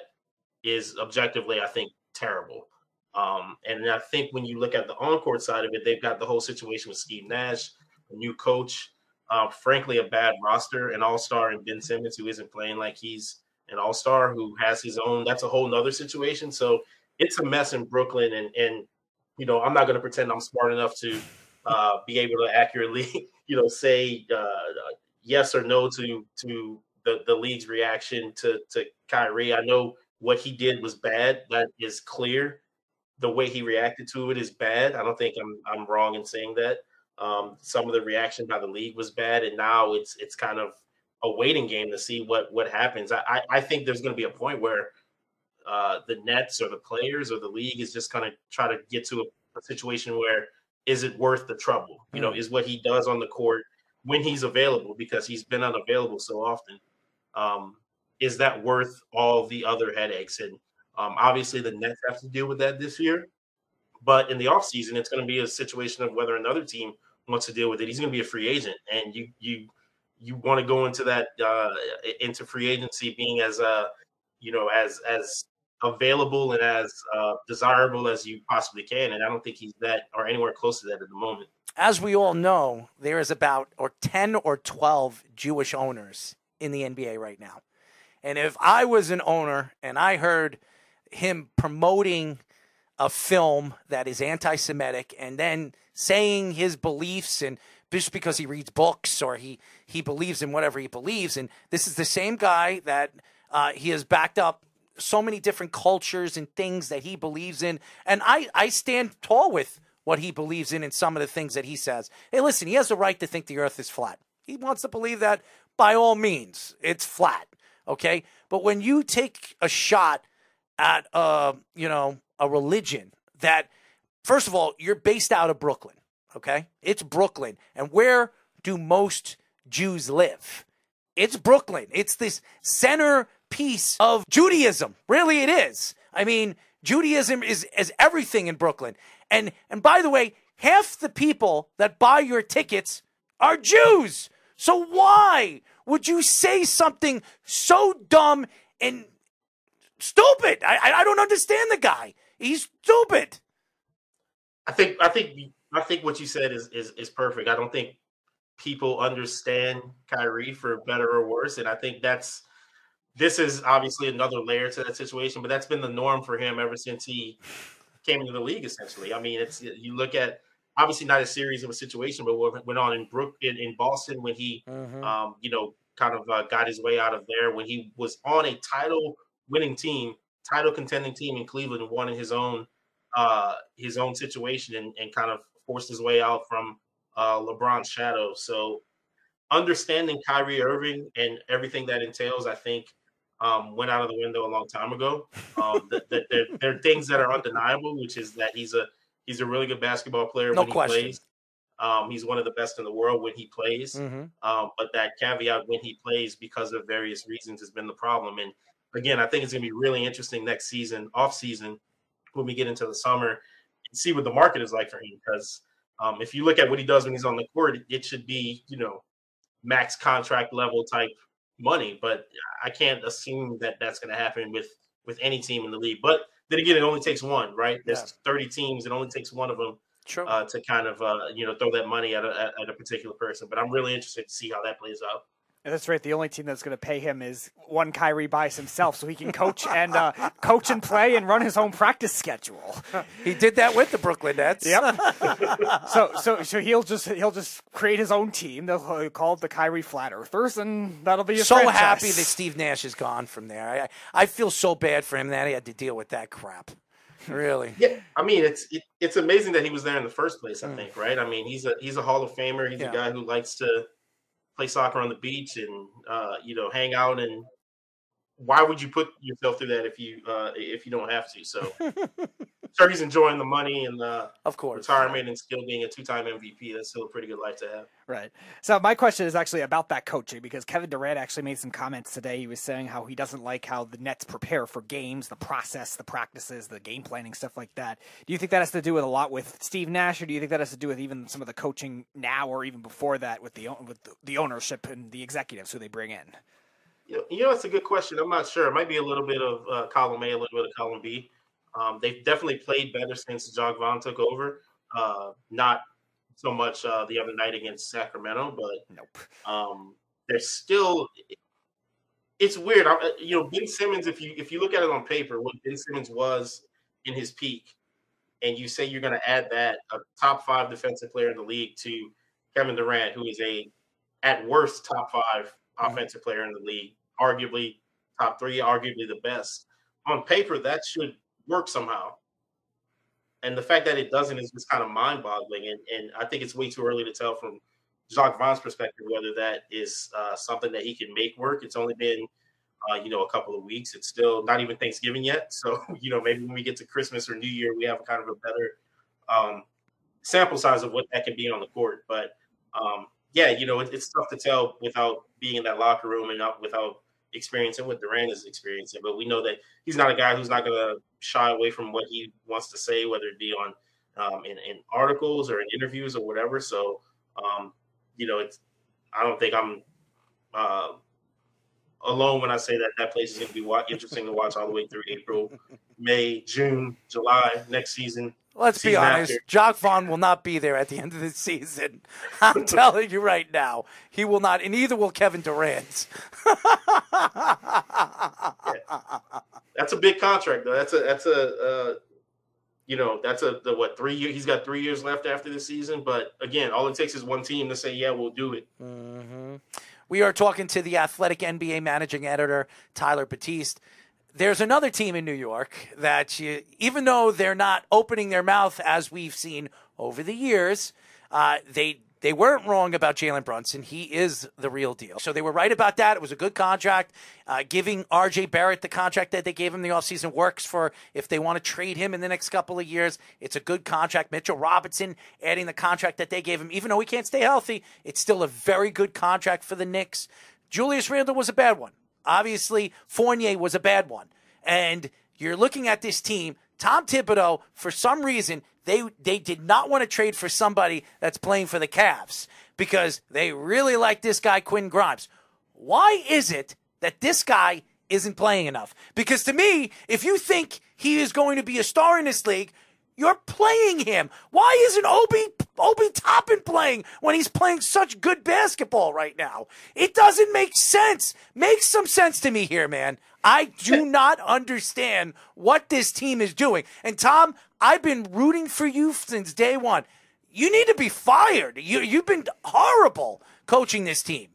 is objectively, I think, terrible. Um, and I think when you look at the on-court side of it, they've got the whole situation with Steve Nash, a new coach, uh, frankly, a bad roster, an all-star in Ben Simmons who isn't playing like he's an all-star, who has his own. That's a whole nother situation. So it's a mess in Brooklyn, and and you know I'm not going to pretend I'm smart enough to uh, be able to accurately, you know, say uh, yes or no to to the the league's reaction to to Kyrie. I know what he did was bad. That is clear. The way he reacted to it is bad. I don't think I'm I'm wrong in saying that. Um, some of the reaction by the league was bad, and now it's it's kind of a waiting game to see what what happens. I I think there's going to be a point where uh, the Nets or the players or the league is just going to try to get to a, a, situation where is it worth the trouble? You know, mm. is what he does on the court when he's available because he's been unavailable so often. Um, is that worth all the other headaches? And um, obviously, the Nets have to deal with that this year. But in the offseason, it's going to be a situation of whether another team wants to deal with it. He's going to be a free agent, and you you you want to go into that uh, into free agency being as uh you know as as available and as uh, desirable as you possibly can. And I don't think he's that or anywhere close to that at the moment. As we all know, there is about or ten or twelve Jewish owners in the NBA right now. And if I was an owner and I heard him promoting a film that is anti Semitic and then saying his beliefs and just because he reads books or he, he believes in whatever he believes. And this is the same guy that uh, he has backed up so many different cultures and things that he believes in. And I, I stand tall with what he believes in and some of the things that he says. Hey, listen, he has the right to think the earth is flat. He wants to believe that by all means, it's flat. Okay. But when you take a shot at, uh, you know, a religion that, first of all, you're based out of Brooklyn. Okay. It's Brooklyn. And where do most Jews live? It's Brooklyn. It's this center piece of Judaism. Really, it is. I mean, Judaism is, is everything in Brooklyn. And, and by the way, half the people that buy your tickets are Jews. So why would you say something so dumb and stupid? I, I don't understand the guy. He's stupid. I think I think I think what you said is is is perfect. I don't think people understand Kyrie for better or worse, and I think that's this is obviously another layer to that situation. But that's been the norm for him ever since he came into the league. Essentially, I mean, it's you look at obviously not a series of a situation, but what went on in Brook in, in Boston when he, mm-hmm. um, you know, kind of uh, got his way out of there when he was on a title winning team, title contending team in Cleveland, and won in his own uh, his own situation and, and kind of forced his way out from uh, LeBron's shadow. So understanding Kyrie Irving and everything that entails, I think. Um, went out of the window a long time ago. Um, the, the, there, there are things that are undeniable, which is that he's a He's a really good basketball player no when question. he plays. Um, he's one of the best in the world when he plays. Mm-hmm. Um, but that caveat when he plays, because of various reasons, has been the problem. And again, I think it's going to be really interesting next season, off season, when we get into the summer, and see what the market is like for him. Because um, if you look at what he does when he's on the court, it, it should be you know max contract level type money. But I can't assume that that's going to happen with with any team in the league. But then again, it only takes one, right? There's yeah. 30 teams. It only takes one of them uh, to kind of uh, you know throw that money at a, at a particular person. But I'm really interested to see how that plays out. And that's right. The only team that's going to pay him is one Kyrie buys himself, so he can coach and uh, coach and play and run his own practice schedule. He did that with the Brooklyn Nets. Yep. so so so he'll just he'll just create his own team. They'll call it the Kyrie Flat Earthers, and that'll be so franchise. happy that Steve Nash is gone from there. I I feel so bad for him that he had to deal with that crap. Really? Yeah. I mean, it's it, it's amazing that he was there in the first place. I mm. think, right? I mean, he's a he's a Hall of Famer. He's yeah. a guy who likes to play soccer on the beach and uh, you know hang out and why would you put yourself through that if you uh, if you don't have to? So sure he's enjoying the money and the of course retirement and still being a two time MVP. That's still a pretty good life to have. Right. So my question is actually about that coaching because Kevin Durant actually made some comments today. He was saying how he doesn't like how the Nets prepare for games, the process, the practices, the game planning, stuff like that. Do you think that has to do with a lot with Steve Nash, or do you think that has to do with even some of the coaching now or even before that with the with the ownership and the executives who they bring in? You know, it's a good question. I'm not sure. It might be a little bit of uh, column A, a little bit of column B. Um, they've definitely played better since Jacque Vaughn took over. Uh, not so much uh, the other night against Sacramento, but Nope. um, they're still. It's weird, I, you know. Ben Simmons, if you if you look at it on paper, what Ben Simmons was in his peak, and you say you're going to add that a top five defensive player in the league to Kevin Durant, who is a at worst top 5 offensive player in the league, arguably top three, arguably the best. On paper, that should work somehow. And the fact that it doesn't is just kind of mind boggling. And, and I think it's way too early to tell from Jacque Vaughn's perspective whether that is uh, something that he can make work. It's only been, uh, you know, a couple of weeks. It's still not even Thanksgiving yet. So, you know, maybe when we get to Christmas or New Year, we have kind of a better um, sample size of what that can be on the court. But um, yeah, you know, it, it's tough to tell without being in that locker room and not without experiencing what Durant is experiencing. But we know that he's not a guy who's not going to shy away from what he wants to say, whether it be on um, in, in articles or in interviews or whatever. So, um, you know, it's I don't think I'm uh, alone when I say that that place is going to be interesting to watch all the way through April, May, June, July next season. Let's be honest. Jacque Vaughn will not be there at the end of the season. I'm telling you right now, he will not, and neither will Kevin Durant. That's a big contract, though. That's a that's a uh, you know that's a the what three year he's got three years left after the season. But again, all it takes is one team to say, yeah, we'll do it. We are talking to the athletic NBA managing editor, Tyler Batiste. There's another team in New York that, you, even though they're not opening their mouth as we've seen over the years, uh, they they weren't wrong about Jalen Brunson. He is the real deal. So they were right about that. It was a good contract. Uh, giving RJ Barrett the contract that they gave him the offseason works for if they want to trade him in the next couple of years. It's a good contract. Mitchell Robinson adding the contract that they gave him, even though he can't stay healthy, it's still a very good contract for the Knicks. Julius Randle was a bad one. Obviously, Fournier was a bad one. And you're looking at this team. Tom Thibodeau, for some reason, they they did not want to trade for somebody that's playing for the Cavs because they really like this guy Quinn Grimes. Why is it that this guy isn't playing enough? Because to me, if you think he is going to be a star in this league, you're playing him. Why isn't Obi Obi Toppin playing when he's playing such good basketball right now? It doesn't make sense. Make some sense to me here, man. I do not understand what this team is doing. And Tom, I've been rooting for you since day one. You need to be fired. You you've been horrible coaching this team.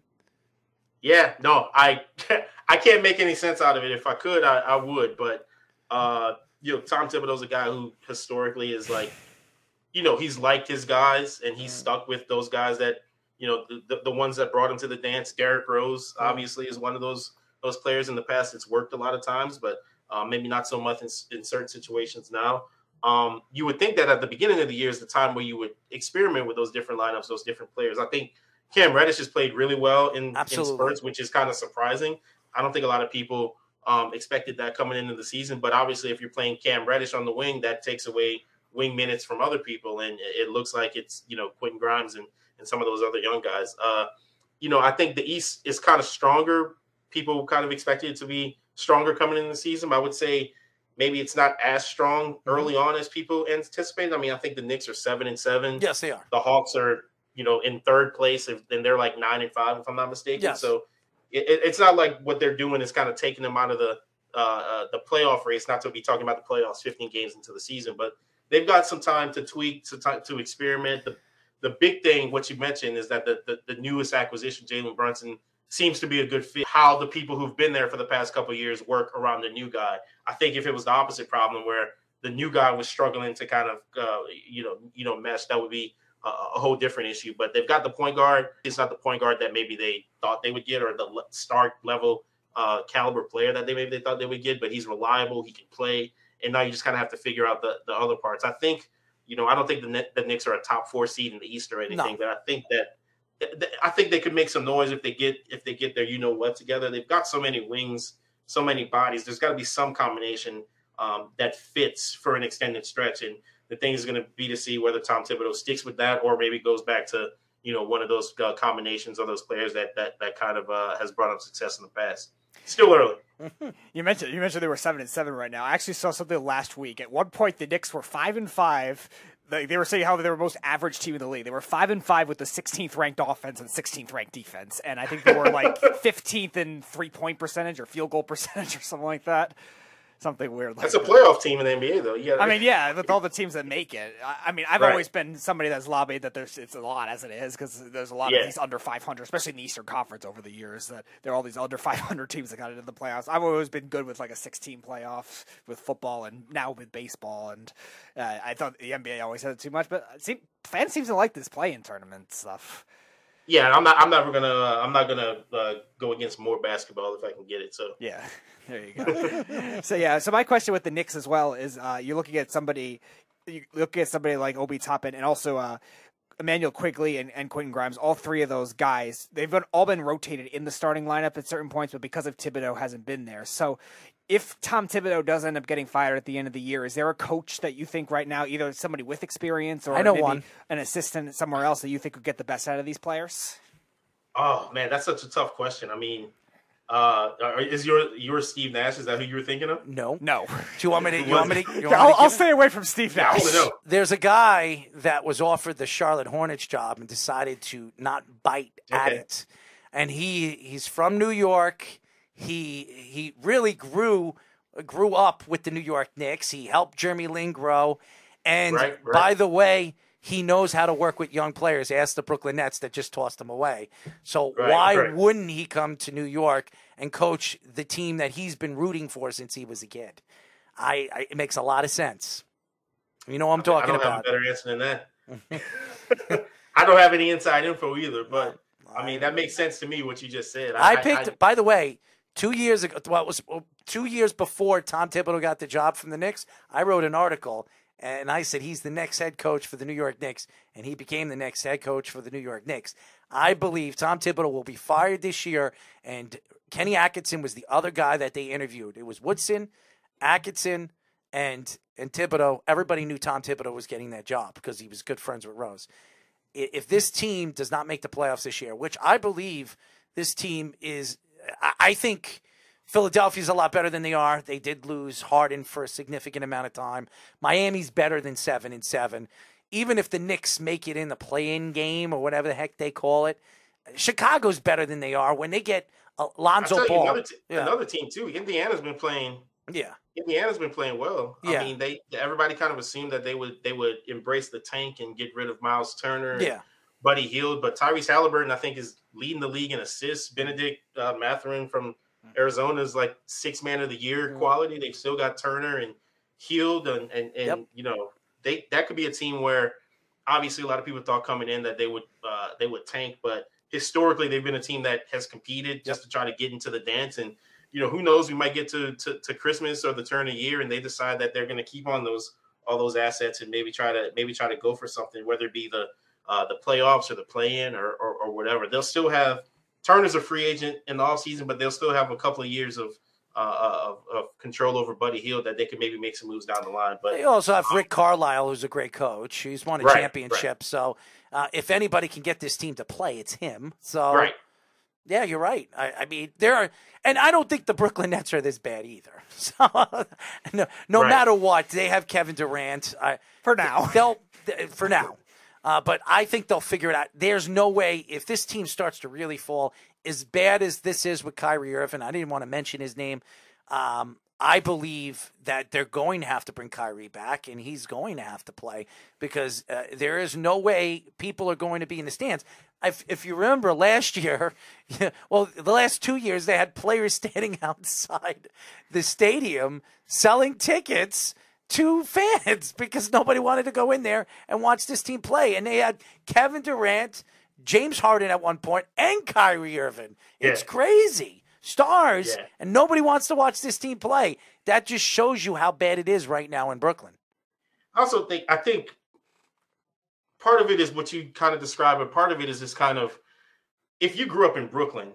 Yeah, no, I I can't make any sense out of it. If I could, I, I would. But uh, you know, Tom Thibodeau's a guy who historically is like, you know, he's liked his guys and he's stuck with those guys that you know the, the, the ones that brought him to the dance. Derrick Rose obviously is one of those those players in the past. It's worked a lot of times, but uh, maybe not so much in, in certain situations now. Um, you would think that at the beginning of the year is the time where you would experiment with those different lineups, those different players. I think Cam Reddish has played really well in, in spurts, which is kind of surprising. I don't think a lot of people um, expected that coming into the season, but obviously, if you're playing Cam Reddish on the wing, that takes away wing minutes from other people, and it looks like it's you know Quentin Grimes and, and some of those other young guys. Uh, you know, I think the East is kind of stronger. People kind of expected it to be stronger coming in the season. But I would say maybe it's not as strong early on as people anticipated. I mean, I think the Knicks are seven and seven. Yes, they are. The Hawks are, you know, in third place, and they're like nine and five, if I'm not mistaken. Yes. So it, it- it's not like what they're doing is kind of taking them out of the uh, uh, the playoff race. Not to be talking about the playoffs, 15 games into the season, but they've got some time to tweak, to ti- to experiment. The the big thing, what you mentioned, is that the the, the newest acquisition, Jalen Brunson, seems to be a good fit. How the people who've been there for the past couple years work around the new guy. I think if it was the opposite problem where the new guy was struggling to kind of uh, you know you know mesh, that would be a, a whole different issue. But they've got the point guard. It's not the point guard that maybe they thought they would get, or the start level uh, caliber player that they maybe they thought they would get. But he's reliable. He can play, and now you just kind of have to figure out the the other parts. I think you know I don't think the the Knicks are a top four seed in the East or anything, No. but I think that. th- th- I think they could make some noise if they get if they get their you know what together. They've got so many wings, so many bodies. There's got to be some combination um, that fits for an extended stretch. And the thing is going to be to see whether Tom Thibodeau sticks with that or maybe goes back to you know one of those uh, combinations of those players that that that kind of uh, has brought up success in the past. Still early. You mentioned you mentioned they were seven and seven right now. I actually saw something last week. At one point, the Knicks were five and five. They, they were saying how they were most average team in the league. They were five and five with the 16th ranked offense and 16th ranked defense, and I think they were like 15th in three point percentage or field goal percentage or something like that something weird. Like That's a playoff team in the NBA, though. Yeah, I mean, yeah, with all the teams that make it. I, I mean, I've right. always been somebody that's lobbied that there's it's a lot as it is because there's a lot yeah. of these under 500, especially in the Eastern Conference over the years. That there are all these under 500 teams that got into the playoffs. I've always been good with like a 16 playoff with football and now with baseball. And uh, I thought the NBA always had it too much, but see, fans seem to like this play-in tournament stuff. Yeah, I'm not. I'm never gonna. Uh, I'm not gonna uh, go against more basketball if I can get it. So yeah, there you go. so yeah, so my question with the Knicks as well is, uh, you're looking at somebody, you look at somebody like Obi Toppin and also uh, Immanuel Quickley and, and Quentin Grimes. All three of those guys, they've been, all been rotated in the starting lineup at certain points, but because of Thibodeau, hasn't been there. So if Tom Thibodeau does end up getting fired at the end of the year, is there a coach that you think right now, either somebody with experience or I know one. an assistant somewhere else that you think would get the best out of these players? Oh man, that's such a tough question. I mean, uh, is your your Steve Nash? Is that who you were thinking of? No, no. Do you want me to? You want me to? You want I'll, me to I'll stay away from Steve Nash. Yeah, There's a guy that was offered the Charlotte Hornets job and decided to not bite okay. at it, and he he's from New York. He he really grew grew up with the New York Knicks. He helped Jeremy Lin grow, and right, right. by the way he knows how to work with young players. Ask the Brooklyn Nets that just tossed him away. So right, why wouldn't he come to New York and coach the team that he's been rooting for since he was a kid? I, I it makes a lot of sense. You know what I'm talking I don't about. Have a better answer than that. I don't have any inside info either, but I mean that makes sense to me what you just said. I, I picked. I, by the way, two years ago, well, it was two years before Tom Thibodeau got the job from the Knicks. I wrote an article and I said he's the next head coach for the New York Knicks, and he became the next head coach for the New York Knicks. I believe Tom Thibodeau will be fired this year, and Kenny Atkinson was the other guy that they interviewed. It was Woodson, Atkinson, and and Thibodeau. Everybody knew Tom Thibodeau was getting that job because he was good friends with Rose. If this team does not make the playoffs this year, which I believe this team is, I think Philadelphia's a lot better than they are. They did lose Harden for a significant amount of time. Miami's better than seven and seven. Even if the Knicks make it in the play-in game or whatever the heck they call it, Chicago's better than they are when they get Lonzo Ball. Another, t- yeah. another, team too. Indiana's been playing. Yeah, Indiana's been playing well. Yeah. I mean, they everybody kind of assumed that they would they would embrace the tank and get rid of Myles Turner. Yeah. Buddy Hield, but Tyrese Halliburton, I think, is leading the league in assists. Bennedict uh, Mathurin from Arizona is like six man of the year mm-hmm. quality. They've still got Turner and Hield, and and, and yep. you know they that could be a team where obviously a lot of people thought coming in that they would uh, they would tank, but historically they've been a team that has competed just to try to get into the dance. And you know who knows, we might get to to, to Christmas or the turn of year, and they decide that they're going to keep on those all those assets and maybe try to maybe try to go for something, whether it be the uh, the playoffs or the play in or, or, or whatever. They'll still have Turner's a free agent in the offseason, but they'll still have a couple of years of, uh, uh, of, of control over Buddy Hield that they can maybe make some moves down the line. But they also have Rick Carlisle, who's a great coach. He's won a right, championship. Right. So uh, if anybody can get this team to play, it's him. So right. Yeah, you're right. I, I, mean, there are, and I don't think the Brooklyn Nets are this bad either. So, no, no right. matter what, they have Kevin Durant. I, for now, they'll for now. Uh, but I think they'll figure it out. There's no way if this team starts to really fall as bad as this is with Kyrie Irving. I didn't want to mention his name. Um, I believe that they're going to have to bring Kyrie back, and he's going to have to play because uh, there is no way people are going to be in the stands. If, if you remember last year, well, the last two years, they had players standing outside the stadium selling tickets to fans because nobody wanted to go in there and watch this team play. And they had Kevin Durant, James Harden at one point, and Kyrie Irving. Yeah. It's crazy. Stars, yeah. and nobody wants to watch this team play. That just shows you how bad it is right now in Brooklyn. I also think I think part of it is what you kind of describe, but part of it is this kind of if you grew up in Brooklyn,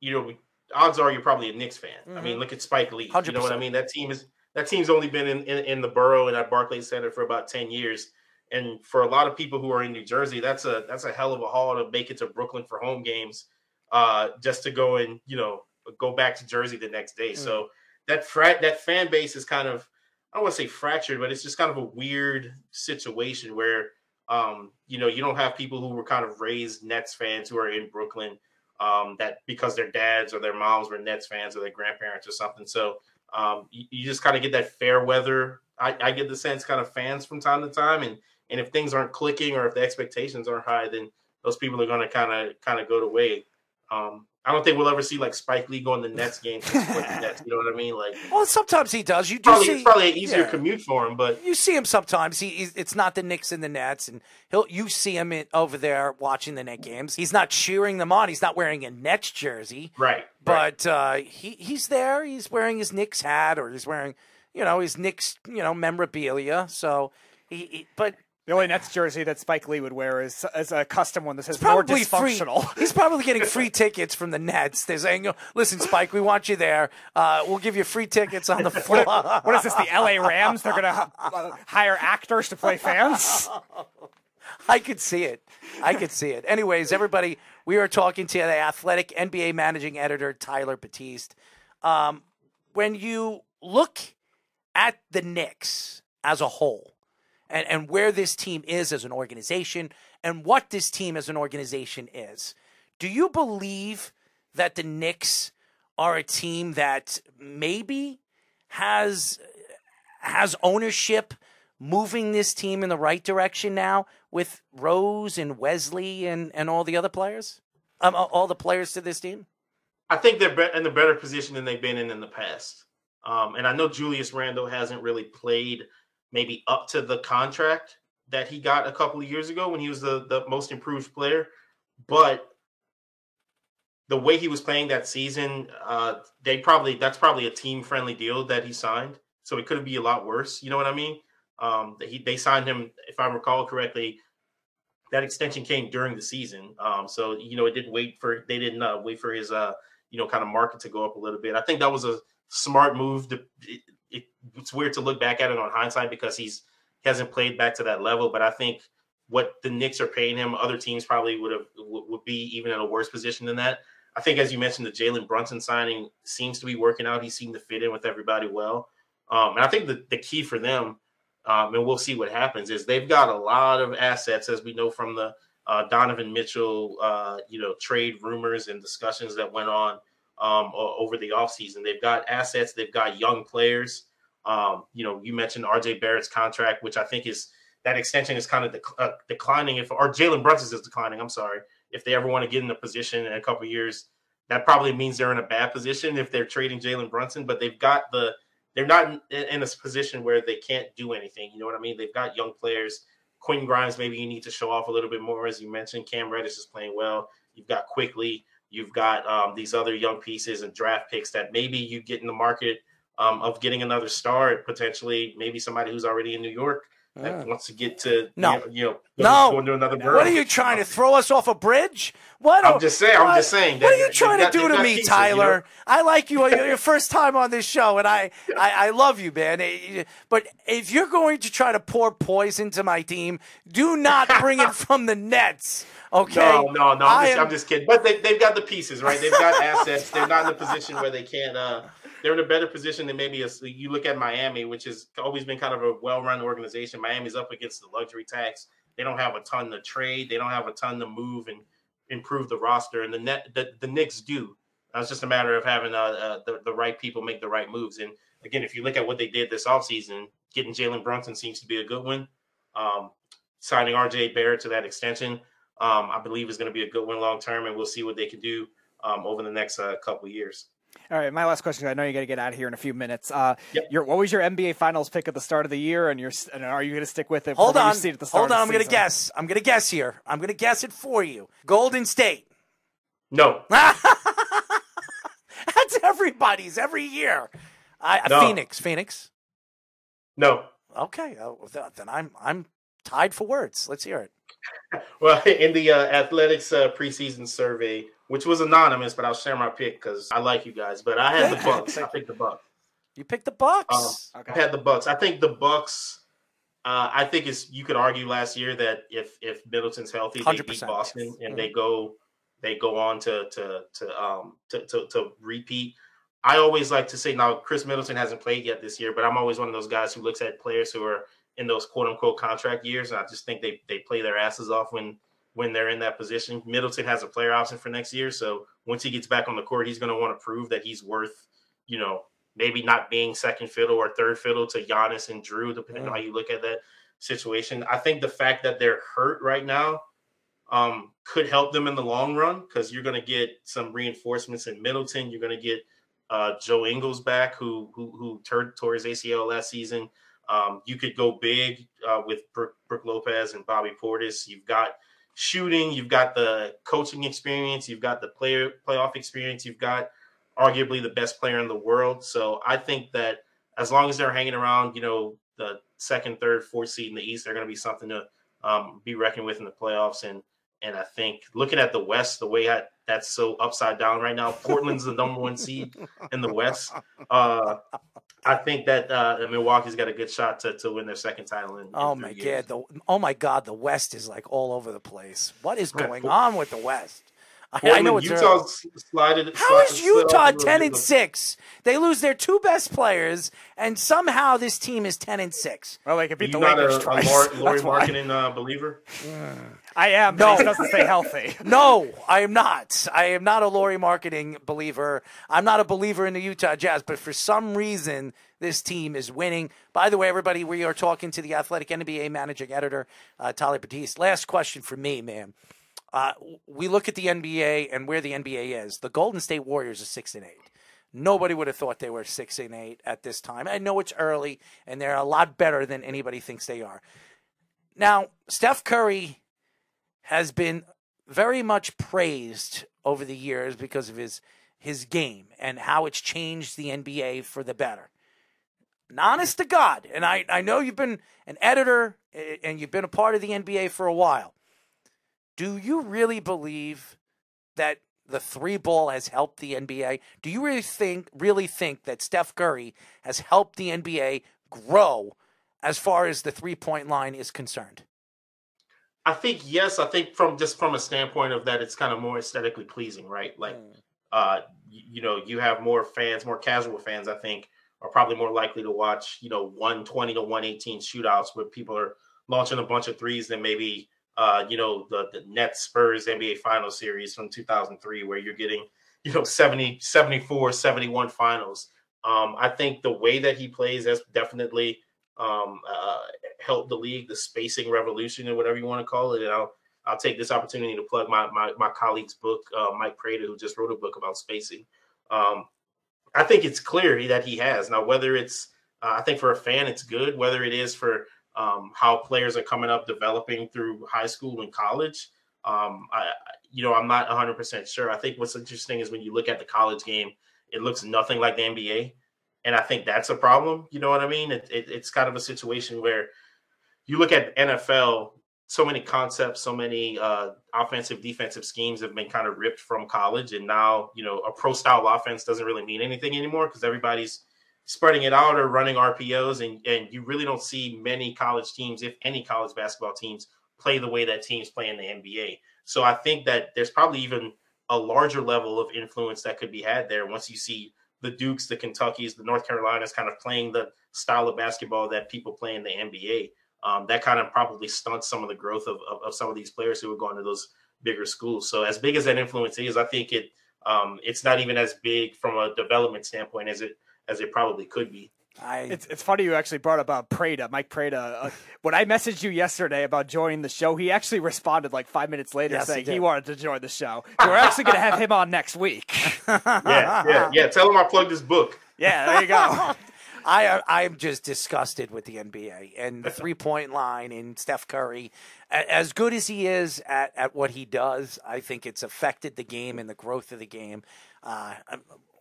you know, odds are you're probably a Knicks fan. Mm-hmm. I mean, mm-hmm. look at Spike Lee. 100%. You know what I mean? That team is that team's only been in, in, in the borough and at Barclays Center for about 10 years. And for a lot of people who are in New Jersey, that's a that's a hell of a haul to make it to Brooklyn for home games, uh, just to go and you know go back to Jersey the next day. Mm. So that frat that fan base is kind of I don't want to say fractured, but it's just kind of a weird situation where um, you know you don't have people who were kind of raised Nets fans who are in Brooklyn um, that because their dads or their moms were Nets fans or their grandparents or something. So um, you, you, just kind of get that fair weather. I, I, get the sense kind of fans from time to time, and and if things aren't clicking or if the expectations aren't high, then those people are going to kind of kind of go to way. Um, I don't think we'll ever see like Spike Lee go in the Nets game. the Nets, you know what I mean? Like, well, sometimes he does. You do probably, see, it's probably an easier yeah. commute for him, but you see him sometimes. He, it's not the Knicks and the Nets, and he'll you see him in, over there watching the Net games. He's not cheering them on. He's not wearing a Nets jersey, right? But Uh, he he's there. He's wearing his Knicks hat, or he's wearing you know his Knicks you know memorabilia. So he, he but the only Nets jersey that Spike Lee would wear is, is a custom one that says more dysfunctional. Free. He's probably getting free tickets from the Nets. They're saying, "Listen, Spike, we want you there. Uh, we'll give you free tickets on the floor." what, what is this? The L.A. Rams? They're going to uh, hire actors to play fans. I could see it. I could see it. Anyways, everybody, we are talking to the athletic NBA managing editor Tyler Batiste. Um, when you look at the Knicks as a whole and, and where this team is as an organization and what this team as an organization is. Do you believe that the Knicks are a team that maybe has has ownership moving this team in the right direction now with Rose and Wesley and, and all the other players? Um, all the players to this team? I think they're in a better position than they've been in in the past. Um, and I know Julius Randle hasn't really played – maybe up to the contract that he got a couple of years ago when he was the, the most improved player. But the way he was playing that season, uh, they probably that's probably a team friendly deal that he signed. So it could be a lot worse. You know what I mean? Um, he, they signed him, if I recall correctly, that extension came during the season. Um, so you know, it didn't wait for they didn't uh, wait for his uh, you know kind of market to go up a little bit. I think that was a smart move. To, it, it's weird to look back at it on hindsight because he's he hasn't played back to that level. But I think what the Knicks are paying him, other teams probably would have would be even in a worse position than that. I think, as you mentioned, the Jalen Brunson signing seems to be working out. He seemed to fit in with everybody well, um, and I think the the key for them, um, and we'll see what happens, is they've got a lot of assets, as we know from the uh, Donovan Mitchell, uh, you know, trade rumors and discussions that went on um, over the offseason. They've got assets, they've got young players. Um, you know, you mentioned RJ Barrett's contract, which I think is that extension is kind of dec- uh, declining. If or Jalen Brunson's is declining. I'm sorry. If they ever want to get in a position in a couple years, that probably means they're in a bad position if they're trading Jalen Brunson. But they've got the they're not in, in, a position where they can't do anything. You know what I mean? They've got young players. Quinn Grimes, maybe you need to show off a little bit more, as you mentioned. Cam Reddish is playing well. You've got Quickley. You've got um, these other young pieces and draft picks that maybe you get in the market um, of getting another star, potentially maybe somebody who's already in New York that wants to get to no, you know, you know no. another borough. What are you trying to throw us off a bridge? What? I'm just saying. What? I'm just saying. what are you trying got, to do to me, pieces, Tyler? You know? I like you. your first time on this show, and I, I, I love you, man. Eh, but if you're going to try to pour poison to my team, do not bring it from the Nets. Okay. No, no, no. I'm, just, am... I'm just, kidding. But they, they've got the pieces, right? They've got assets. They're not in a position where they can't. Uh, they're in a better position than maybe a, you look at Miami, which has always been kind of a well-run organization. Miami's up against the luxury tax. They don't have a ton to trade. They don't have a ton to move and improve the roster. And the net, the, the Knicks do. It's just a matter of having uh, uh, the, the right people make the right moves. And again, if you look at what they did this offseason, getting Jalen Brunson seems to be a good one. Um, signing RJ Barrett to that extension, um, I believe is going to be a good one long term, and we'll see what they can do um, over the next uh, couple years. All right, my last question. I know you got to get out of here in a few minutes. Uh, yep. your, what was your NBA Finals pick at the start of the year, and, you're, and are you going to stick with it? Hold on, hold on. I'm going to guess. I'm going to guess here. I'm going to guess it for you. Golden State. No. That's everybody's every year. I, no. Phoenix. Phoenix. No. Okay, uh, then I'm I'm tied for words. Let's hear it. Well, in the uh, athletics uh, preseason survey, which was anonymous, but I'll share my pick because I like you guys. But I had the Bucks. I picked the Bucks. You picked the Bucks. Uh, okay. I had the Bucks. I think the Bucks. Uh, I think it's you could argue last year that if if Middleton's healthy, they beat Boston and mm-hmm. they go they go on to to to um to, to, to repeat. I always like to say now Khris Middleton hasn't played yet this year, but I'm always one of those guys who looks at players who are in those quote unquote contract years, and I just think they they play their asses off when when they're in that position. Middleton has a player option for next year, so once he gets back on the court, he's going to want to prove that he's worth, you know, maybe not being second fiddle or third fiddle to Giannis and Jrue, depending on how you look at that situation. I think the fact that they're hurt right now um, could help them in the long run because you're going to get some reinforcements in Middleton. You're going to get uh, Joe Ingles back, who who who turned tore his ACL last season. Um, you could go big uh, with Brook, Brook Lopez and Bobby Portis. You've got shooting, you've got the coaching experience, you've got the player playoff experience, you've got arguably the best player in the world. So I think that as long as they're hanging around, you know, the second, third, fourth seed in the East, they're going to be something to um, be reckoned with in the playoffs. And and I think looking at the West, the way I, that's so upside down right now, Portland's the number one seed in the West. Uh, I think that uh, Milwaukee's got a good shot to, to win their second title. In, in oh my years. god! The, oh my god! The West is like all over the place. What is going on with the West? I, I know it's Utah early. slided. How slid- is Utah off a little ten and six? They lose their two best players, and somehow this team is ten and six. Well, they could Are beat you the not Lakers a, a twice. Lar- Lauri That's why. Uh, believer? I am. No. Doesn't stay healthy. No, I am not. I am not a Lauri Markkanen believer. I'm not a believer in the Utah Jazz, but for some reason, this team is winning. By the way, everybody, we are talking to the Athletic NBA managing editor, uh, Tyler Batiste. Last question for me, man. Uh, we look at the NBA and where the NBA is. The Golden State Warriors are six and eight. Nobody would have thought they were six and eight at this time. I know it's early, and they're a lot better than anybody thinks they are. Now, Steph Curry has been very much praised over the years because of his his game and how it's changed the NBA for the better. And honest to God, and I, I know you've been an editor and you've been a part of the NBA for a while. Do you really believe that the three ball has helped the NBA? Do you really think really think that Steph Curry has helped the NBA grow as far as the three point line is concerned? I think yes. I think from just from a standpoint of that, it's kind of more aesthetically pleasing, right? Like, uh, you, you know, you have more fans, more casual fans. I think are probably more likely to watch, you know, one twenty to one eighteen shootouts where people are launching a bunch of threes than maybe, uh, you know, the the Nets Spurs NBA Final Series from two thousand three, where you're getting, you know, 70, 74, 71 finals. Um, I think the way that he plays has definitely um, uh, helped the league, the spacing revolution, or whatever you want to call it. And I'll I'll take this opportunity to plug my my, my colleague's book, uh, Mike Prada, who just wrote a book about spacing. Um, I think it's clear that he has now. Whether it's uh, I think for a fan, it's good. Whether it is for um, how players are coming up, developing through high school and college, um, I you know I'm not 100 percent sure. I think what's interesting is when you look at the college game, it looks nothing like the NBA and I think that's a problem. You know what I mean? It, it, it's kind of a situation where you look at NFL, so many concepts, so many uh, offensive, defensive schemes have been kind of ripped from college, and now you know a pro style offense doesn't really mean anything anymore because everybody's spreading it out or running RPOs, and and you really don't see many college teams, if any college basketball teams, play the way that teams play in the NBA. So I think that there's probably even a larger level of influence that could be had there once you see the Dukes, the Kentuckies, the North Carolinas kind of playing the style of basketball that people play in the NBA. Um, that kind of probably stunts some of the growth of, of, of, some of these players who are going to those bigger schools. So as big as that influence is, I think it um, it's not even as big from a development standpoint as it as it probably could be. I, It's, it's funny you actually brought up Prada, Mike Prada. Uh, when I messaged you yesterday about joining the show, he actually responded like five minutes later Yes, saying he, did. wanted to join the show. We're actually going to have him on next week. Yeah, yeah, yeah. Tell him I plugged his book. Yeah, there you go. I I'm just disgusted with the NBA and the three point line and Steph Curry. As good as he is at, at what he does, I think it's affected the game and the growth of the game. Uh,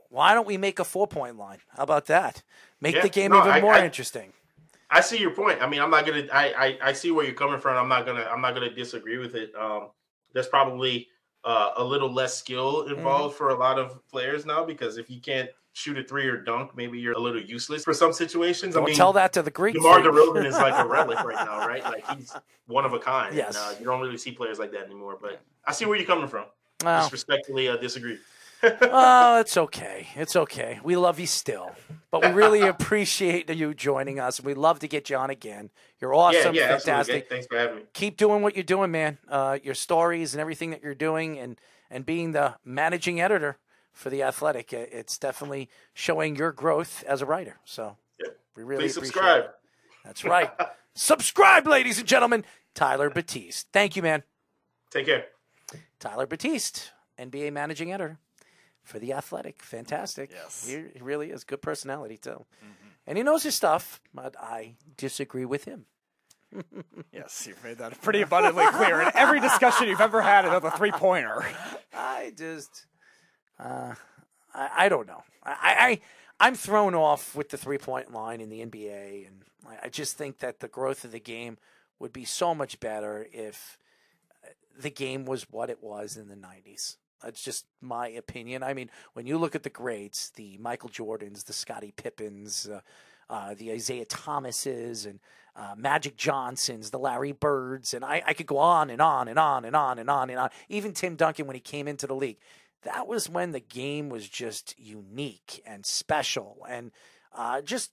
why don't we make a four point line? How about that? Make Yeah, the game no, even I- more I- interesting. I see your point. I mean, I'm not gonna. I, I I see where you're coming from. I'm not gonna. I'm not gonna disagree with it. Um, there's probably uh, a little less skill involved for a lot of players now because if you can't shoot a three or dunk, maybe you're a little useless for some situations. I Don't mean, tell that to the Greek. DeMar. DeRozan is like a relic right now, right? Like he's one of a kind. Yes. And, uh, you don't really see players like that anymore. But I see where you're coming from. Well. Just respectfully uh, disagree. Oh, it's okay. It's okay. We love you still, but we really appreciate you joining us. We'd love to get you on again. You're awesome, yeah, yeah, fantastic. absolutely. Thanks for having me. Keep doing what you're doing, man. Uh, your stories and everything that you're doing, and and being the managing editor for the Athletic, it- it's definitely showing your growth as a writer. So Yeah. we really Please appreciate subscribe. it. That's right. subscribe, ladies and gentlemen. Tyler Batiste. Thank you, man. Take care. Tyler Batiste, NBA managing editor for The Athletic. Fantastic. Yes. He, he really is. Good personality, too. And he knows his stuff, but I disagree with him. Yes, you've made that pretty abundantly clear in every discussion you've ever had about the three pointer. I just, uh, I, I don't know. I, I, I'm thrown off with the three point line in the NBA, and I, I just think that the growth of the game would be so much better if the game was what it was in the 90s. That's just my opinion. I mean, when you look at the greats, the Michael Jordans, the Scottie Pippins, uh, uh, the Isiah Thomases, and uh, Magic Johnsons, the Larry Birds, and I, I could go on and on and on and on and on and on. Even Tim Duncan when he came into the league. That was when the game was just unique and special. And uh, just,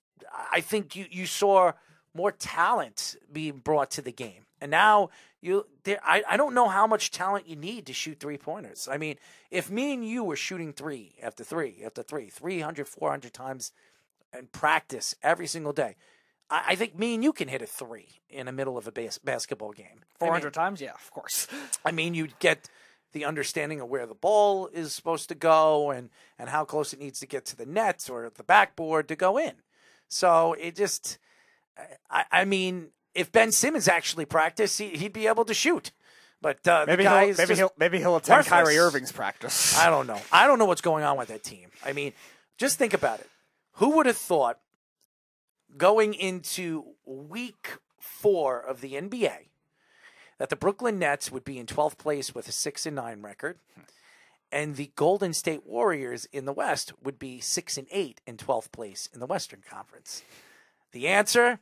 I think you, you saw more talent being brought to the game. And now you, there, I, I don't know how much talent you need to shoot three pointers. I mean, if me and you were shooting three after three after three, 300, 400 times in practice every single day, I, I think me and you can hit a three in the middle of a bas- basketball game. I mean, 400 times? Yeah, of course. I mean, you'd get the understanding of where the ball is supposed to go and, and how close it needs to get to the net or the backboard to go in. So it just, I, I mean, if Ben Simmons actually practiced, he, he'd be able to shoot. But uh, Maybe he'll, maybe he'll maybe he'll attend worthless. Kyrie Irving's practice. I don't know. I don't know what's going on with that team. I mean, just think about it. Who would have thought going into week four of the NBA that the Brooklyn Nets would be in 12th place with a 6 and 9 record and the Golden State Warriors in the West would be 6 and 8 in 12th place in the Western Conference? The answer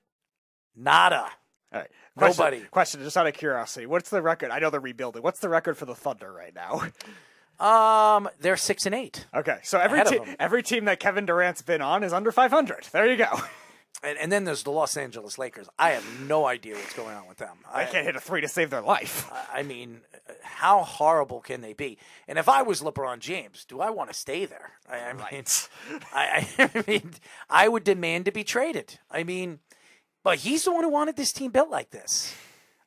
nada. All right. Question, Nobody. Question, just out of curiosity, what's the record? I know they're rebuilding. What's the record for the Thunder right now? Um, they're 6 and 8. Okay, so every te- every team that Kevin Durant's been on is under 500. There you go. And, and then there's the Los Angeles Lakers. I have no idea what's going on with them. I can't hit a three to save their life. I mean, how horrible can they be? And if I was LeBron James, do I want to stay there? I, I mean, I, I mean, I would demand to be traded. I mean, but he's the one who wanted this team built like this.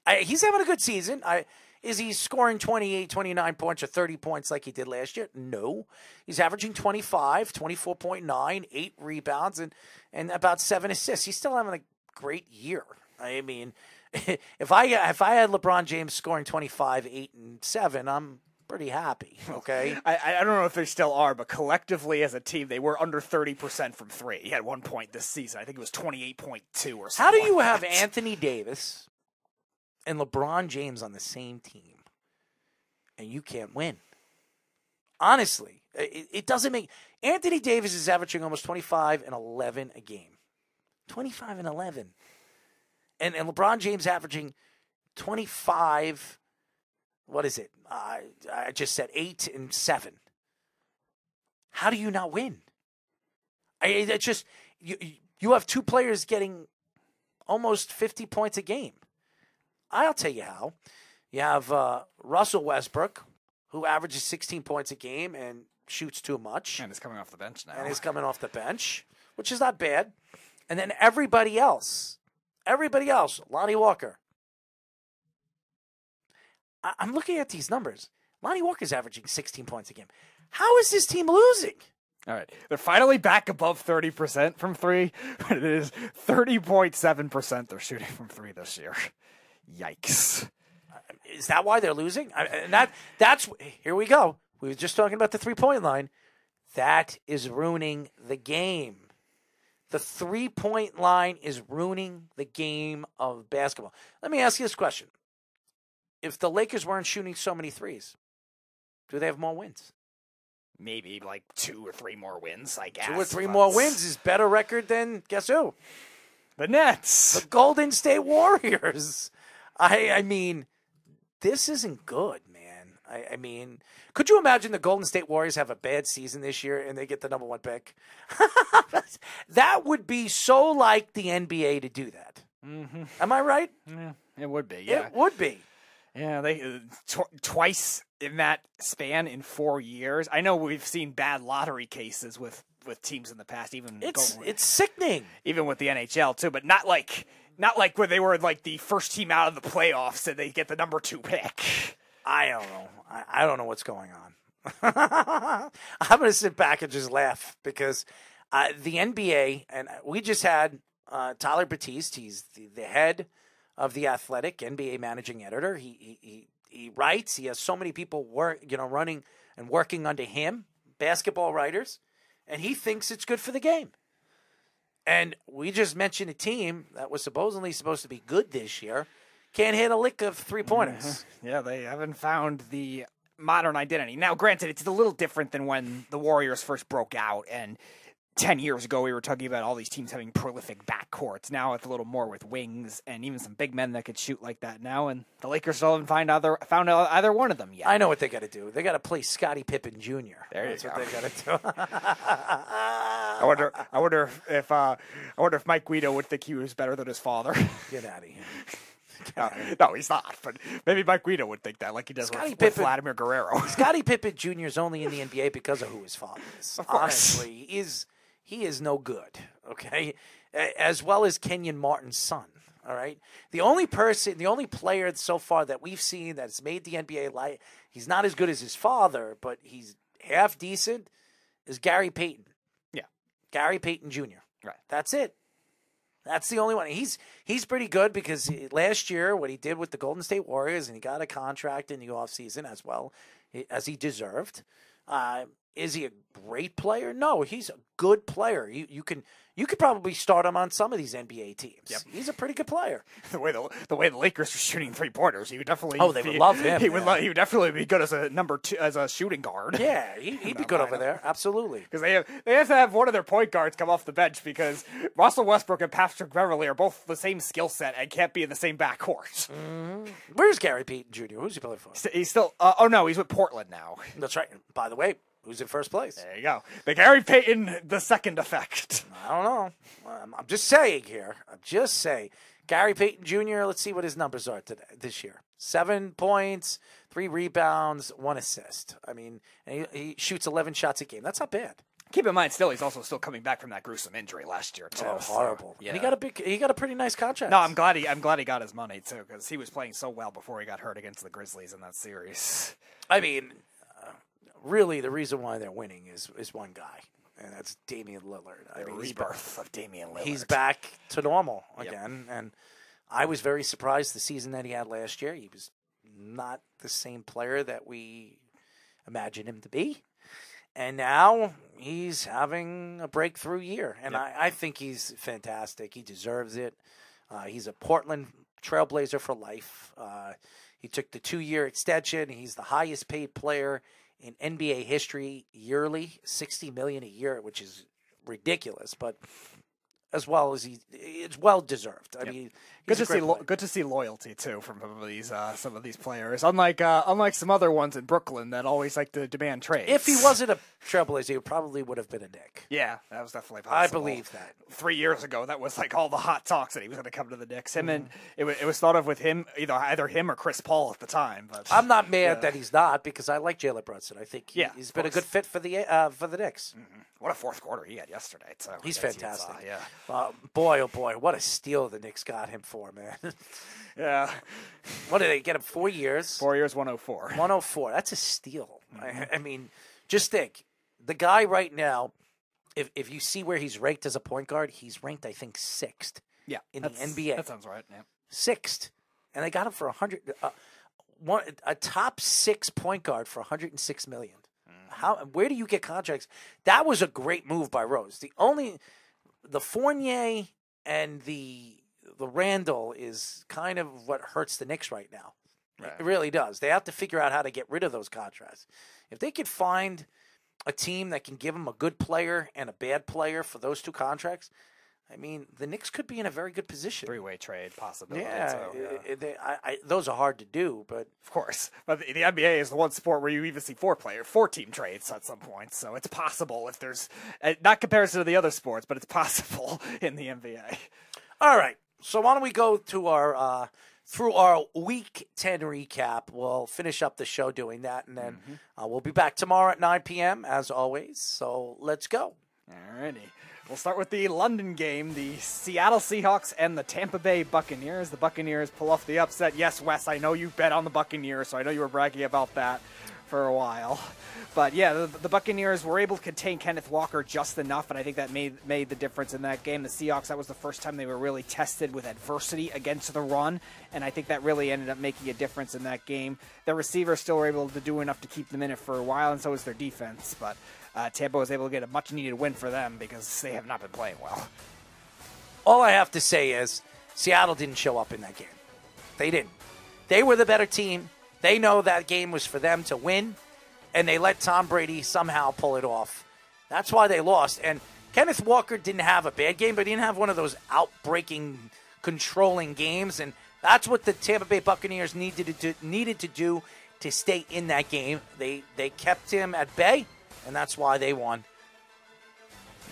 I, he's having a good season. I is he scoring 28, 29 points or 30 points like he did last year? No. He's averaging 25, 24.9, 8 rebounds and and about 7 assists. He's still having a great year. I mean, if I if I had LeBron James scoring 25, 8 and 7, I'm pretty happy, okay? I, I don't know if they still are, but collectively as a team, they were under 30% from three at one point this season. I think it was 28.2 or something. How do you like have that. Anthony Davis and LeBron James on the same team and you can't win? Honestly, it, it doesn't make. Anthony Davis is averaging almost 25 and 11 a game. 25 and 11. And, and LeBron James averaging 25. What is it? Uh, I just said 8 and 7. How do you not win? I, it's just. You, you have two players getting almost 50 points a game. I'll tell you how. You have uh, Russell Westbrook, who averages 16 points a game and shoots too much, And it's coming off the bench now. and is coming off the bench, which is not bad. And then everybody else, everybody else, Lonnie Walker. I- I'm looking at these numbers. Lonnie Walker's averaging 16 points a game. How is this team losing? All right. They're finally back above 30% from three, but it is 30.7% they're shooting from three this year. Yikes. Is that why they're losing? I, and that that's here we go. We were just talking about the three point line. That is ruining the game. The three point line is ruining the game of basketball. Let me ask you this question: If the Lakers weren't shooting so many threes, do they have more wins? Maybe like two or three more wins, I guess. Two or three but- more wins is better record than guess who? The Nets. The Golden State Warriors. I I mean, this isn't good, man. I, I mean, could you imagine the Golden State Warriors have a bad season this year and they get the number one pick? that would be so like the NBA to do that. Mm-hmm. Am I right? Yeah, it would be. Yeah, It would be. Yeah. They uh, tw- twice in that span in four years. I know we've seen bad lottery cases with with teams in the past, even It's it's sickening. even with the NHL too, but not like not like where they were like the first team out of the playoffs and they get the number two pick. I don't know. I, I don't know what's going on. I'm going to sit back and just laugh because uh, the NBA, and we just had uh, Tyler Batiste. He's the, the head of the Athletic NBA managing editor. He, he he writes. He has so many people work, you know, running and working under him, basketball writers, and he thinks it's good for the game. And we just mentioned a team that was supposedly supposed to be good this year. Can't hit a lick of three pointers. Yeah, they haven't found the modern identity. Now, granted, it's a little different than when the Warriors first broke out and 10 years ago we were talking about all these teams having prolific backcourts. Now it's a little more with wings and even some big men that could shoot like that now and the Lakers still haven't find either, found either one of them yet. I know what they got to do. They got to play Scottie Pippen Jr. There you That's go. what they got to do. I wonder I wonder if, uh, I wonder if Mike Guido would think he was better than his father. Get out of here. Uh, no, he's not. But maybe Mike Guido would think that, like he does Scottie with, with Pippen- Vladimir Guerrero. Scottie Pippen Jr. is only in the NBA because of who his father is. Of course. Honestly, he is he is no good. Okay, as well as Kenyon Martin's son. All right, the only person, the only player so far that we've seen that's made the NBA light, he's not as good as his father, but he's half decent. Is Gary Payton? Yeah. Gary Payton Jr. Right. That's it. That's the only one. He's he's pretty good because he- last year what he did with the Golden State Warriors and he got a contract in the offseason as well as he deserved. Uh, is he a great player? No, he's a good player. You you can you could probably start him on some of these NBA teams. Yep. He's a pretty good player. the way the, the way the Lakers are shooting three pointers, he would definitely. Oh, they would be- love him, He would. yeah. lo- he would definitely be good as a number two as a shooting guard. Yeah, he, he'd be good over there. Absolutely. Because they have they have to have one of their point guards come off the bench because Russell Westbrook and Patrick Beverley are both the same skill set and can't be in the same backcourt. Where's Gary Payton Jr.? Who's he playing for? He's still. Uh, oh no, he's with Portland now. That's right. By the way, who's in first place? There you go. The Gary Payton the second effect. I don't know. Um, I'm just saying here. I'm just saying. Gary Payton Jr. Let's see what his numbers are today this year. Seven points, three rebounds, one assist. I mean, and he, he shoots 11 shots a game. That's not bad. Keep in mind, still he's also still coming back from that gruesome injury last year too. Oh, so, horrible. yeah. And he got a big. He got a pretty nice contract. No, I'm glad he. I'm glad he got his money too because he was playing so well before he got hurt against the Grizzlies in that series. I mean, really, the reason why they're winning is is one guy, and that's Damian Lillard. I The mean, he's back- rebirth of Damian Lillard. he's back to normal Yep. again, and I was very surprised the season that he had last year. He was not the same player that we imagined him to be. And now he's having a breakthrough year. And I, I think he's fantastic. He deserves it. Uh, he's a Portland trailblazer for life. Uh, he took the two year extension. He's the highest paid player in NBA history yearly, sixty million a year, which is ridiculous, but as well as he it's well deserved. I mean, Good to see, lo- good to see loyalty too from some of these, uh, some of these players. Unlike, uh, unlike some other ones in Brooklyn that always like to demand trades. If he wasn't a trailblazer, he probably would have been a Nick. yeah, that was definitely possible. I believe that. Three years ago, that was like all the hot talks that he was going to come to the Knicks. Him and Mm-hmm. it, wa- it was thought of with him either either him or Chris Paul at the time. But I'm not mad Yeah. that he's not because I like Jalen Brunson. I think he, Yeah, he's been a good fit for the uh, for the Knicks. what a fourth quarter he had yesterday. So He's fantastic. Yeah, boy, oh boy, what a steal the Knicks got him for, man. yeah. what did they get him? Four years, Four years, one hundred four. 104. That's a steal. Mm-hmm. I, I mean, just think the guy right now. If if you see where he's ranked as a point guard, he's ranked I think sixth. Yeah, in the NBA. That sounds right. Yeah. sixth, and they got him for a hundred. Uh, one a top six point guard for 106 million. How? Where do you get contracts? That was a great move by Rose. The only the Fournier and the the Randle is kind of what hurts the Knicks right now. It really does. They have to figure out how to get rid of those contracts. If they could find a team that can give them a good player and a bad player for those two contracts, I mean, the Knicks could be in a very good position. Three way trade possibility. Yeah, so, yeah. they, I, I, those are hard to do, but Of course, but the, the NBA is the one sport where you even see four player, four team trades at some point. So it's possible if there's uh, not comparison to the other sports, but it's possible in the NBA. All right. So why don't we go to our uh, through our week ten recap? We'll finish up the show doing that, and then uh, we'll be back tomorrow at nine p.m. as always. So let's go. Alrighty. We'll start with the London game, the Seattle Seahawks and the Tampa Bay Buccaneers. The Buccaneers pull off the upset. Yes, Wes, I know you bet on the Buccaneers, so I know you were bragging about that for a while. But yeah, the, the Buccaneers were able to contain Kenneth Walker just enough, and I think that made made the difference in that game. The Seahawks, that was the first time they were really tested with adversity against the run, and I think that really ended up making a difference in that game. Their receivers still were able to do enough to keep them in it for a while, and so was their defense. But uh, Tampa was able to get a much needed win for them because they have not been playing well. All I have to say is Seattle didn't show up in that game. They didn't. They were the better team. They know that game was for them to win, and they let Tom Brady somehow pull it off. That's why they lost. And Kenneth Walker didn't have a bad game, but he didn't have one of those outbreaking, controlling games. And that's what the Tampa Bay Buccaneers needed to do, needed to do to stay in that game. They they kept him at bay, and that's why they won.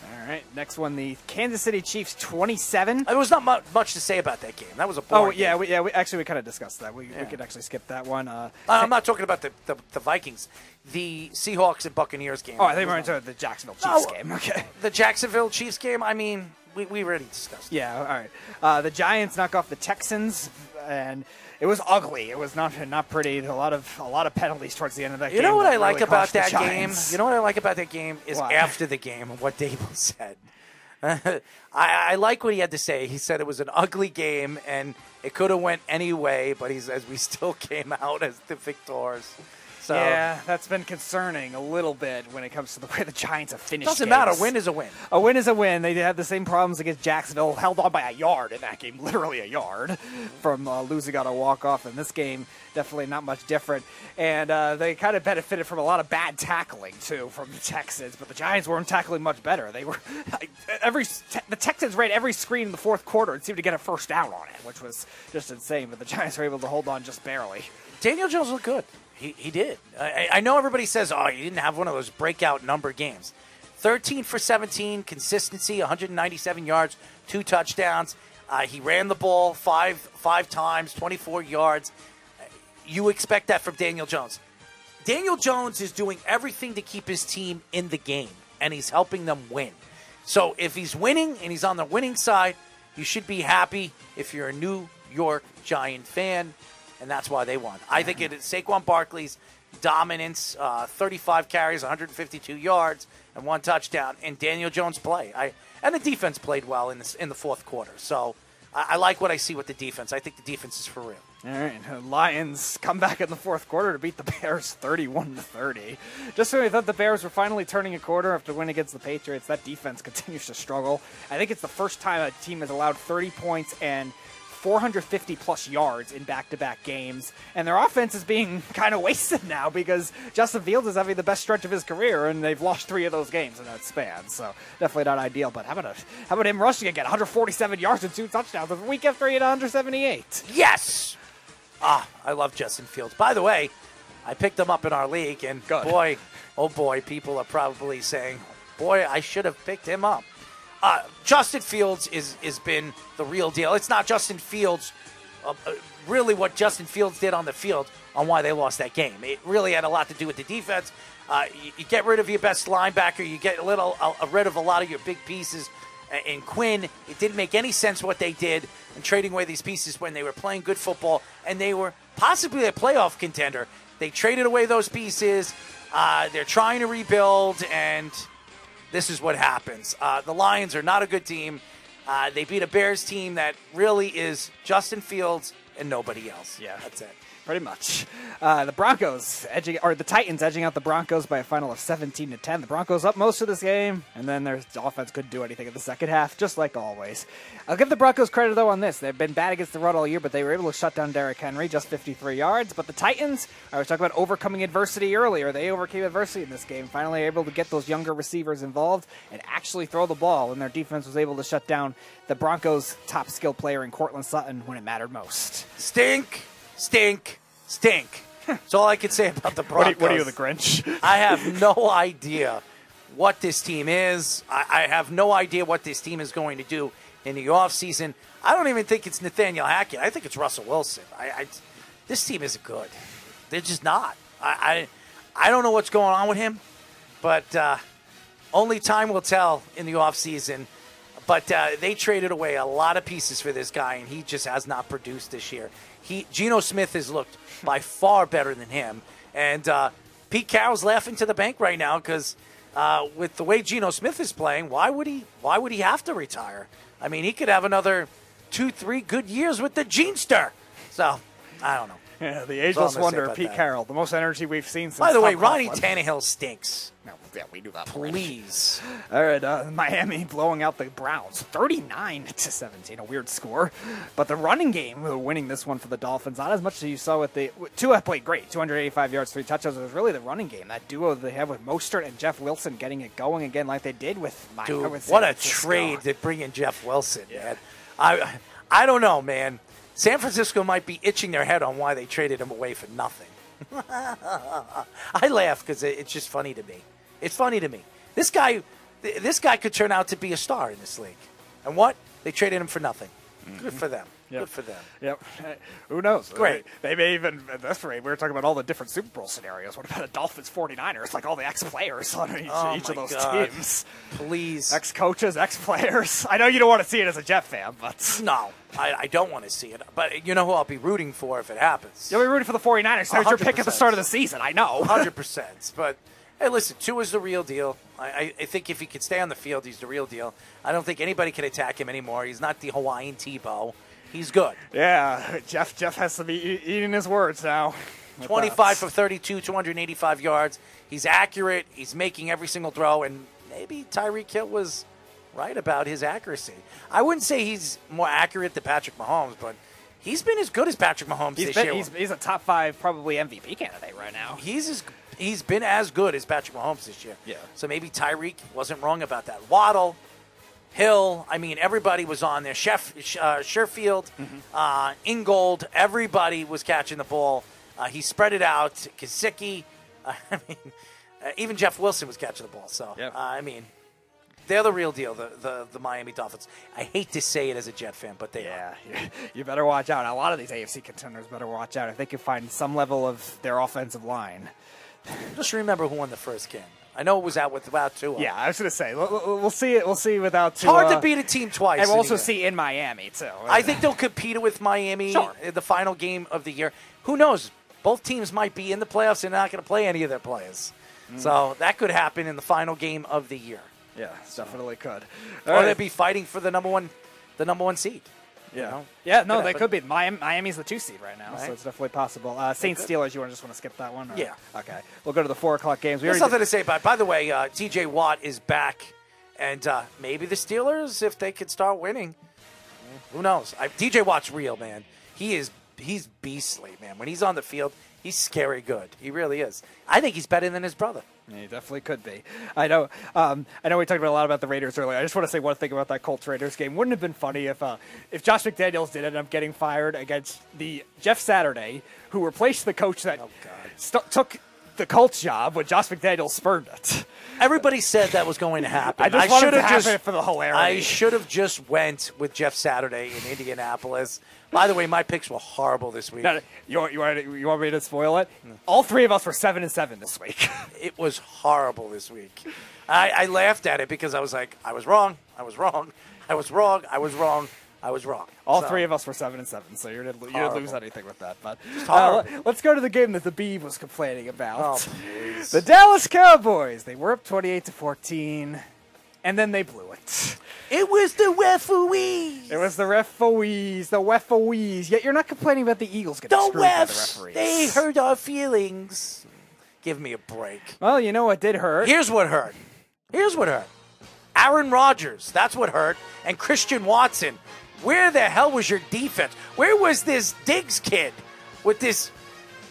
All right, next one, the Kansas City Chiefs 27. There was not mu- much to say about that game. That was a Oh yeah, game. we, yeah. We, actually, we kind of discussed that. We, Yeah. we could actually skip that one. Uh, I'm not talking about the, the, the Vikings, the Seahawks and Buccaneers game. oh, I think we're into the Jacksonville Chiefs game. Okay. The Jacksonville Chiefs game. I mean, we, we already discussed. it. Yeah. All right. Uh, the Giants knock off the Texans, and it was ugly. It was not not pretty. A lot of a lot of penalties towards the end of that game. You know what I like about that game? You know what I like about that game is What? after the game what Daboll said. I, I like what he had to say. He said it was an ugly game and it could have went any way, but he says we still came out as the victors. So yeah, that's been concerning a little bit when it comes to the way the Giants have finished. doesn't matter. A Win is a win. A win is a win. They had the same problems against Jacksonville, held on by a yard in that game, literally a yard from uh, losing on a walk off. In this game, definitely not much different. And uh, they kind of benefited from a lot of bad tackling too from the Texans, but the Giants weren't tackling much better. They were every the Texans ran every screen in the fourth quarter and seemed to get a first down on it, which was just insane. But the Giants were able to hold on just barely. Daniel Jones looked good. He, he did. I, I know everybody says, oh, you didn't have one of those breakout number games. 13 for 17, consistency, 197 yards, two touchdowns. Uh, he ran the ball five five times, 24 yards. You expect that from Daniel Jones. Daniel Jones is doing everything to keep his team in the game, and he's helping them win. So if he's winning and he's on the winning side, you should be happy if you're a New York Giant fan, and that's why they won. I think it is Saquon Barkley's dominance, uh, 35 carries, 152 yards, and one touchdown, and Daniel Jones' play. I and the defense played well in this in the fourth quarter. So I, I like what I see with the defense. I think the defense is for real. All right, Lions come back in the fourth quarter to beat the Bears 31 to 30. Just when we thought the Bears were finally turning a quarter after winning against the Patriots, that defense continues to struggle. I think it's the first time a team has allowed 30 points and 450 plus yards in back-to-back games, and their offense is being kind of wasted now because Justin Fields is having the best stretch of his career, and they've lost three of those games in that span. So definitely not ideal. But how about a, how about him rushing again? 147 yards and two touchdowns. The week after he had 178. Yes. Ah, I love Justin Fields. By the way, I picked him up in our league, and Good. boy, oh boy, people are probably saying, "Boy, I should have picked him up." Uh, Justin Fields is has been the real deal. It's not Justin Fields, uh, uh, really what Justin Fields did on the field on why they lost that game. It really had a lot to do with the defense. Uh, you, you get rid of your best linebacker, you get a little uh, rid of a lot of your big pieces. And Quinn, it didn't make any sense what they did in trading away these pieces when they were playing good football and they were possibly a playoff contender. They traded away those pieces. Uh, they're trying to rebuild, and this is what happens. Uh, the Lions are not a good team. Uh, they beat a Bears team that really is Justin Fields and nobody else. Yeah. that's it. Pretty much. Uh, the Broncos edging, or the Titans edging out the Broncos by a final of 17 to 10. The Broncos up most of this game, and then their offense couldn't do anything in the second half, just like always. I'll give the Broncos credit though on this. They've been bad against the run all year, but they were able to shut down Derrick Henry, just 53 yards. But the Titans, I was talking about overcoming adversity earlier. They overcame adversity in this game, finally able to get those younger receivers involved and actually throw the ball, and their defense was able to shut down the Broncos' top skill player in Courtland Sutton when it mattered most. Stink, stink, stink. That's all I can say about the What are, you- what are you, the Grinch? I have no idea what this team is. I, I have no idea what this team is going to do in the offseason. I don't even think it's Nathaniel Hackett. I think it's Russell Wilson. I, I this team isn't good. They're just not. I, I, I don't know what's going on with him, but uh, only time will tell in the offseason. But uh, they traded away a lot of pieces for this guy, and he just has not produced this year. He Geno Smith has looked by far better than him, and uh, Pete Carroll's laughing to the bank right now because uh, with the way Geno Smith is playing, why would he? Why would he have to retire? I mean, he could have another two, three good years with the Genester. So I don't know. Yeah, the ageless wonder, Pete that. Carroll, the most energy we've seen since. By the way, Ronnie. Tannehill stinks. No, yeah, we knew that. Please. All right, uh, Miami blowing out the Browns, 39 to 17, a weird score. But the running game uh, winning this one for the Dolphins, not as much as you saw with the Tua played great, 285 yards, three touchdowns. It was really the running game, that duo they have with Mostert and Jeff Wilson getting it going again, like they did with my. Dude, what a trade to bring in Jeff Wilson, man. I, I don't know, man. San Francisco might be itching their head on why they traded him away for nothing. I laugh because it's just funny to me. It's funny to me. This guy, th- this guy could turn out to be a star in this league. And what? They traded him for nothing. Mm-hmm. Good for them. Yep. Good for them. Yep. Who knows? Great. They, they may even, at this rate, we were talking about all the different Super Bowl scenarios. What about the Dolphins 49ers? Like all the ex players on each, Oh each of those God. teams. Please. Ex coaches, ex players. I know you don't want to see it as a Jet fan, but. No, I, I don't want to see it. But you know who I'll be rooting for if it happens? You'll be rooting for the 49ers. That was your pick at the start of the season. I know. hundred percent. But hey, listen, Tua is the real deal. I, I, think if he could stay on the field, he's the real deal. I don't think anybody can attack him anymore. He's not the Hawaiian Tebow. He's good. Yeah, Jeff. Jeff has to be e- eating his words now. Twenty-five that. for thirty-two, two hundred eighty-five yards. He's accurate. He's making every single throw, and maybe Tyreek Hill was right about his accuracy. I wouldn't say he's more accurate than Patrick Mahomes, but he's been as good as Patrick Mahomes He's, this been, year. he's, he's a top five, probably MVP candidate right now. he's as, he's been as good as Patrick Mahomes this year. Yeah. So maybe Tyreek wasn't wrong about that. Waddle, Hill, I mean, everybody was on there. Chef, uh, Sherfield, Mm-hmm. uh, Ingold, everybody was catching the ball. Uh, he spread it out. Gesicki, I mean, uh, even Jeff Wilson was catching the ball. So, Yeah. uh, I mean, they're the real deal, the, the, the Miami Dolphins. I hate to say it as a Jet fan, but they are. Yeah, you better watch out. A lot of these AFC contenders better watch out if they can find some level of their offensive line. Just remember who won the first game. I know it was out with without Tua. Yeah, I was going to say we'll, we'll see it. We'll see without. It's hard to beat a team twice. And we'll also see in Miami too. I think they'll compete with Miami Sure. in the final game of the year. Who knows? Both teams might be in the playoffs and not going to play any of their players. Mm. So that could happen in the final game of the year. yeah, definitely could. or All right. they'd be fighting for the number one, the number one seed. Yeah, know? yeah. No, Could they could be. Miami, Miami's the two seed right now, so it's definitely possible. Uh, Saints. Steelers. You want to just want to skip that one? or- Yeah. Okay. We'll go to the four o'clock games. We There's already something to say about. By the way, uh, T.J. Watt is back, and uh, maybe the Steelers, if they could start winning, who knows? I, T.J. Watt's real, man. He is. He's beastly, man. When he's on the field, he's scary good. He really is. I think he's better than his brother. He definitely could be. I know. Um, I know we talked about a lot about the Raiders earlier. I just want to say one thing about that Colts Raiders game. Wouldn't it have been funny if uh, if Josh McDaniels did end up getting fired against the Jeff Saturday, who replaced the coach that st- took the Colts job when Josh McDaniels spurned it. Everybody said that was going to happen. I just wanted should to have just for the hilarity. I should have just went with Jeff Saturday in Indianapolis. By the way, my picks were horrible this week. No, no, you, want, you, want, you want me to spoil it? All three of us were seven and seven this week. It was horrible this week. I, I laughed at it because I was like, I was wrong. I was wrong. I was wrong. I was wrong. I was wrong. All So, three of us were seven and seven, so you didn't, you didn't lose anything with that. But uh, let's go to the game that the Beeb was complaining about. Oh. The Dallas Cowboys. They were up 28 to 14, and then they blew it. It was the referees. It was the referees, the referees. Yet you're not complaining about the Eagles getting The screwed by the referees. They hurt our feelings. Give me a break. Well, you know what did hurt? Here's what hurt. Here's what hurt. Aaron Rodgers. That's what hurt. And Christian Watson. Where the hell was your defense? Where was this Diggs kid with this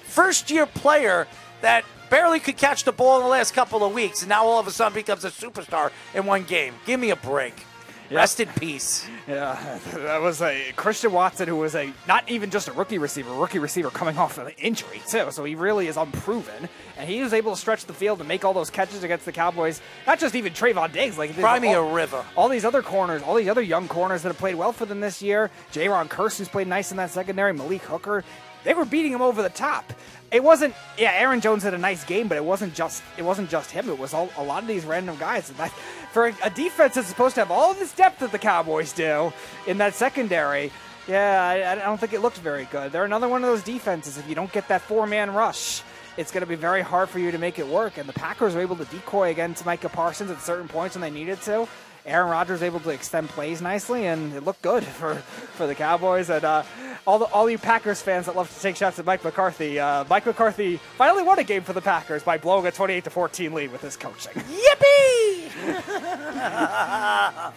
first year player that barely could catch the ball in the last couple of weeks and now all of a sudden becomes a superstar in one game? Give me a break. Rest in peace. Yeah, that was a Christian Watson who was a not even just a rookie receiver, rookie receiver coming off of an injury too. So he really is unproven, and he was able to stretch the field and make all those catches against the Cowboys. Not just even Trevon Diggs, like Cry me all, a river. All these other corners, all these other young corners that have played well for them this year. Jayron Kearse, who's played nice in that secondary, Malik Hooker, they were beating him over the top. It wasn't, yeah. Aaron Jones had a nice game, but it wasn't just it wasn't just him. It was all, a lot of these random guys. And that, for a, a defense that's supposed to have all this depth that the Cowboys do in that secondary, yeah, I, I don't think it looked very good. They're another one of those defenses. If you don't get that four man rush, it's going to be very hard for you to make it work. And the Packers were able to decoy against Micah Parsons at certain points when they needed to. Aaron Rodgers able to extend plays nicely, and it looked good for, for the Cowboys. And uh, all the, all you Packers fans that love to take shots at Mike McCarthy, uh, Mike McCarthy finally won a game for the Packers by blowing a 28 to 14 lead with his coaching. Yippee!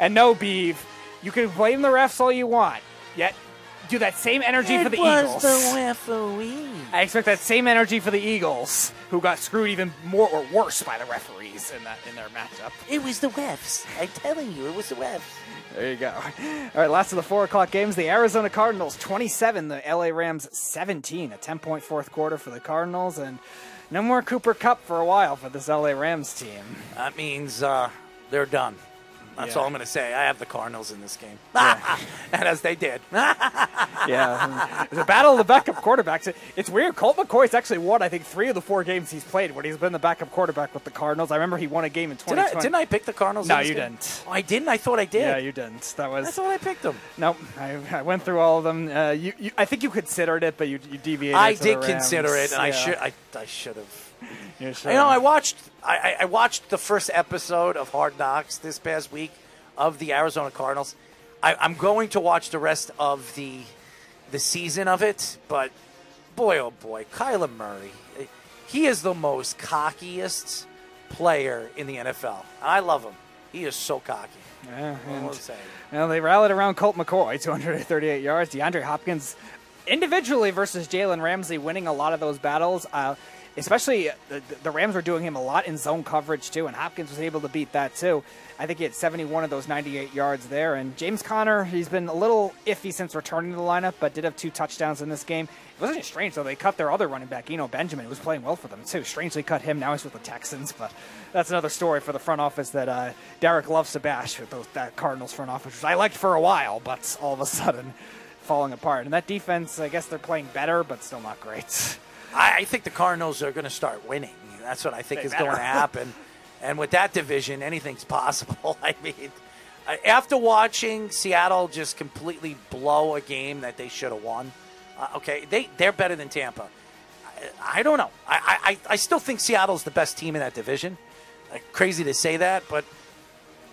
and no, Beeve, you can blame the refs all you want, yet do that same energy it for the was Eagles. the referee. I expect that same energy for the Eagles, who got screwed even more or worse by the referees in that in their matchup. It was the refs. I'm telling you, it was the refs. There you go. All right, last of the four o'clock games. The Arizona Cardinals 27, the LA Rams 17. A 10 point fourth quarter for the Cardinals, and no more Cooper Kupp for a while for this LA Rams team. That means uh, they're done. That's Yeah. all I'm going to say. I have the Cardinals in this game. and as they did. Yeah, a battle of the backup quarterbacks. It's weird. Colt McCoy's actually won, I think, three of the four games he's played when he's been the backup quarterback with the Cardinals. I remember he won a game in Did 2020. I, didn't I pick the Cardinals? No, you game? didn't. Oh, I didn't? I thought I did. Yeah, you didn't. That was. I thought I picked them. Nope. I, I went through all of them. Uh, you, you, I think you considered it, but you, you deviated. I the did consider it, and I Yeah. should. I, I should have. You. You know, I watched. I, I- watched the first episode of Hard Knocks this past week of the Arizona Cardinals. I, I'm going to watch the rest of the the season of it, but boy, oh boy, Kyler Murray, he is the most cockiest player in the NFL. I love him. He is so cocky. Yeah, and- was I saying? Well, they rallied around Colt McCoy, 238 yards. DeAndre Hopkins individually versus Jalen Ramsey winning a lot of those battles. Uh, especially uh, the, the Rams were doing him a lot in zone coverage too, and Hopkins was able to beat that too. I think he had 71 of those 98 yards there. And James Conner, he's been a little iffy since returning to the lineup, but did have two touchdowns in this game. It wasn't strange though; they cut their other running back, Eno Benjamin, who was playing well for them too. Strangely cut him. Now he's with the Texans, but that's another story for the front office that uh, Derek loves to bash with those, that Cardinals front office, which I liked for a while, but all of a sudden falling apart. And that defense, I guess they're playing better, but still not great. I, I think the Cardinals are going to start winning. That's what I think They is better. going to happen. and with that division, anything's possible. I mean, after watching Seattle just completely blow a game that they should have won, uh, okay, they they're better than Tampa. I, I don't know. I, I I still think Seattle's the best team in that division. Uh, crazy to say that, but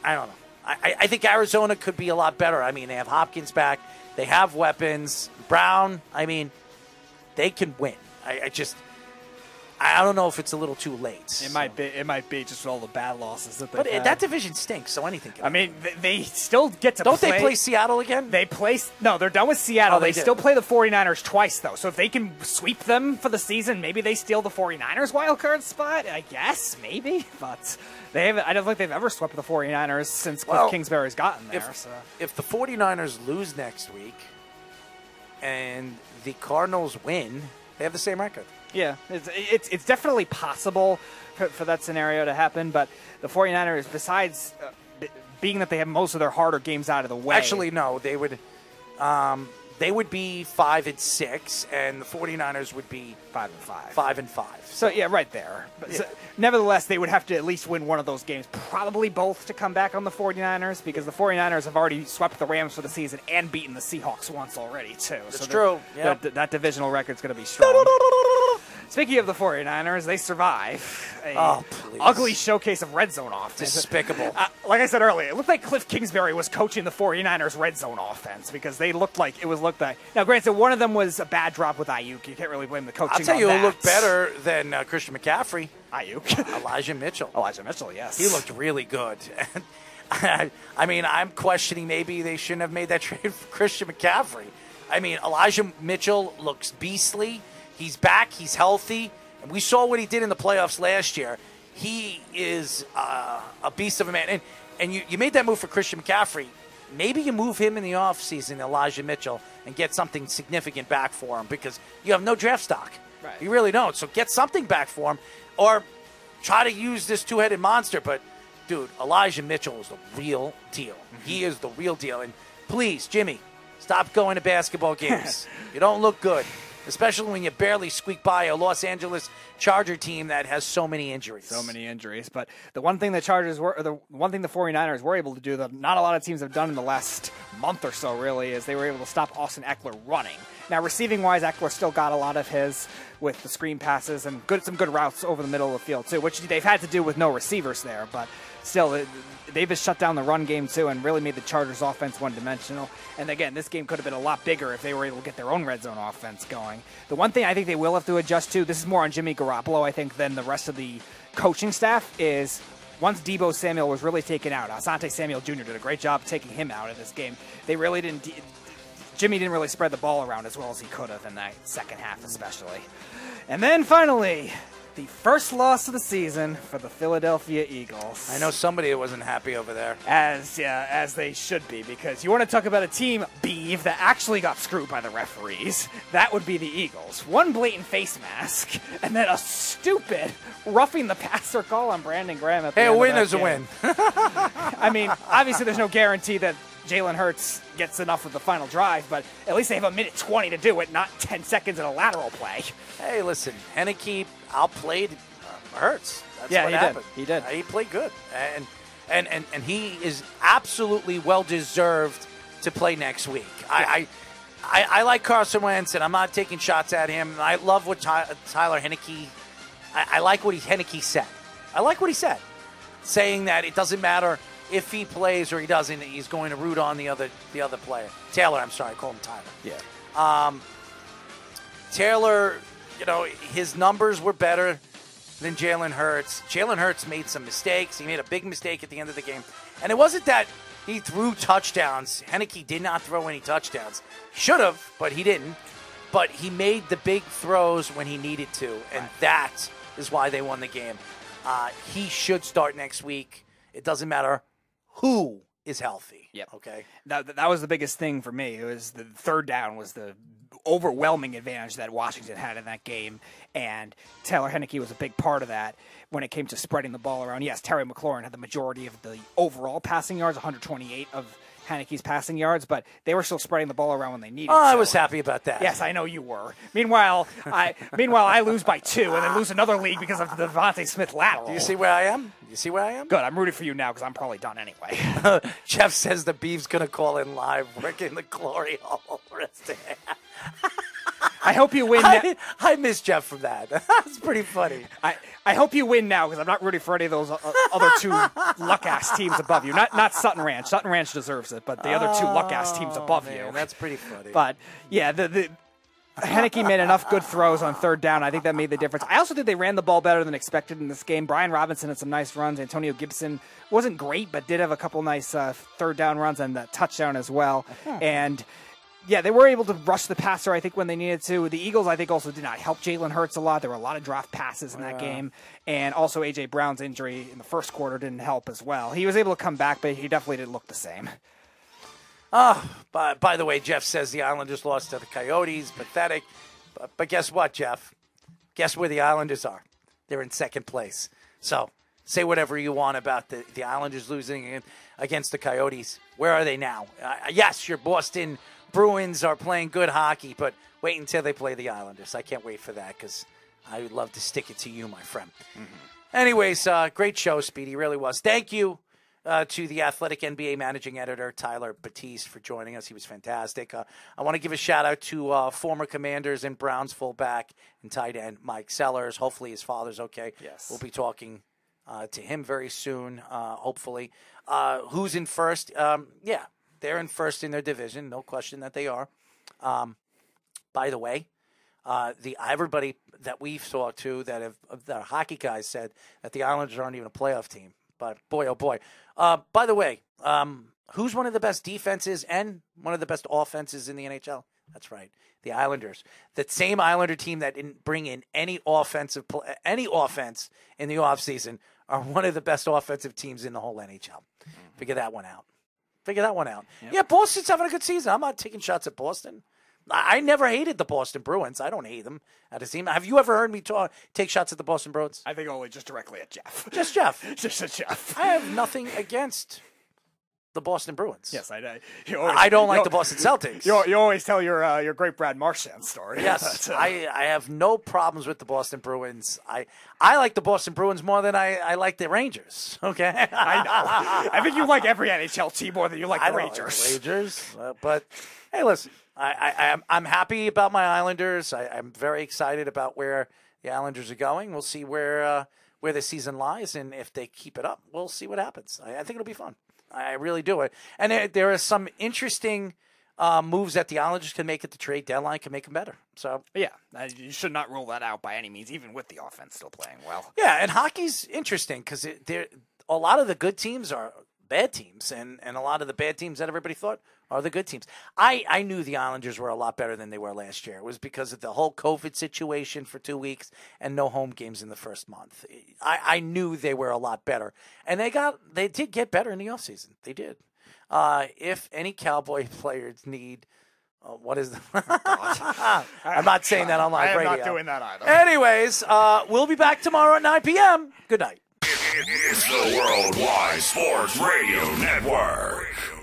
I don't know. I, I- I think Arizona could be a lot better. I mean, they have Hopkins back. They have weapons. Brown. I mean, they can win. I, I just, I don't know if it's a little too late. It might be. It might be just all the bad losses that they. But it, that division stinks, so anything can. I mean, they, they still get to Don't play. they play Seattle again? They play. No, they're done with Seattle. Oh, they they still play the 49ers twice, though. So if they can sweep them for the season, maybe they steal the 49ers wild card spot. I guess, maybe. But they haven't. I don't think they've ever swept the 49ers since Cliff Well, Kingsbury's gotten there. if, so. if the 49ers lose next week and the Cardinals win, they have the same record. Yeah, it's, it's, it's definitely possible for, for that scenario to happen, but the 49ers, besides uh, b- being that they have most of their harder games out of the way. Actually, no, they would. Um, they would be five and six, and the 49ers would be five and five. Five and five. So yeah, right there. But so- nevertheless, they would have to at least win one of those games, probably both to come back on the 49ers because the 49ers have already swept the Rams for the season and beaten the Seahawks once already too. That's so the- true, yeah. the- that divisional record's going to be strong. Speaking of the 49ers, they survive a Oh, please. ugly showcase of red zone offense. Despicable. Uh, like I said earlier, it looked like Cliff Kingsbury was coaching the 49ers red zone offense because they looked like it was looked like. Now, granted, one of them was a bad drop with Aiyuk. You can't really blame the coaching. I'll tell you, that. who looked better than uh, Christian McCaffrey. Aiyuk. Elijah Mitchell. Elijah Mitchell, yes. He looked really good. I, I mean, I'm questioning maybe they shouldn't have made that trade for Christian McCaffrey. I mean, Elijah Mitchell looks beastly. He's back. He's healthy. And we saw what he did in the playoffs last year. He is uh, a beast of a man. And, and you, you made that move for Christian McCaffrey. Maybe you move him in the offseason, Elijah Mitchell, and get something significant back for him because you have no draft stock. Right. You really don't. So get something back for him or try to use this two headed monster. But, dude, Elijah Mitchell is the real deal. He is the real deal. And please, Jimmy, stop going to basketball games. you don't look good, especially when you barely squeak by a Los Angeles Charger team that has so many injuries. So many injuries. But the one thing the Chargers were, the one thing the 49ers were able to do that not a lot of teams have done in the last month or so, really, is they were able to stop Austin Ekeler running. Now, receiving wise, Eckler still got a lot of his with the screen passes and good some good routes over the middle of the field, too, which they've had to do with no receivers there. But still, they've just shut down the run game, too, and really made the Chargers' offense one dimensional. And again, this game could have been a lot bigger if they were able to get their own red zone offense going. The one thing I think they will have to adjust to, this is more on Jimmy Garoppolo, I think, than the rest of the coaching staff, is once Deebo Samuel was really taken out, Asante Samuel Jr. did a great job taking him out of this game. They really didn't. De- Jimmy didn't really spread the ball around as well as he could have in that second half, especially. And then finally, the first loss of the season for the Philadelphia Eagles. I know somebody that wasn't happy over there. As yeah, as they should be, because you want to talk about a team, Beeve, that actually got screwed by the referees. That would be the Eagles. One blatant face mask, and then a stupid roughing the passer call on Brandon Graham. At the Hey, a win is a win. I mean, obviously, there's no guarantee that Jalen Hurts gets enough of the final drive, but at least they have a minute 20 to do it, not 10 seconds in a lateral play. Hey, listen, Heinicke outplayed uh, Hurts. That's Yeah, what he did. He did. Uh, he played good, and and and and he is absolutely well deserved to play next week. I. I I, I like Carson Wentz, and I'm not taking shots at him. I love what Ty, Tyler Heinicke. I, I like what he Heinicke said. I like what he said, saying that it doesn't matter if he plays or he doesn't. He's going to root on the other the other player. Taylor, I'm sorry, I call him Tyler. Yeah. Um, Taylor, you know, his numbers were better than Jalen Hurts. Jalen Hurts made some mistakes. He made a big mistake at the end of the game. And it wasn't that he threw touchdowns. Heinicke did not throw any touchdowns. Should have, but he didn't. But he made the big throws when he needed to. And that is why they won the game. Uh, he should start next week. It doesn't matter who is healthy. Yep. Okay. That, that was the biggest thing for me. It was the third down was the overwhelming advantage that Washington had in that game, and Taylor Heinicke was a big part of that when it came to spreading the ball around. Yes, Terry McLaurin had the majority of the overall passing yards, 128 of Heinicke's passing yards, but they were still spreading the ball around when they needed. Oh, I was happy about that. Yes, I know you were. Meanwhile, I meanwhile I lose by two and then lose another league because of the DeVonta Smith lateral. Do you see where I am? You see where I am? Good. I'm rooting for you now because I'm probably done anyway. Jeff says the Beef's going to call in live, working the glory hole. Rest of it. I hope you win. I, I miss Jeff from that. That's pretty funny. I, I hope you win now because I'm not rooting for any of those uh, other two luck ass teams above you. Not not Sutton Ranch. Sutton Ranch deserves it, but the other two luck ass teams above Oh, Man, you. that's pretty funny. But yeah, the the Heinicke made enough good throws on third down. I think that made the difference. I also think they ran the ball better than expected in this game. Brian Robinson had some nice runs. Antonio Gibson wasn't great, but did have a couple nice uh, third down runs and that touchdown as well. And yeah, they were able to rush the passer, I think, when they needed to. The Eagles, I think, also did not help Jalen Hurts a lot. There were a lot of draft passes in that game. And also, A.J. Brown's injury in the first quarter didn't help as well. He was able to come back, but he definitely didn't look the same. Oh, by, by the way, Jeff says the Islanders lost to the Coyotes. Pathetic. But, but guess what, Jeff? Guess where the Islanders are? They're in second place. So say whatever you want about the, the Islanders losing against the Coyotes. Where are they now? Uh, yes, your Boston Bruins are playing good hockey, but wait until they play the Islanders. I can't wait for that because I would love to stick it to you, my friend. Anyways, uh, great show, Speedy. Really was. Thank you uh, to the Athletic NBA managing editor Tyler Batiste for joining us. He was fantastic. Uh, I want to give a shout out to uh, former Commanders and Browns fullback and tight end Mike Sellers. Hopefully his father's okay. Yes. we'll be talking uh, to him very soon. Uh, hopefully, uh, who's in first? Um, yeah, they're in first in their division. No question that they are. Um, by the way, uh, the everybody that we've talked to that have that hockey guys said that the Islanders aren't even a playoff team. But boy, oh boy. Uh, by the way, um, who's one of the best defenses and one of the best offenses in the NHL? That's right, the Islanders. That same Islander team that didn't bring in any offensive any offense in the offseason are one of the best offensive teams in the whole NHL. Figure that one out. Figure that one out. Yeah, Boston's having a good season. I'm not taking shots at Boston. I I never hated the Boston Bruins. I don't hate them at a team. Have you ever heard me talk, take shots at the Boston Bruins? I think only just directly at Jeff. Just Jeff. just at Jeff. I have nothing against the Boston Bruins. Yes, I know. I don't like the Boston Celtics. You, you always tell your uh, your great Brad Marchand story. Yes, But, uh, I, I have no problems with the Boston Bruins. I I like the Boston Bruins more than I, I like the Rangers. Okay, I know. I think you like every NHL team more than you like I the don't like the Rangers. Rangers, uh, but hey, listen, I, I I'm I'm happy about my Islanders. I, I'm very excited about where the Islanders are going. We'll see where uh, where the season lies, and if they keep it up, we'll see what happens. I, I think it'll be fun. I really do it, and there, there are some interesting. Uh, moves that the Islanders can make at the trade deadline can make them better. So Yeah, you should not rule that out by any means, even with the offense still playing well. Yeah, and hockey's interesting because there a lot of the good teams are bad teams, and, and a lot of the bad teams that everybody thought are the good teams. I, I knew the Islanders were a lot better than they were last year. It was because of the whole COVID situation for two weeks and no home games in the first month. I, I knew they were a lot better, and they got they did get better in the offseason. They did. Uh, if any Cowboy players need. Uh, what is the? I'm not saying that on I'm not doing that either. Anyways, uh, we'll be back tomorrow at 9 p.m. Good night. It's the Worldwide Sports Radio Network.